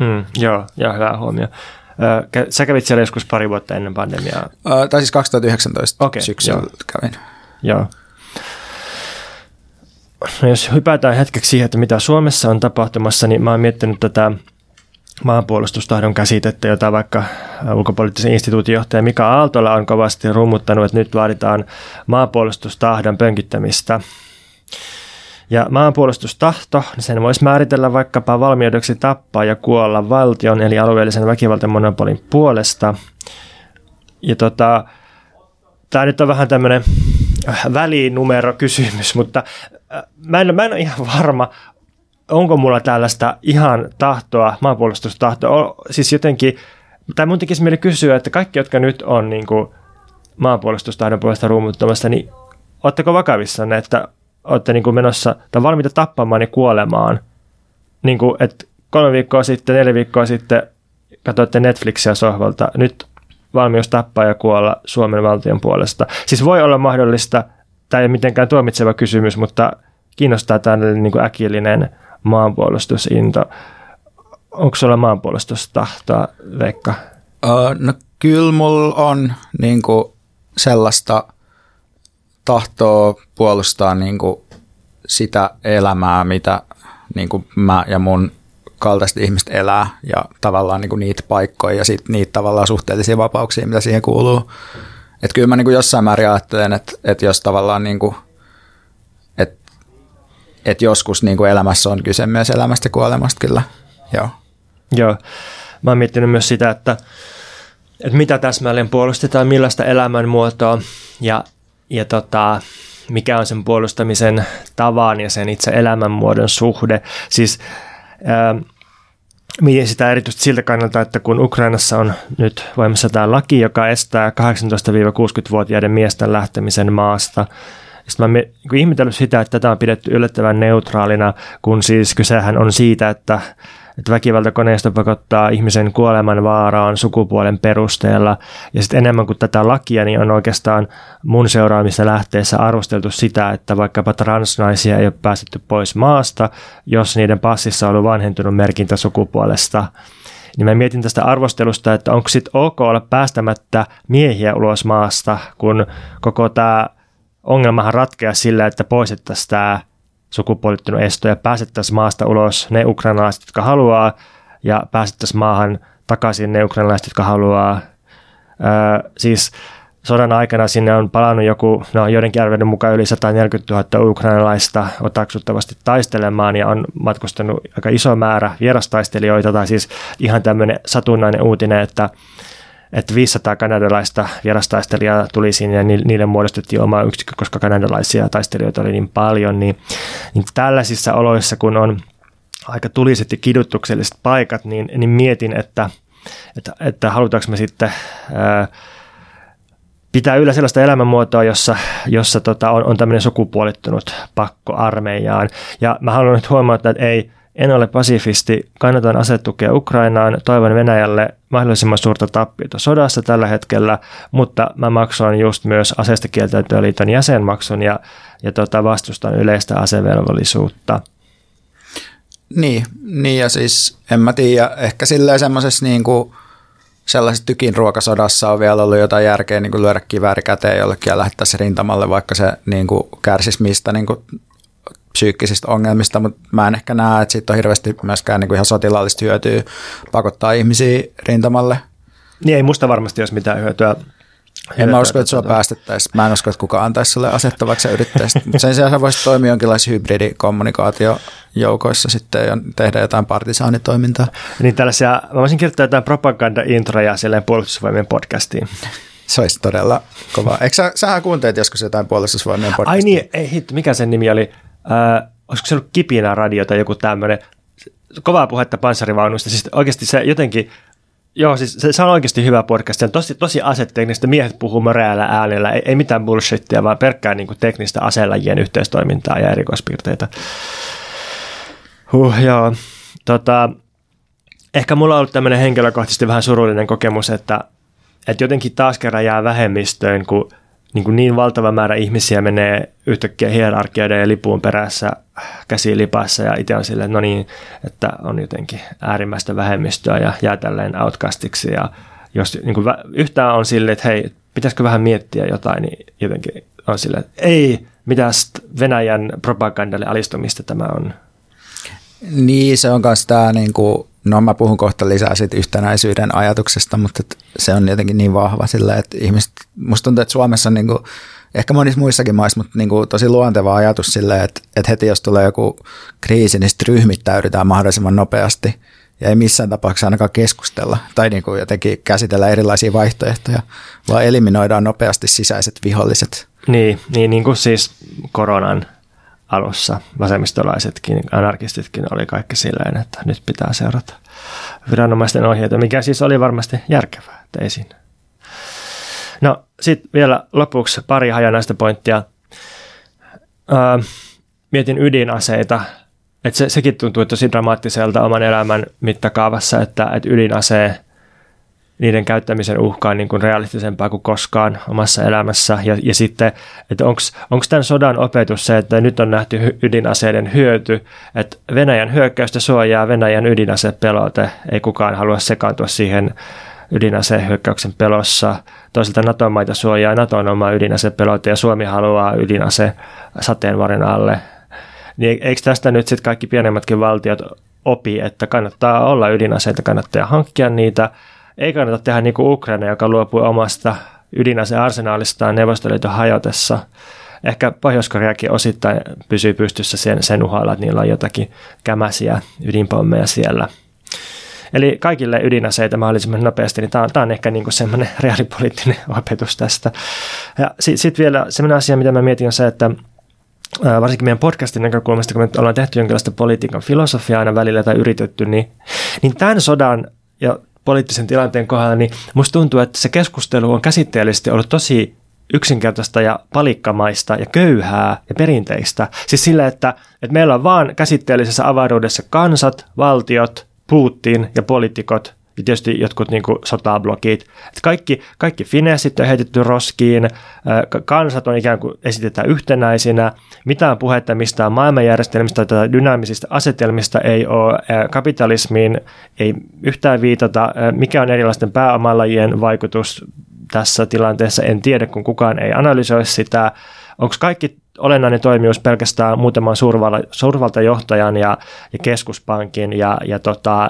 [SPEAKER 1] Mm, joo, joo, hyvä huomio. Sä kävit siellä joskus pari vuotta ennen pandemiaa?
[SPEAKER 3] Tai siis 2019 okay, syksyllä joo. kävin.
[SPEAKER 1] Joo. No jos hypätään hetkeksi siihen, että mitä Suomessa on tapahtumassa, niin mä oon miettinyt tätä maanpuolustustahdon käsitettä, jota vaikka ulkopoliittisen instituutin johtaja Mika Aaltola on kovasti rummuttanut, että nyt vaaditaan maanpuolustustahdon pönkittämistä. Ja maanpuolustustahto, niin sen voisi määritellä vaikkapa valmiudeksi tappaa ja kuolla valtion eli alueellisen väkivaltamonopolin puolesta. Ja tota, tämä nyt on vähän tämmöinen välinumero kysymys, mutta äh, mä en, mä en ole ihan varma, onko mulla tällaista ihan tahtoa, maanpuolustustahtoa, siis jotenkin, tai mun tekisi mieli kysyä, että kaikki, jotka nyt on niin kuin maanpuolustustahdon puolesta ruumuttamassa, niin ootteko vakavissanne, että olette niin kuin menossa tai valmiita tappamaan ja kuolemaan, niin kuin, että kolme viikkoa sitten, neljä viikkoa sitten katsoitte Netflixiä sohvalta, nyt valmius tappaa ja kuolla Suomen valtion puolesta. Siis voi olla mahdollista, tämä ei ole mitenkään tuomitseva kysymys, mutta kiinnostaa tällainen niin äkillinen maanpuolustusinto. Onko sulla maanpuolustustahtoa, Veikka?
[SPEAKER 3] Uh, no kyllä mulla on niin kuin sellaista tahtoa puolustaa niin kuin sitä elämää, mitä niin kuin mä ja mun kaltaiset ihmiset elää ja tavallaan niin kuin niitä paikkoja ja sit niitä tavallaan suhteellisia vapauksia, mitä siihen kuuluu. Että kyllä mä niin kuin jossain määrin ajattelen, että, että jos tavallaan niin kuin, että, että joskus niin kuin elämässä on kyse myös elämästä kuolemasta kyllä. Joo.
[SPEAKER 1] Joo. Mä oon miettinyt myös sitä, että, että mitä täsmälleen puolustetaan, millaista elämänmuotoa ja, ja tota, mikä on sen puolustamisen tavan ja sen itse elämänmuodon suhde. Siis mietin sitä erityisesti siltä kannalta, että kun Ukrainassa on nyt voimassa tämä laki, joka estää 18-60-vuotiaiden miesten lähtemisen maasta, sitten mä olen ihmetellyt sitä, että tätä on pidetty yllättävän neutraalina, kun siis kysehän on siitä, että että väkivaltakoneisto pakottaa ihmisen kuoleman vaaraan sukupuolen perusteella. Ja sitten enemmän kuin tätä lakia, niin on oikeastaan mun seuraamissa lähteessä arvosteltu sitä, että vaikkapa transnaisia ei ole päästetty pois maasta, jos niiden passissa on ollut vanhentunut merkintä sukupuolesta niin mä mietin tästä arvostelusta, että onko sitten ok olla päästämättä miehiä ulos maasta, kun koko tämä ongelmahan ratkeaa sillä, että poistettaisiin tämä sukupuolittunut esto ja pääsettäisiin maasta ulos ne ukrainalaiset, jotka haluaa ja pääsettäisiin maahan takaisin ne ukrainalaiset, jotka haluaa. Öö, siis sodan aikana sinne on palannut joku, no joidenkin arvioiden mukaan yli 140 000 ukrainalaista otaksuttavasti taistelemaan ja on matkustanut aika iso määrä vierastaistelijoita tai siis ihan tämmöinen satunnainen uutinen, että että 500 kanadalaista vierastaistelijaa tuli sinne ja niille muodostettiin oma yksikkö, koska kanadalaisia taistelijoita oli niin paljon, niin, niin tällaisissa oloissa, kun on aika tuliset ja kidutukselliset paikat, niin, niin mietin, että, että, että halutaanko me sitten ää, pitää yllä sellaista elämänmuotoa, jossa, jossa tota, on, on tämmöinen sukupuolittunut pakko armeijaan. Ja mä haluan nyt huomata, että ei, en ole pasifisti, kannatan asetukea Ukrainaan, toivon Venäjälle mahdollisimman suurta tappiota sodassa tällä hetkellä, mutta mä maksoin just myös aseista kieltäytyä liiton jäsenmaksun ja, ja tota, vastustan yleistä asevelvollisuutta.
[SPEAKER 3] Niin, niin ja siis en mä tiedä, ehkä silleen semmoisessa niin kuin sellaisessa tykin ruokasodassa on vielä ollut jotain järkeä niin kuin lyödä kivääri käteen jollekin ja lähettää se rintamalle, vaikka se niin kuin kärsisi mistä niin kuin psyykkisistä ongelmista, mutta mä en ehkä näe, että siitä on hirveästi myöskään niin kuin ihan sotilaallista hyötyä pakottaa ihmisiä rintamalle.
[SPEAKER 1] Niin ei musta varmasti olisi mitään hyötyä
[SPEAKER 3] En mä usko, että sua päästettäisiin. Mä en usko, että kukaan antaisi sulle asettavaksi ja yrittäisi. Sen sijaan sä voisit toimia jonkinlaisessa hybridikommunikaatiojoukoissa sitten ja tehdä jotain partisaanitoimintaa.
[SPEAKER 1] Niin tällaisia, mä voisin kirjoittaa jotain propaganda-introja silleen puolustusvoimien podcastiin.
[SPEAKER 3] Se olisi todella kova. Eikö sä, sähän kuuntelit joskus jotain puolustusvoimien podcastia?
[SPEAKER 1] Ai niin, ei hitto, mikä sen nimi oli? Äh, olisiko se ollut Kipinä radio tai joku tämmöinen? Kovaa puhetta panssarivaunuista. Siis oikeasti se jotenkin Joo, siis se, se on oikeasti hyvä podcast. Se on tosi, tosi aseteknistä. Miehet puhuu möreällä äänellä. Ei, ei mitään bullshittia, vaan pelkkää niin teknistä aselajien yhteistoimintaa ja erikoispiirteitä. Huh, joo. Tota, ehkä mulla on ollut tämmöinen henkilökohtaisesti vähän surullinen kokemus, että, että jotenkin taas kerran jää vähemmistöön, kun niin, kuin niin valtava määrä ihmisiä menee yhtäkkiä hierarkioiden ja lipuun perässä käsi lipassa ja itse on silleen, no niin, että on jotenkin äärimmäistä vähemmistöä ja jää tälleen outcastiksi ja jos niin kuin yhtään on silleen, että hei, pitäisikö vähän miettiä jotain, niin jotenkin on silleen, että ei, mitä Venäjän propagandalle alistumista tämä on.
[SPEAKER 3] Niin, se on myös tämä, niin kuin, no mä puhun kohta lisää siitä yhtenäisyyden ajatuksesta, mutta se on jotenkin niin vahva sillä, että ihmiset, musta tuntuu, että Suomessa niin kuin, ehkä monissa muissakin maissa, mutta niin kuin tosi luonteva ajatus silleen, että, että heti jos tulee joku kriisi, niin sitten ryhmittäydytään mahdollisimman nopeasti ja ei missään tapauksessa ainakaan keskustella tai niin kuin jotenkin käsitellä erilaisia vaihtoehtoja, vaan eliminoidaan nopeasti sisäiset viholliset.
[SPEAKER 1] Niin, niin, niin kuin siis koronan alussa vasemmistolaisetkin, anarkistitkin oli kaikki silleen, että nyt pitää seurata viranomaisten ohjeita, mikä siis oli varmasti järkevää, että ei siinä No sitten vielä lopuksi pari hajanaista pointtia. Öö, mietin ydinaseita. että se, sekin tuntuu tosi dramaattiselta oman elämän mittakaavassa, että, että ydinase, niiden käyttämisen uhka on niin kuin realistisempaa kuin koskaan omassa elämässä. Ja, ja sitten, että onko tämän sodan opetus se, että nyt on nähty ydinaseiden hyöty, että Venäjän hyökkäystä suojaa Venäjän ydinasepelote, ei kukaan halua sekaantua siihen ydinasehyökkäyksen pelossa. Toisaalta NATO-maita suojaa NATOn oma ydinasepelote ja Suomi haluaa ydinase sateenvarren alle. Niin eikö tästä nyt sitten kaikki pienemmätkin valtiot opi, että kannattaa olla ydinaseita, kannattaa hankkia niitä. Ei kannata tehdä niin kuin Ukraina, joka luopui omasta ydinasearsenaalistaan Neuvostoliiton hajotessa. Ehkä Pohjois-Koreakin osittain pysyy pystyssä sen, sen uhalla, että niillä on jotakin kämäsiä ydinpommeja siellä – Eli kaikille ydinaseita mahdollisimman nopeasti, niin tämä on, tämä on ehkä niin kuin semmoinen reaalipoliittinen opetus tästä. Ja sitten sit vielä semmoinen asia, mitä mä mietin on se, että varsinkin meidän podcastin näkökulmasta, kun me ollaan tehty jonkinlaista politiikan filosofiaa aina välillä tai yritetty, niin, niin tämän sodan ja poliittisen tilanteen kohdalla, niin musta tuntuu, että se keskustelu on käsitteellisesti ollut tosi yksinkertaista ja palikkamaista ja köyhää ja perinteistä. Siis sillä, että, että meillä on vaan käsitteellisessä avaruudessa kansat, valtiot, Putin ja poliitikot ja tietysti jotkut niin kuin sotablogit. Että kaikki, kaikki finessit on heitetty roskiin, kansat on ikään kuin esitetään yhtenäisinä, mitään puhetta mistään maailmanjärjestelmistä tai dynaamisista asetelmista ei ole, kapitalismiin ei yhtään viitata, mikä on erilaisten pääomalajien vaikutus tässä tilanteessa, en tiedä, kun kukaan ei analysoi sitä. Onko kaikki olennainen toimijuus pelkästään muutaman suurvaltajohtajan ja, ja keskuspankin ja, ja tota,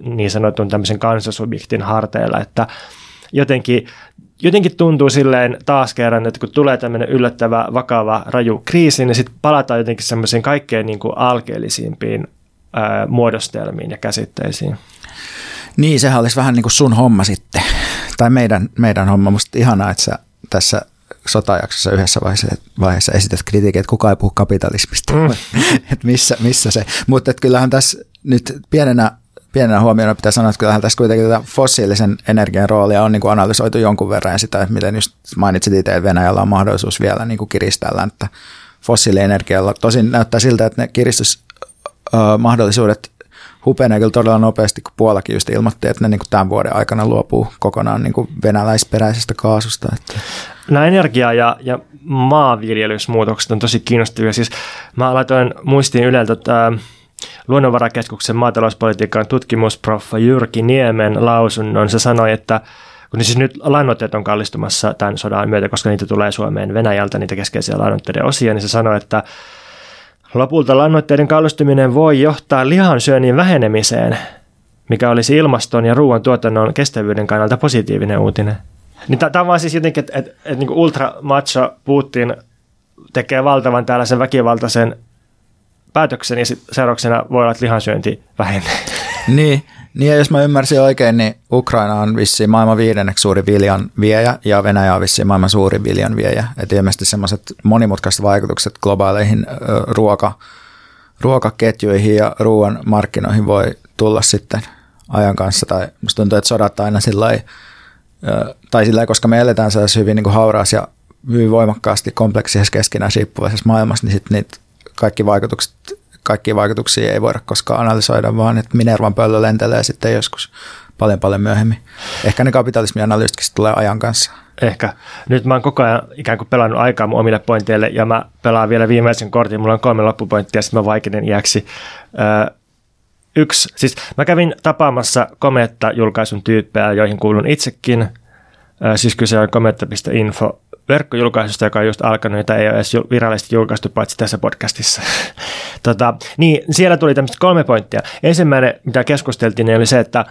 [SPEAKER 1] niin sanotun tämmöisen kansasubjektin harteilla, että jotenkin, jotenkin tuntuu silleen taas kerran, että kun tulee tämmöinen yllättävä, vakava, raju kriisi, niin sitten palataan jotenkin semmoisiin kaikkein niin kuin alkeellisimpiin ää, muodostelmiin ja käsitteisiin.
[SPEAKER 3] Niin, sehän olisi vähän niin kuin sun homma sitten, tai meidän, meidän homma. Musta ihanaa, että sä tässä sotajaksossa yhdessä vaiheessa, vaiheessa esität kritiikin, että kukaan ei puhu kapitalismista, mm. että missä, missä se. Mutta kyllähän tässä nyt pienenä, pienenä huomiona pitää sanoa, että kyllähän tässä kuitenkin tätä fossiilisen energian roolia on niin kuin analysoitu jonkun verran sitä, että miten just mainitsit itse, että Venäjällä on mahdollisuus vielä niin kuin kiristää länttä fossiilienergialla. Tosin näyttää siltä, että ne kiristysmahdollisuudet hupenee kyllä todella nopeasti, kun Puolakin just ilmoitti, että ne niin kuin tämän vuoden aikana luopuu kokonaan niin kuin venäläisperäisestä kaasusta. Että.
[SPEAKER 1] Nämä energia- ja, ja maanviljelysmuutokset on tosi kiinnostavia. Siis mä laitoin muistiin Yleltä tämä Luonnonvarakeskuksen maatalouspolitiikan tutkimusproffa Jyrki Niemen lausunnon. Se sanoi, että kun siis nyt lannoitteet on kallistumassa tämän sodan myötä, koska niitä tulee Suomeen Venäjältä, niitä keskeisiä lannoitteiden osia, niin se sanoi, että Lopulta lannoitteiden kallistuminen voi johtaa lihansyönnin vähenemiseen, mikä olisi ilmaston ja ruoan tuotannon kestävyyden kannalta positiivinen uutinen. Niin tämä on vaan siis jotenkin, että et, et, niin ultra macho Putin tekee valtavan tällaisen väkivaltaisen päätöksen ja seurauksena voi olla, että lihansyönti vähenee.
[SPEAKER 3] Niin, niin ja jos mä ymmärsin oikein, niin Ukraina on vissiin maailman viidenneksi suuri viljan viejä ja Venäjä on vissiin maailman suuri viljan viejä. Että ilmeisesti semmoiset monimutkaiset vaikutukset globaaleihin ruoka, ruokaketjuihin ja ruoan markkinoihin voi tulla sitten ajan kanssa. Tai musta tuntuu, että sodat aina sillä tai sillä koska me eletään sellaisessa hyvin niin kuin hauraassa ja hyvin voimakkaasti kompleksisessa keskenään riippuvaisessa maailmassa, niin sitten niitä kaikki vaikutukset, kaikki vaikutuksia ei voida koskaan analysoida, vaan että Minervan pöllö lentelee sitten joskus paljon paljon myöhemmin. Ehkä ne kapitalismianalyysitkin tulee ajan kanssa.
[SPEAKER 1] Ehkä. Nyt mä oon koko ajan ikään kuin pelannut aikaa mun omille pointeille ja mä pelaan vielä viimeisen kortin. Mulla on kolme loppupointtia ja sitten mä vaikenen iäksi. Öö, yksi, siis mä kävin tapaamassa Kometta julkaisun tyyppejä, joihin kuulun itsekin. Öö, siis kyse on kometta.info verkkojulkaisusta, joka on just alkanut, jota ei ole edes virallisesti julkaistu paitsi tässä podcastissa. tota, niin, siellä tuli tämmöistä kolme pointtia. Ensimmäinen, mitä keskusteltiin, niin oli se, että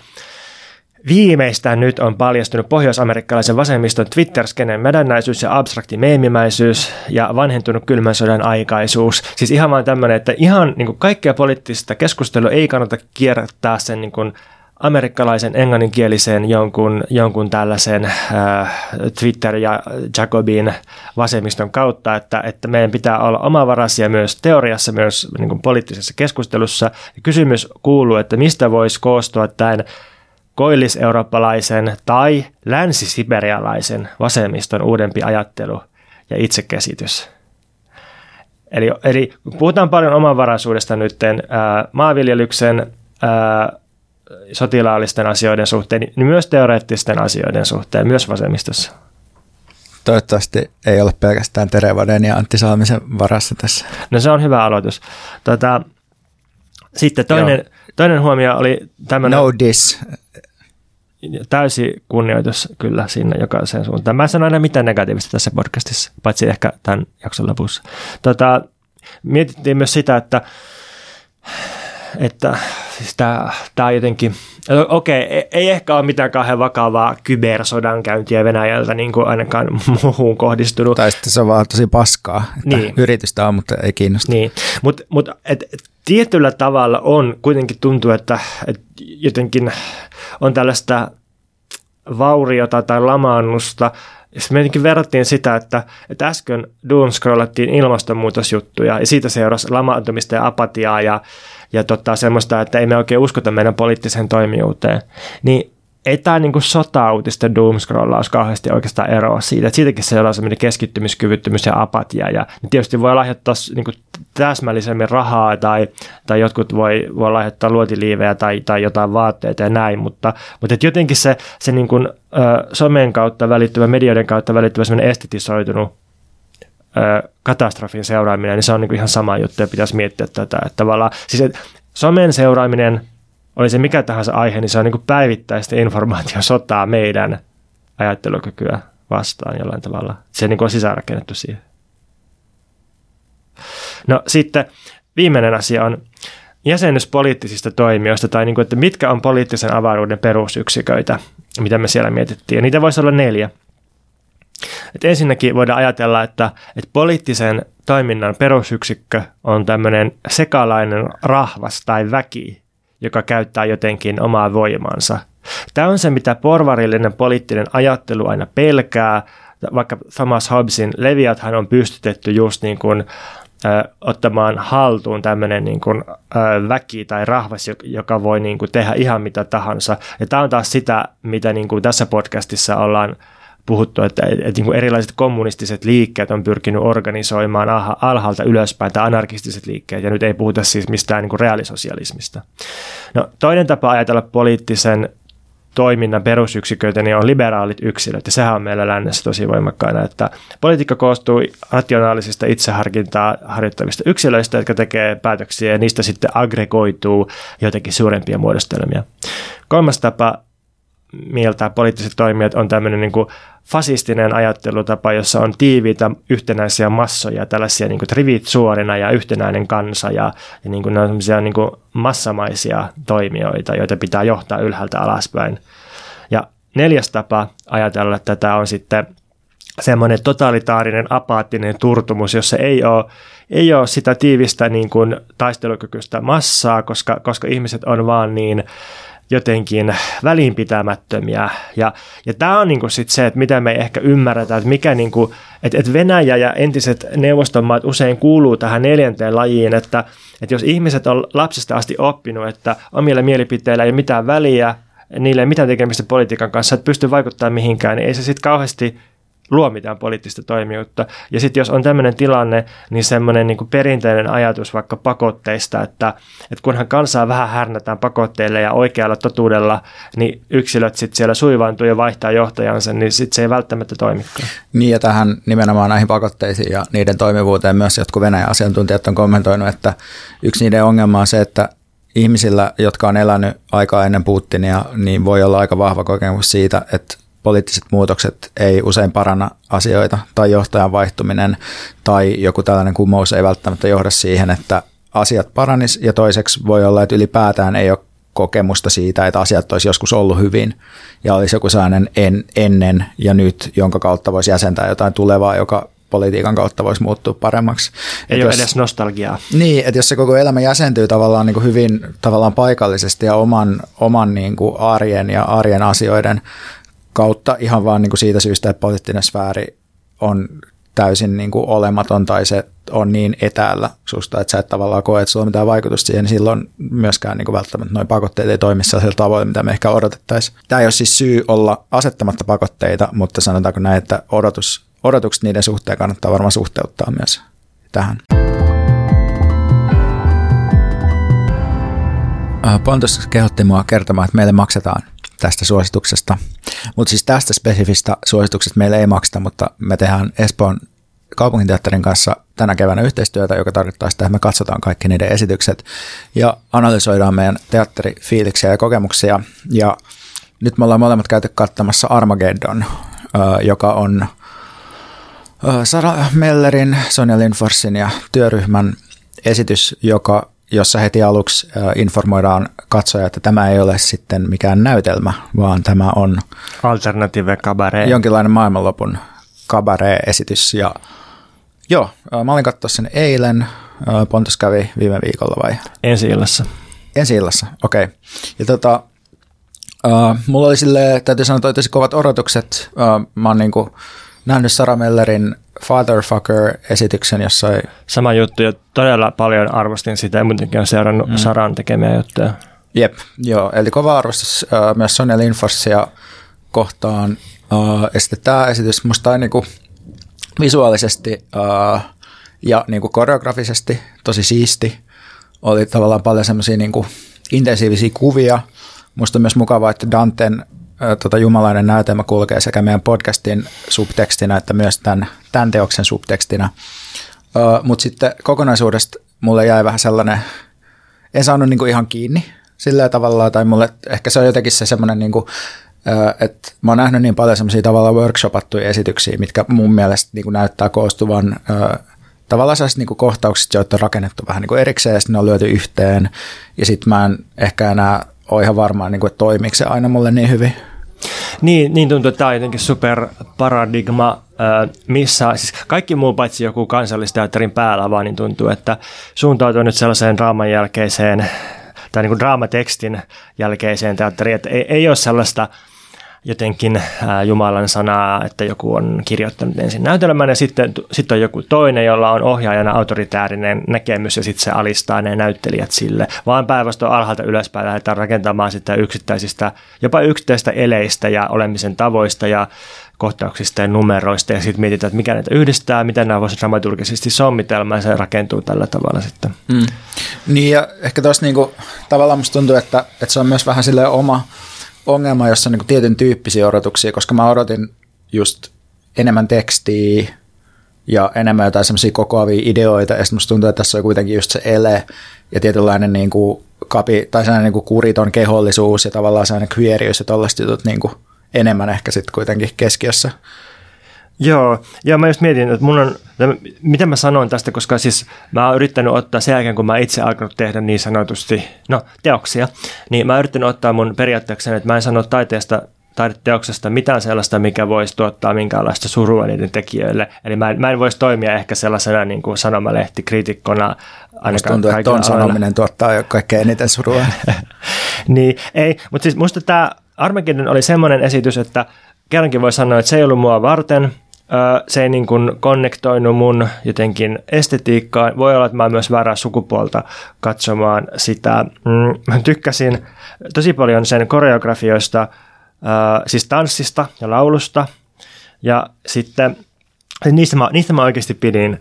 [SPEAKER 1] Viimeistään nyt on paljastunut pohjois-amerikkalaisen vasemmiston Twitter-skeneen mädännäisyys ja abstrakti meemimäisyys ja vanhentunut kylmän sodan aikaisuus. Siis ihan vaan tämmöinen, että ihan niin kuin kaikkea poliittista keskustelua ei kannata kierrättää sen niin kuin amerikkalaisen englanninkielisen jonkun, jonkun tällaisen äh, Twitter- ja Jacobin vasemmiston kautta, että, että meidän pitää olla omavaraisia myös teoriassa, myös niin kuin poliittisessa keskustelussa. Ja kysymys kuuluu, että mistä voisi koostua tämän koillis-eurooppalaisen tai länsisiberialaisen vasemmiston uudempi ajattelu ja itsekäsitys. Eli, eli puhutaan paljon omavaraisuudesta nyt ää, maanviljelyksen, ää, sotilaallisten asioiden suhteen, niin myös teoreettisten asioiden suhteen, myös vasemmistossa.
[SPEAKER 3] Toivottavasti ei ole pelkästään Terevaden ja Antti Salmisen varassa tässä.
[SPEAKER 1] No se on hyvä aloitus. Tota, sitten toinen, toinen huomio oli tämmöinen...
[SPEAKER 3] No dis
[SPEAKER 1] täysi kunnioitus kyllä sinne jokaiseen suuntaan. Mä en sano aina mitään negatiivista tässä podcastissa, paitsi ehkä tämän jakson lopussa. Tota, mietittiin myös sitä, että, että siis tämä, jotenkin, okei, okay, ei ehkä ole mitään kauhean vakavaa kybersodankäyntiä Venäjältä niin kuin ainakaan muuhun kohdistunut.
[SPEAKER 3] Tai sitten se on vaan tosi paskaa, että niin. yritystä on, mutta ei kiinnosta.
[SPEAKER 1] Niin, mutta mut, et, et, tietyllä tavalla on kuitenkin tuntuu, että, että jotenkin on tällaista vauriota tai lamaannusta. Sitten me jotenkin verrattiin sitä, että, että äsken doomscrollattiin ilmastonmuutosjuttuja ja siitä seurasi lamaantumista ja apatiaa ja, ja tota, semmoista, että ei me oikein uskota meidän poliittiseen toimijuuteen. Niin ei tämä niin sota-uutisten doomscrollaus kauheasti oikeastaan eroa siitä. Että siitäkin se on sellainen keskittymiskyvyttömyys ja apatia. Ja niin voi lahjoittaa niin täsmällisemmin rahaa tai, tai jotkut voi, voi lahjoittaa luotiliivejä tai, tai jotain vaatteita ja näin. Mutta, mutta että jotenkin se, se niin kuin, ö, somen kautta välittyvä, medioiden kautta välittyvä estetisoitunut katastrofin seuraaminen, niin se on niin kuin ihan sama juttu ja pitäisi miettiä tätä. Että tavallaan, siis että somen seuraaminen – oli se mikä tahansa aihe, niin se on niin kuin päivittäistä informaatiosotaa meidän ajattelukykyä vastaan jollain tavalla. Se niin kuin on sisäänrakennettu siihen. No sitten viimeinen asia on jäsennys poliittisista toimijoista, tai niin kuin, että mitkä on poliittisen avaruuden perusyksiköitä, mitä me siellä mietittiin. Ja niitä voisi olla neljä. Et ensinnäkin voidaan ajatella, että, että poliittisen toiminnan perusyksikkö on tämmöinen sekalainen rahvas tai väki, joka käyttää jotenkin omaa voimansa. Tämä on se, mitä porvarillinen poliittinen ajattelu aina pelkää. Vaikka Thomas Hobbesin Leviathan on pystytetty just niin kuin, ö, ottamaan haltuun tämmöinen niin kuin, ö, väki tai rahvas, joka voi niin kuin, tehdä ihan mitä tahansa. Ja tämä on taas sitä, mitä niin kuin tässä podcastissa ollaan puhuttu, että, että, että niin erilaiset kommunistiset liikkeet on pyrkinyt organisoimaan alhaalta ylöspäin tai anarkistiset liikkeet, ja nyt ei puhuta siis mistään niin reaalisosialismista. No, toinen tapa ajatella poliittisen toiminnan perusyksiköitä niin on liberaalit yksilöt, ja sehän on meillä lännessä tosi voimakkaana, että politiikka koostuu rationaalisista itseharkintaa harjoittavista yksilöistä, jotka tekee päätöksiä, ja niistä sitten aggregoituu jotenkin suurempia muodostelmia. Kolmas tapa mieltä poliittiset toimijat on tämmöinen niin kuin fasistinen ajattelutapa, jossa on tiiviitä yhtenäisiä massoja, tällaisia niin kuin rivit suorina ja yhtenäinen kansa ja, ja niin kuin ne on niin kuin massamaisia toimijoita, joita pitää johtaa ylhäältä alaspäin. Ja neljäs tapa ajatella tätä on sitten semmoinen totalitaarinen apaattinen turtumus, jossa ei ole, ei ole sitä tiivistä niin kuin taistelukykyistä massaa, koska, koska ihmiset on vaan niin jotenkin välinpitämättömiä. Ja, ja tämä on niinku sit se, että mitä me ei ehkä ymmärretä, että mikä niinku, että, että Venäjä ja entiset neuvostonmaat usein kuuluu tähän neljänteen lajiin, että, että jos ihmiset on lapsesta asti oppinut, että omilla mielipiteillä ei ole mitään väliä, niille ei mitään tekemistä politiikan kanssa, että pystyy vaikuttamaan mihinkään, niin ei se sitten kauheasti luo mitään poliittista toimijuutta. Ja sitten jos on tämmöinen tilanne, niin semmoinen niin perinteinen ajatus vaikka pakotteista, että, että kunhan kansaa vähän härnätään pakotteille ja oikealla totuudella, niin yksilöt sitten siellä suivaantuu ja vaihtaa johtajansa, niin sitten se ei välttämättä toimikaan.
[SPEAKER 3] Niin ja tähän nimenomaan näihin pakotteisiin ja niiden toimivuuteen myös jotkut Venäjän asiantuntijat on kommentoinut, että yksi niiden ongelma on se, että ihmisillä, jotka on elänyt aikaa ennen Putinia, niin voi olla aika vahva kokemus siitä, että poliittiset muutokset ei usein paranna asioita tai johtajan vaihtuminen tai joku tällainen kumous ei välttämättä johda siihen, että asiat paranis ja toiseksi voi olla, että ylipäätään ei ole kokemusta siitä, että asiat olisi joskus ollut hyvin ja olisi joku sellainen en, ennen ja nyt, jonka kautta voisi jäsentää jotain tulevaa, joka politiikan kautta voisi muuttua paremmaksi.
[SPEAKER 1] Ei et ole jos, edes nostalgiaa.
[SPEAKER 3] Niin, että jos se koko elämä jäsentyy tavallaan niin kuin hyvin tavallaan paikallisesti ja oman, oman niin kuin arjen ja arjen asioiden kautta ihan vaan niin kuin siitä syystä, että poliittinen sfääri on täysin niin kuin olematon tai se on niin etäällä susta, että sä et tavallaan koe, että sulla on mitään vaikutusta siihen, niin silloin myöskään niin kuin välttämättä noin pakotteet ei toimi sellaisella tavoin, mitä me ehkä odotettaisiin. Tämä ei ole siis syy olla asettamatta pakotteita, mutta sanotaanko näin, että odotus, odotukset niiden suhteen kannattaa varmaan suhteuttaa myös tähän. Pontus kehotti mua kertomaan, että meille maksetaan tästä suosituksesta. Mutta siis tästä spesifistä suosituksesta meille ei makseta, mutta me tehdään Espoon kaupunginteatterin kanssa tänä keväänä yhteistyötä, joka tarkoittaa sitä, että me katsotaan kaikki niiden esitykset ja analysoidaan meidän teatterifiiliksiä ja kokemuksia. Ja nyt me ollaan molemmat käyty kattamassa Armageddon, joka on Sara Mellerin, Sonja Lindforsin ja työryhmän esitys, joka jossa heti aluksi informoidaan katsoja, että tämä ei ole sitten mikään näytelmä, vaan tämä on
[SPEAKER 1] Alternative cabaret.
[SPEAKER 3] Jonkinlainen maailmanlopun cabaret-esitys. Ja joo, mä olin katsoa sen eilen. Pontus kävi viime viikolla vai?
[SPEAKER 1] Ensi illassa.
[SPEAKER 3] Ensi illassa, okei. Okay. Ja tota, uh, mulla oli sille, täytyy sanoa, tosi kovat odotukset. Uh, mä oon niinku nähnyt Sarah Mellerin Fatherfucker-esityksen jossain.
[SPEAKER 1] Sama juttu ja todella paljon arvostin sitä ja muutenkin on seurannut mm. Saran tekemiä juttuja.
[SPEAKER 3] Jep, joo. Eli kova arvostus uh, myös Sonja Lindforsia kohtaan. Uh, ja sitten tämä esitys musta on niinku visuaalisesti uh, ja niinku koreografisesti tosi siisti. Oli tavallaan paljon semmoisia niinku intensiivisiä kuvia. Musta on myös mukavaa, että Danten tota jumalainen näytelmä kulkee sekä meidän podcastin subtekstinä että myös tämän, tämän teoksen subtekstinä. Mutta sitten kokonaisuudesta mulle jäi vähän sellainen, en saanut niinku ihan kiinni sillä tavalla, tai mulle ehkä se on jotenkin se semmoinen, niinku, että mä oon nähnyt niin paljon semmoisia tavallaan workshopattuja esityksiä, mitkä mun mielestä niinku näyttää koostuvan tavallaan sellaisista niin kohtauksista, joita on rakennettu vähän niin erikseen ja sitten ne on lyöty yhteen. Ja sitten mä en ehkä enää ole ihan varma, niin kuin, että toimiiko se aina mulle niin hyvin.
[SPEAKER 1] Niin, niin tuntuu, että tämä on jotenkin superparadigma, missä siis kaikki muu paitsi joku kansallisteatterin päällä vaan niin tuntuu, että suuntautuu nyt sellaiseen draaman jälkeiseen tai niin kuin draamatekstin jälkeiseen teatteriin, että ei, ei ole sellaista jotenkin Jumalan sanaa, että joku on kirjoittanut ensin näytelmän ja sitten, sitten on joku toinen, jolla on ohjaajana autoritäärinen näkemys ja sitten se alistaa ne näyttelijät sille. Vaan päinvastoin alhaalta ylöspäin lähdetään rakentamaan sitä yksittäisistä, jopa yksittäistä eleistä ja olemisen tavoista ja kohtauksista ja numeroista ja sitten mietitään, että mikä näitä yhdistää, miten nämä voisi dramaturgisesti sommitelma ja se rakentuu tällä tavalla sitten. Mm.
[SPEAKER 3] Niin ja ehkä tuossa niinku, tavallaan musta tuntuu, että, että se on myös vähän sille oma ongelma, jossa on niin tietyn tyyppisiä odotuksia, koska mä odotin just enemmän tekstiä ja enemmän jotain semmoisia kokoavia ideoita, ja sitten musta tuntuu, että tässä on kuitenkin just se ele ja tietynlainen niin kuin kapi, tai sellainen niin kuin kuriton kehollisuus ja tavallaan sellainen queerius ja tällaiset jutut niin kuin enemmän ehkä sitten kuitenkin keskiössä.
[SPEAKER 1] Joo, ja mä just mietin, että mun on, mitä mä sanoin tästä, koska siis mä oon yrittänyt ottaa sen jälkeen, kun mä itse alkanut tehdä niin sanotusti, no teoksia, niin mä oon yrittänyt ottaa mun periaatteeksi, että mä en sano taiteesta taideteoksesta mitään sellaista, mikä voisi tuottaa minkäänlaista surua niiden tekijöille. Eli mä en, mä en voisi toimia ehkä sellaisena niin kuin sanomalehtikriitikkona.
[SPEAKER 3] Musta tuntuu, että ton sanominen tuottaa jo kaikkein eniten surua.
[SPEAKER 1] niin, ei, mutta siis musta tämä Armageddon oli semmoinen esitys, että kerrankin voi sanoa, että se ei ollut mua varten – se ei niin konnektoinut mun jotenkin estetiikkaan. Voi olla, että mä myös väärää sukupuolta katsomaan sitä. Mm, mä tykkäsin tosi paljon sen koreografioista, siis tanssista ja laulusta. Ja sitten niistä mä, niistä mä oikeasti pidin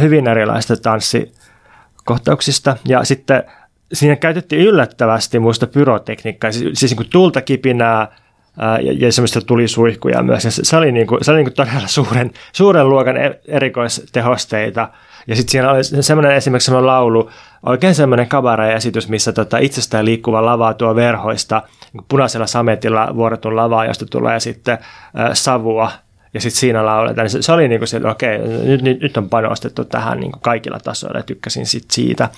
[SPEAKER 1] hyvin erilaisista tanssikohtauksista. Ja sitten siinä käytettiin yllättävästi muista pyrotekniikkaa, siis, siis niin kuin tulta kipinää, ja, ja semmoista tulisuihkuja myös. Ja se oli, niin kuin, se oli niin kuin todella suuren, suuren luokan e-, erikoistehosteita. Ja sitten siinä oli semmoinen esimerkiksi semmoinen laulu, oikein semmoinen kabara-esitys, missä tota itsestään liikkuva lava tuo verhoista punaisella sametilla vuorotun lavaa, josta tulee sitten savua ja sitten siinä lauletaan. Se, se oli niin kuin se, että okei, nyt, nyt, nyt on panostettu tähän niin kuin kaikilla tasoilla ja tykkäsin sit siitä.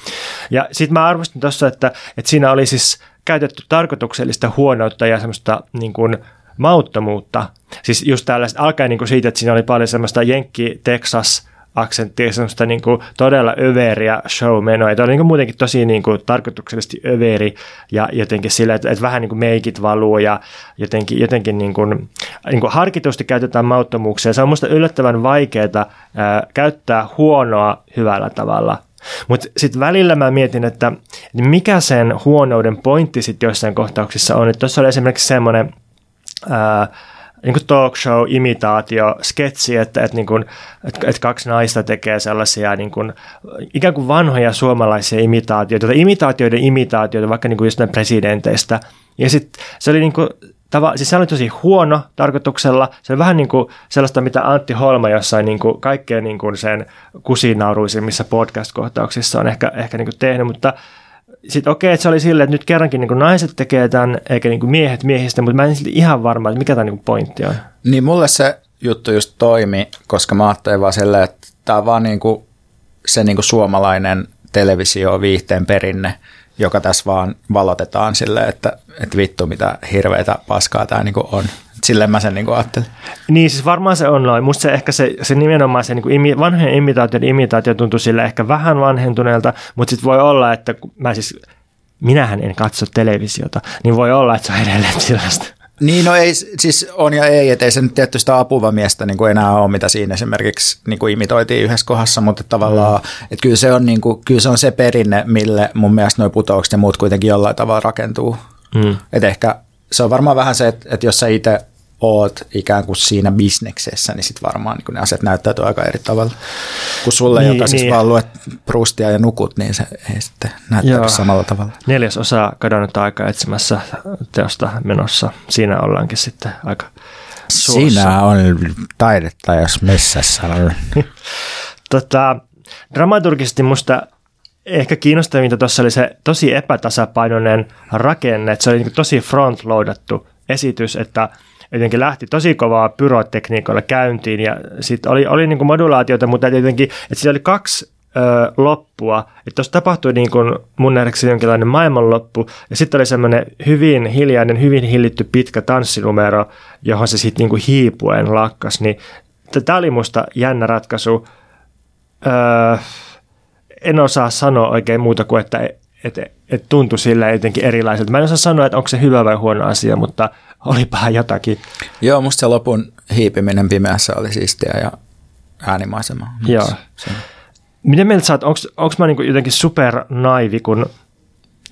[SPEAKER 1] Ja sitten mä arvostin tuossa, että, että siinä oli siis käytetty tarkoituksellista huonoutta ja semmoista niin kuin mauttomuutta. Siis just tällaista, alkaen niin kuin siitä, että siinä oli paljon semmoista Jenkki-Texas aksenttia, semmoista niin kuin todella överiä showmenoa. Tämä oli niin kuin muutenkin tosi niin kuin tarkoituksellisesti överi ja jotenkin sillä, että, että vähän niin kuin meikit valuu ja jotenkin, jotenkin niin kuin, niin kuin harkitusti käytetään mauttomuuksia. Se on minusta yllättävän vaikeaa ää, käyttää huonoa hyvällä tavalla. Mutta sitten välillä mä mietin, että mikä sen huonouden pointti sitten joissain kohtauksissa on. Tuossa oli esimerkiksi semmoinen niin kuin talk show, imitaatio, sketsi, että, että, niin kuin, että, että kaksi naista tekee sellaisia niin kuin, ikään kuin vanhoja suomalaisia imitaatioita, tai imitaatioiden imitaatioita, vaikka niin kuin just presidenteistä. Ja sitten se oli niin kuin, tava, siis se oli tosi huono tarkoituksella. Se oli vähän niin kuin sellaista, mitä Antti Holma jossain niin kuin kaikkein niin kuin sen kusinauruisimmissa podcast-kohtauksissa on ehkä, ehkä niin kuin tehnyt, mutta sitten okei, että se oli silleen, että nyt kerrankin niin naiset tekee tämän, eikä niin miehet miehistä, mutta mä en silti ihan varma, että mikä tämä niin pointti on.
[SPEAKER 3] Niin mulle se juttu just toimi, koska mä ajattelin vaan silleen, että tämä on vaan niin kuin se niin kuin suomalainen televisio viihteen perinne, joka tässä vaan valotetaan silleen, että, että vittu mitä hirveitä paskaa tämä niin on. Silleen mä sen niin ajattelin.
[SPEAKER 1] Niin, siis varmaan se on noin. Musta se ehkä se, se nimenomaan se niin imi, vanhojen imitaation imitaatio tuntuu sille ehkä vähän vanhentuneelta, mutta sitten voi olla, että mä siis, minähän en katso televisiota, niin voi olla, että se on edelleen sellaista.
[SPEAKER 3] Niin, no ei, siis on ja ei, että ei se nyt tietysti sitä apuvamiestä niin kuin enää ole, mitä siinä esimerkiksi niin kuin imitoitiin yhdessä kohdassa, mutta tavallaan, mm. että kyllä se, on, niin kuin, kyllä se on se perinne, mille mun mielestä nuo putoukset ja muut kuitenkin jollain tavalla rakentuu. Mm. Että ehkä se on varmaan vähän se, että, että jos sä itse oot ikään kuin siinä bisneksessä, niin sitten varmaan niin ne asiat näyttäytyy aika eri tavalla. Kun sulle, niin, joka siis niin. vaan luet Prustia ja nukut, niin se ei sitten näyttäydy samalla tavalla.
[SPEAKER 1] Neljäs osa kadonnut aika etsimässä teosta menossa. Siinä ollaankin sitten aika
[SPEAKER 3] suossa. Siinä on taidetta, jos messässä on.
[SPEAKER 1] tota, dramaturgisesti musta ehkä kiinnostavinta tuossa oli se tosi epätasapainoinen rakenne, että se oli niin tosi frontloadattu esitys, että jotenkin lähti tosi kovaa pyrotekniikoilla käyntiin ja sitten oli, oli niin modulaatiota, mutta jotenkin, että siinä oli kaksi ö, loppua, että tuossa tapahtui niin kuin mun nähdäkseni jonkinlainen maailmanloppu ja sitten oli semmoinen hyvin hiljainen, hyvin hillitty pitkä tanssinumero, johon se sitten niin kuin hiipuen lakkas, niin tämä oli musta jännä ratkaisu. Öö, en osaa sanoa oikein muuta kuin, että et, et tuntui sillä jotenkin erilaiselta. Mä en osaa sanoa, että onko se hyvä vai huono asia, mutta olipahan jotakin.
[SPEAKER 3] Joo, musta se lopun hiipiminen pimeässä oli siistiä ja äänimaisema.
[SPEAKER 1] Joo. Se. Miten mieltä sä oot, onko mä niinku jotenkin super naivi, kun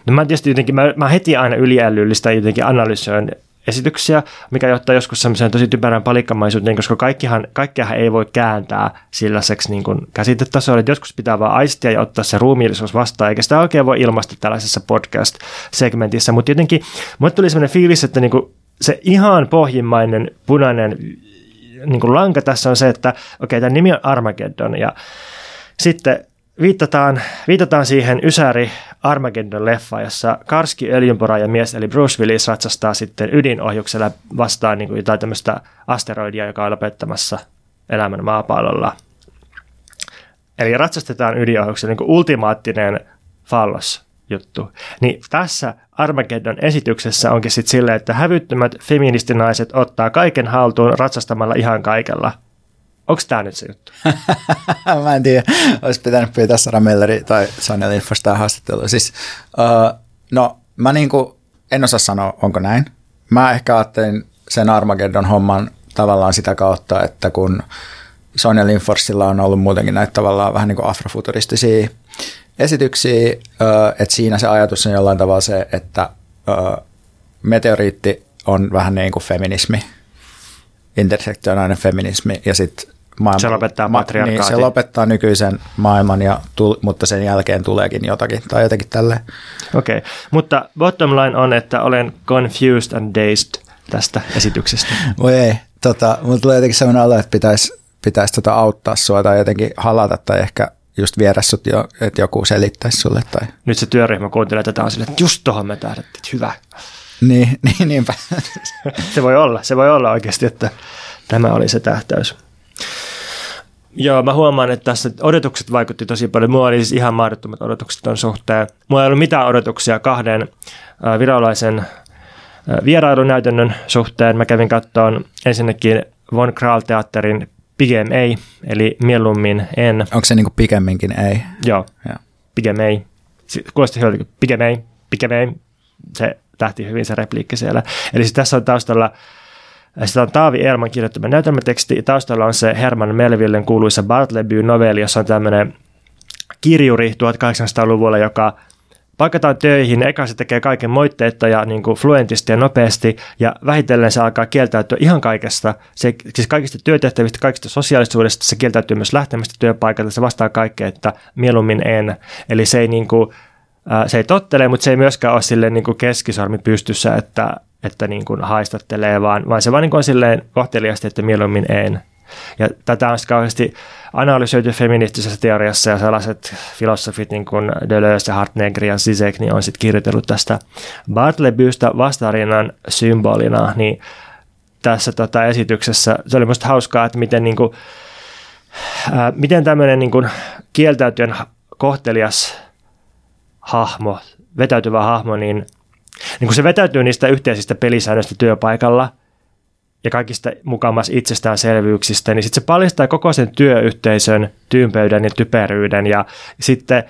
[SPEAKER 1] No mä tietysti jotenkin, mä, mä heti aina yliälyllistä jotenkin analysoin esityksiä, mikä johtaa joskus semmoiseen tosi typerään palikkamaisuuteen, koska kaikkihan, kaikkiahan ei voi kääntää sellaiseksi niin kuin käsitetasolla, että joskus pitää vaan aistia ja ottaa se ruumiillisuus vastaan, eikä sitä oikein voi ilmaista tällaisessa podcast-segmentissä, mutta jotenkin mulle tuli semmoinen fiilis, että niin kuin se ihan pohjimmainen punainen niin kuin lanka tässä on se, että okei, okay, tämä nimi on Armageddon ja sitten viitataan, viitataan siihen Ysäri Armageddon-leffa, jossa Karski öljynpora mies eli Bruce Willis ratsastaa sitten ydinohjuksella vastaan niin kuin jotain tämmöistä asteroidia, joka on lopettamassa elämän maapallolla. Eli ratsastetaan ydinohjuksella niin kuin ultimaattinen fallos juttu. Niin tässä Armageddon esityksessä onkin sitten silleen, että hävyttömät feministinaiset ottaa kaiken haltuun ratsastamalla ihan kaikella. Onko tämä nyt se juttu?
[SPEAKER 3] mä en tiedä, olisi pitänyt pyytää Sara Melleri tai Sonja Lindfors haastattelua. Siis, uh, no, mä niinku, en osaa sanoa, onko näin. Mä ehkä ajattelin sen Armageddon homman tavallaan sitä kautta, että kun Sonja Lindforsilla on ollut muutenkin näitä tavallaan vähän niin kuin afrofuturistisia esityksiä, että siinä se ajatus on jollain tavalla se, että meteoriitti on vähän niin kuin feminismi, intersektionaalinen feminismi ja sitten
[SPEAKER 1] maailma, se lopettaa ma- niin,
[SPEAKER 3] se lopettaa nykyisen maailman, ja tul, mutta sen jälkeen tuleekin jotakin tai jotenkin tälleen.
[SPEAKER 1] Okei, okay. mutta bottom line on, että olen confused and dazed tästä esityksestä.
[SPEAKER 3] Voi ei, tota, mutta tulee jotenkin sellainen olo, että pitäisi pitäisi tota auttaa sua tai jotenkin halata tai ehkä just viedä sut jo, että joku selittäisi sulle. Tai...
[SPEAKER 1] Nyt se työryhmä kuuntelee tätä on sille, että just tuohon me tähdettiin, että hyvä.
[SPEAKER 3] Niin, niin niinpä.
[SPEAKER 1] se voi olla, se voi olla oikeasti, että tämä oli se tähtäys. Joo, mä huomaan, että tässä odotukset vaikutti tosi paljon. Mulla oli siis ihan mahdottomat odotukset ton suhteen. Mulla ei ollut mitään odotuksia kahden virolaisen vierailunäytännön suhteen. Mä kävin kattoon ensinnäkin Von Kral-teatterin Pigem ei, eli mieluummin en.
[SPEAKER 3] Onko se niin kuin pikemminkin ei?
[SPEAKER 1] Joo, Joo. pigem ei. Kuulosti hyvältä, pigem ei, pigem ei. Se lähti hyvin se repliikki siellä. Eli siis tässä on taustalla sitä on Taavi Elman kirjoittama näytelmäteksti. Taustalla on se Herman Melvillen kuuluisa Bartleby-novelli, jossa on tämmöinen kirjuri 1800-luvulla, joka Paikataan töihin, eka se tekee kaiken moitteetta ja niin kuin fluentisti ja nopeasti, ja vähitellen se alkaa kieltäytyä ihan kaikesta, se, siis kaikista työtehtävistä, kaikista sosiaalisuudesta, se kieltäytyy myös lähtemästä työpaikalta, se vastaa kaikkea, että mieluummin en. Eli se ei, niin kuin, se ei tottele, mutta se ei myöskään ole silleen niin kuin keskisormi pystyssä, että, että niin kuin haistattelee, vaan, vaan se vaan niin kuin on silleen kohteliasti, että mieluummin en. Ja tätä on kauheasti analysoitu feministisessä teoriassa ja sellaiset filosofit niin kuin Deleuze, Hartnegri ja Zizek niin on sitten kirjoitellut tästä Bartlebystä vastarinnan symbolina, niin tässä tota, esityksessä se oli minusta hauskaa, että miten, niin kuin, ää, miten tämmöinen niin kuin, kieltäytyön kohtelias hahmo, vetäytyvä hahmo, niin, niin kuin se vetäytyy niistä yhteisistä pelisäännöistä työpaikalla – ja kaikista mukamas itsestäänselvyyksistä, niin sitten se paljastaa koko sen työyhteisön tyympeyden ja typeryyden. Ja sitten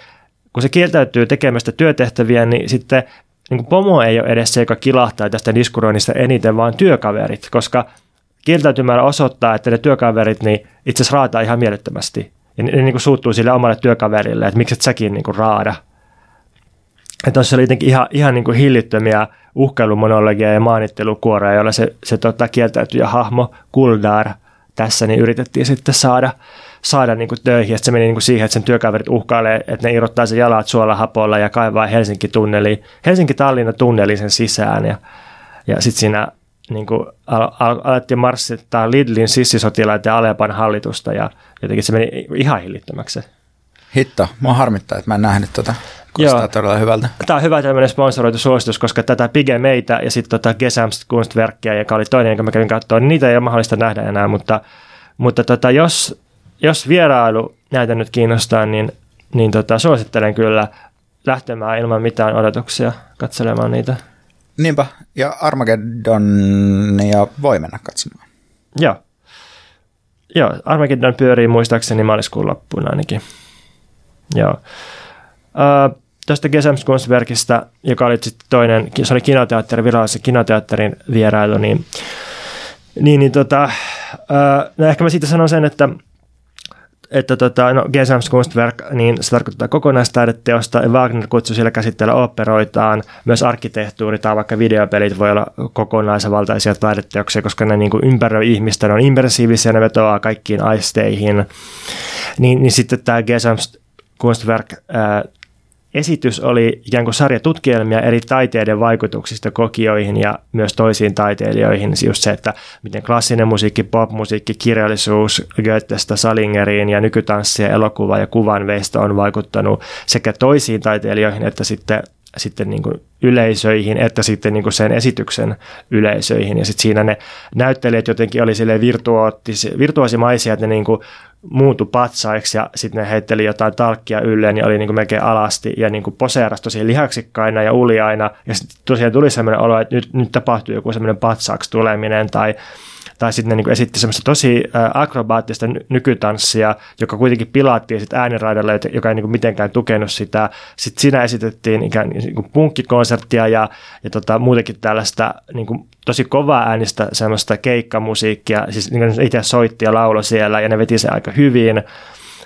[SPEAKER 1] kun se kieltäytyy tekemästä työtehtäviä, niin sitten niin kuin pomo ei ole edes se, joka kilahtaa tästä diskuroinnista eniten, vaan työkaverit, koska kieltäytymällä osoittaa, että ne työkaverit niin itse asiassa raataa ihan mielettömästi. Ja ne, ne niin kuin suuttuu sille omalle työkaverille, että miksi et säkin niin kuin raada. Että tuossa oli jotenkin ihan, ihan niin kuin hillittömiä uhkailumonologia ja maanittelukuorea, jolla se, se tota, kieltäytyjä hahmo Kuldar tässä niin yritettiin sitten saada, saada niin kuin töihin. Ja se meni niin kuin siihen, että sen työkaverit uhkailee, että ne irrottaa sen jalat suolahapolla ja kaivaa Helsinki-tunneli, Helsinki-Tallinna-tunneli sen sisään. Ja, ja sitten siinä niin kuin al- al- alettiin marssittaa Lidlin sissisotilaita ja Alepan hallitusta ja jotenkin se meni ihan hillittömäksi.
[SPEAKER 3] Hitto, mua harmittaa, että mä en nähnyt tota. Kuulostaa Joo. todella hyvältä.
[SPEAKER 1] Tämä on hyvä tämmöinen sponsoroitu suositus, koska tätä Pige meitä ja sitten tota Gesamst Kunstwerkia, joka oli toinen, jonka mä kävin katsoa, niin niitä ei ole mahdollista nähdä enää, mutta, mutta tota, jos, jos vierailu näitä nyt kiinnostaa, niin, niin tota, suosittelen kyllä lähtemään ilman mitään odotuksia katselemaan niitä.
[SPEAKER 3] Niinpä, ja Armageddon ja voi mennä katsomaan.
[SPEAKER 1] Joo. Joo, Armageddon pyörii muistaakseni maaliskuun loppuun ainakin. Joo. Uh, tästä Gesamskunstwerkistä, joka oli sitten toinen, se oli kinoteatteri, virallisen kinoteatterin vierailu, niin, niin, niin tota, uh, no ehkä mä siitä sanon sen, että että tota, no, Gesamskunstwerk, niin se tarkoittaa kokonaistaideteosta, ja Wagner kutsui siellä käsitellä operoitaan, myös arkkitehtuuri tai vaikka videopelit voi olla kokonaisvaltaisia taideteoksia, koska ne niin ympäröi ihmistä, ne on immersiivisiä, ne vetoaa kaikkiin aisteihin. Niin, niin sitten tämä Gesamskunstwerk esitys oli ikään kuin sarja tutkielmia eri taiteiden vaikutuksista kokioihin ja myös toisiin taiteilijoihin. Just se, että miten klassinen musiikki, popmusiikki, kirjallisuus Goethestä Salingeriin ja nykytanssi ja elokuva ja kuvanveisto on vaikuttanut sekä toisiin taiteilijoihin että sitten sitten niin kuin yleisöihin, että sitten niin kuin sen esityksen yleisöihin. Ja sitten siinä ne näyttelijät jotenkin oli silleen että ne niin kuin muutu patsaiksi ja sitten ne heitteli jotain talkkia ylleen ja oli niin kuin melkein alasti ja niin kuin poseerasi tosi lihaksikkaina ja uljaina. Ja sitten tosiaan tuli sellainen olo, että nyt, nyt tapahtuu joku semmoinen patsaaksi tuleminen tai tai sitten ne niin esitti semmoista tosi akrobaattista nykytanssia, joka kuitenkin pilattiin sitten ääniraidalle, joka ei niin mitenkään tukenut sitä. Sitten siinä esitettiin ikään niin kuin punkkikonserttia ja, ja tota, muutenkin tällaista niin kuin tosi kovaa äänistä semmoista keikkamusiikkia, siis niin itse soitti ja laulo siellä ja ne veti se aika hyvin.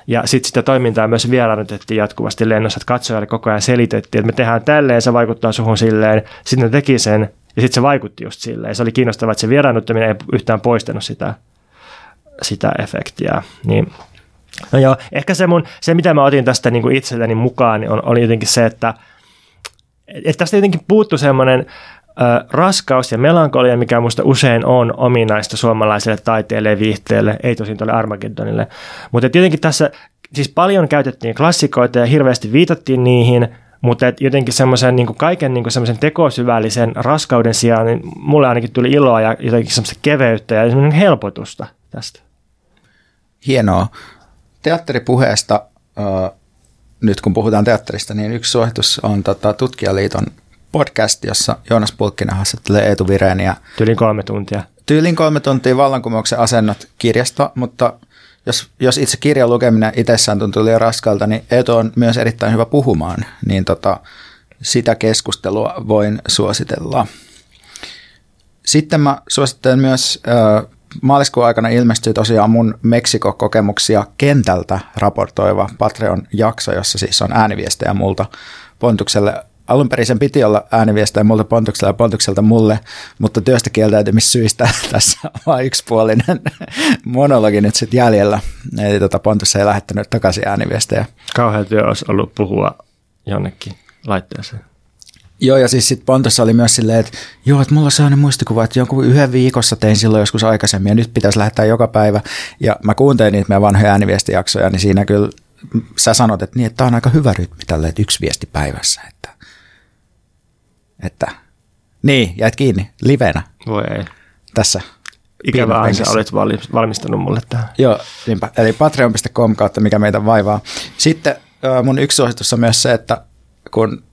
[SPEAKER 1] Ja sitten sitä toimintaa myös vieraannutettiin jatkuvasti lennossa, että katsojalle koko ajan selitettiin, että me tehdään tälleen, se vaikuttaa suhun silleen. Sitten ne teki sen ja sitten se vaikutti just silleen. Se oli kiinnostavaa, että se vieraannuttaminen ei yhtään poistanut sitä, sitä efektiä. Niin, no joo, ehkä se, mun, se mitä mä otin tästä niin kuin itselleni mukaan, niin on, oli jotenkin se, että, että tästä jotenkin puuttu semmoinen raskaus ja melankolia, mikä minusta usein on ominaista suomalaiselle taiteelle ja viihteelle, ei tosin tuolle Armageddonille. Mutta tietenkin tässä siis paljon käytettiin klassikoita ja hirveästi viitattiin niihin – mutta et jotenkin semmoisen niin kaiken niin semmoisen tekosyvällisen raskauden sijaan, niin mulle ainakin tuli iloa ja jotenkin semmoista keveyttä ja semmoinen helpotusta tästä.
[SPEAKER 3] Hienoa. Teatteripuheesta, äh, nyt kun puhutaan teatterista, niin yksi suositus on tota, Tutkijaliiton podcast, jossa Joonas Pulkkinen haastattelee Eetu Vireeniä.
[SPEAKER 1] Tyylin kolme tuntia.
[SPEAKER 3] Tyylin kolme tuntia vallankumouksen asennot kirjasta, mutta jos, jos itse kirjan lukeminen itsessään tuntuu liian raskalta, niin Eetu on myös erittäin hyvä puhumaan, niin tota, sitä keskustelua voin suositella. Sitten mä suosittelen myös, äh, maaliskuun aikana ilmestyy tosiaan mun Meksiko-kokemuksia kentältä raportoiva Patreon-jakso, jossa siis on ääniviestejä multa Pontukselle alun perin sen piti olla ääniviestejä multa Pontuksella ja Pontukselta mulle, mutta työstä kieltäytymissyistä tässä on vain yksipuolinen monologi nyt sitten jäljellä. Eli tota, Pontus ei lähettänyt takaisin ääniviestejä.
[SPEAKER 1] Kauhean työ olisi ollut puhua jonnekin laitteeseen.
[SPEAKER 3] Joo, ja siis sitten Pontossa oli myös silleen, että joo, että mulla on sellainen muistikuva, että jonkun yhden viikossa tein silloin joskus aikaisemmin, ja nyt pitäisi lähettää joka päivä. Ja mä kuuntelin niitä meidän vanhoja ääniviestijaksoja, niin siinä kyllä sä sanot, että, niin, että tämä on aika hyvä rytmi tälle, että yksi viesti päivässä. Että että niin, jäit kiinni livenä.
[SPEAKER 1] Voi ei.
[SPEAKER 3] Tässä.
[SPEAKER 1] Ikävä sä olit valmistanut mulle tähän.
[SPEAKER 3] Joo, niinpä. Eli patreon.com kautta, mikä meitä vaivaa. Sitten mun yksi suositus on myös se, että kun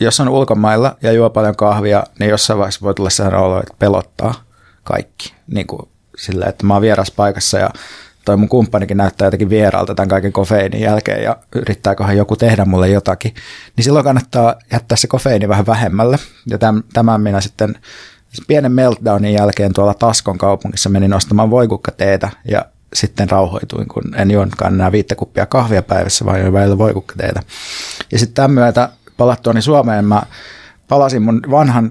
[SPEAKER 3] jos on ulkomailla ja juo paljon kahvia, niin jossain vaiheessa voi tulla sellainen olo, että pelottaa kaikki. Niin kuin sillä, että mä oon vieras paikassa ja toi mun kumppanikin näyttää jotenkin vieraalta tämän kaiken kofeiinin jälkeen ja yrittääköhän joku tehdä mulle jotakin, niin silloin kannattaa jättää se kofeiini vähän vähemmälle. Ja tämän, minä sitten pienen meltdownin jälkeen tuolla Taskon kaupungissa menin ostamaan voikukkateetä ja sitten rauhoituin, kun en juonutkaan enää viittä kuppia kahvia päivässä, vaan join välillä voikukkateitä. Ja sitten tämän myötä palattuani Suomeen mä palasin mun vanhan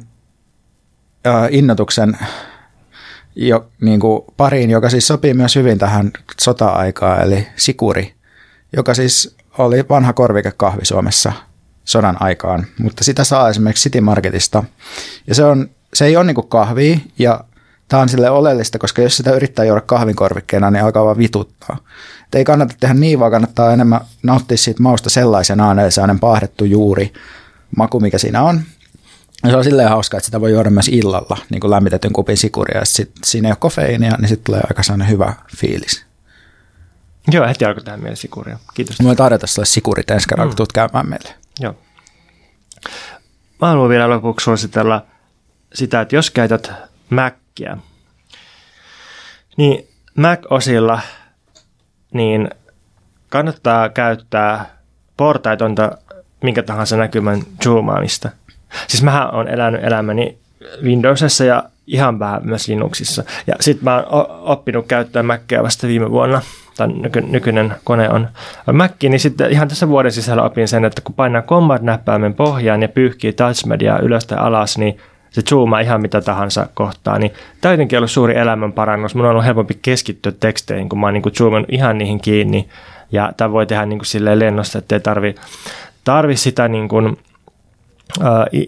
[SPEAKER 3] innotuksen jo, niin kuin pariin, joka siis sopii myös hyvin tähän sota-aikaan, eli Sikuri, joka siis oli vanha korvikekahvi Suomessa sodan aikaan, mutta sitä saa esimerkiksi City Marketista. Ja se, on, se ei ole niin kuin kahvia, ja tämä on sille oleellista, koska jos sitä yrittää juoda kahvinkorvikkeena, niin alkaa vaan vituttaa. Et ei kannata tehdä niin, vaan kannattaa enemmän nauttia siitä mausta sellaisenaan, eli sellainen paahdettu juuri maku, mikä siinä on. Ja se on silleen hauska, että sitä voi juoda myös illalla, niin kuin lämmitetyn kupin sikuria. Ja sit siinä ei ole kofeiinia, niin sitten tulee aika sellainen hyvä fiilis.
[SPEAKER 1] Joo, heti alkoi tähän mieleen sikuria. Kiitos.
[SPEAKER 3] Mä voin tarjota sulle sikurit ensi kerran, mm. kun tulet käymään meille.
[SPEAKER 1] Joo. Mä haluan vielä lopuksi suositella sitä, että jos käytät Macia, niin Mac-osilla niin kannattaa käyttää portaitonta minkä tahansa näkymän zoomaamista – Siis mä oon elänyt elämäni Windowsissa ja ihan vähän myös Linuxissa. Ja sitten mä oon oppinut käyttää Mackeä vasta viime vuonna. Tai nyky- nykyinen kone on Mac, niin sitten ihan tässä vuoden sisällä opin sen, että kun painaa Command-näppäimen pohjaan ja pyyhkii touchmediaa ylös tai alas, niin se zoomaa ihan mitä tahansa kohtaa, niin tämä on jotenkin ollut suuri elämän parannus. Mun on ollut helpompi keskittyä teksteihin, kun mä oon niin zoomannut ihan niihin kiinni. Ja tämä voi tehdä niin kuin silleen lennosta, ettei tarvi, tarvi sitä niin kuin,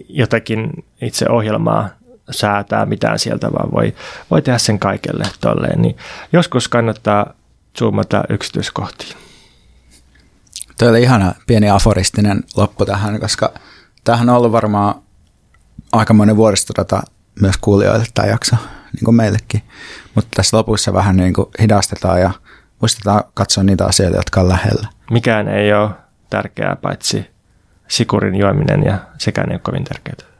[SPEAKER 1] jotakin itse ohjelmaa säätää mitään sieltä, vaan voi, voi tehdä sen kaikelle tolleen. Niin joskus kannattaa zoomata yksityiskohtiin.
[SPEAKER 3] Tuo oli ihana pieni aforistinen loppu tähän, koska tämähän on ollut varmaan aikamoinen vuoristorata myös kuulijoille tämä jakso, niin kuin meillekin. Mutta tässä lopussa vähän niin kuin hidastetaan ja muistetaan katsoa niitä asioita, jotka on lähellä.
[SPEAKER 1] Mikään ei ole tärkeää paitsi sikurin juominen ja sekään ei ole kovin tärkeää.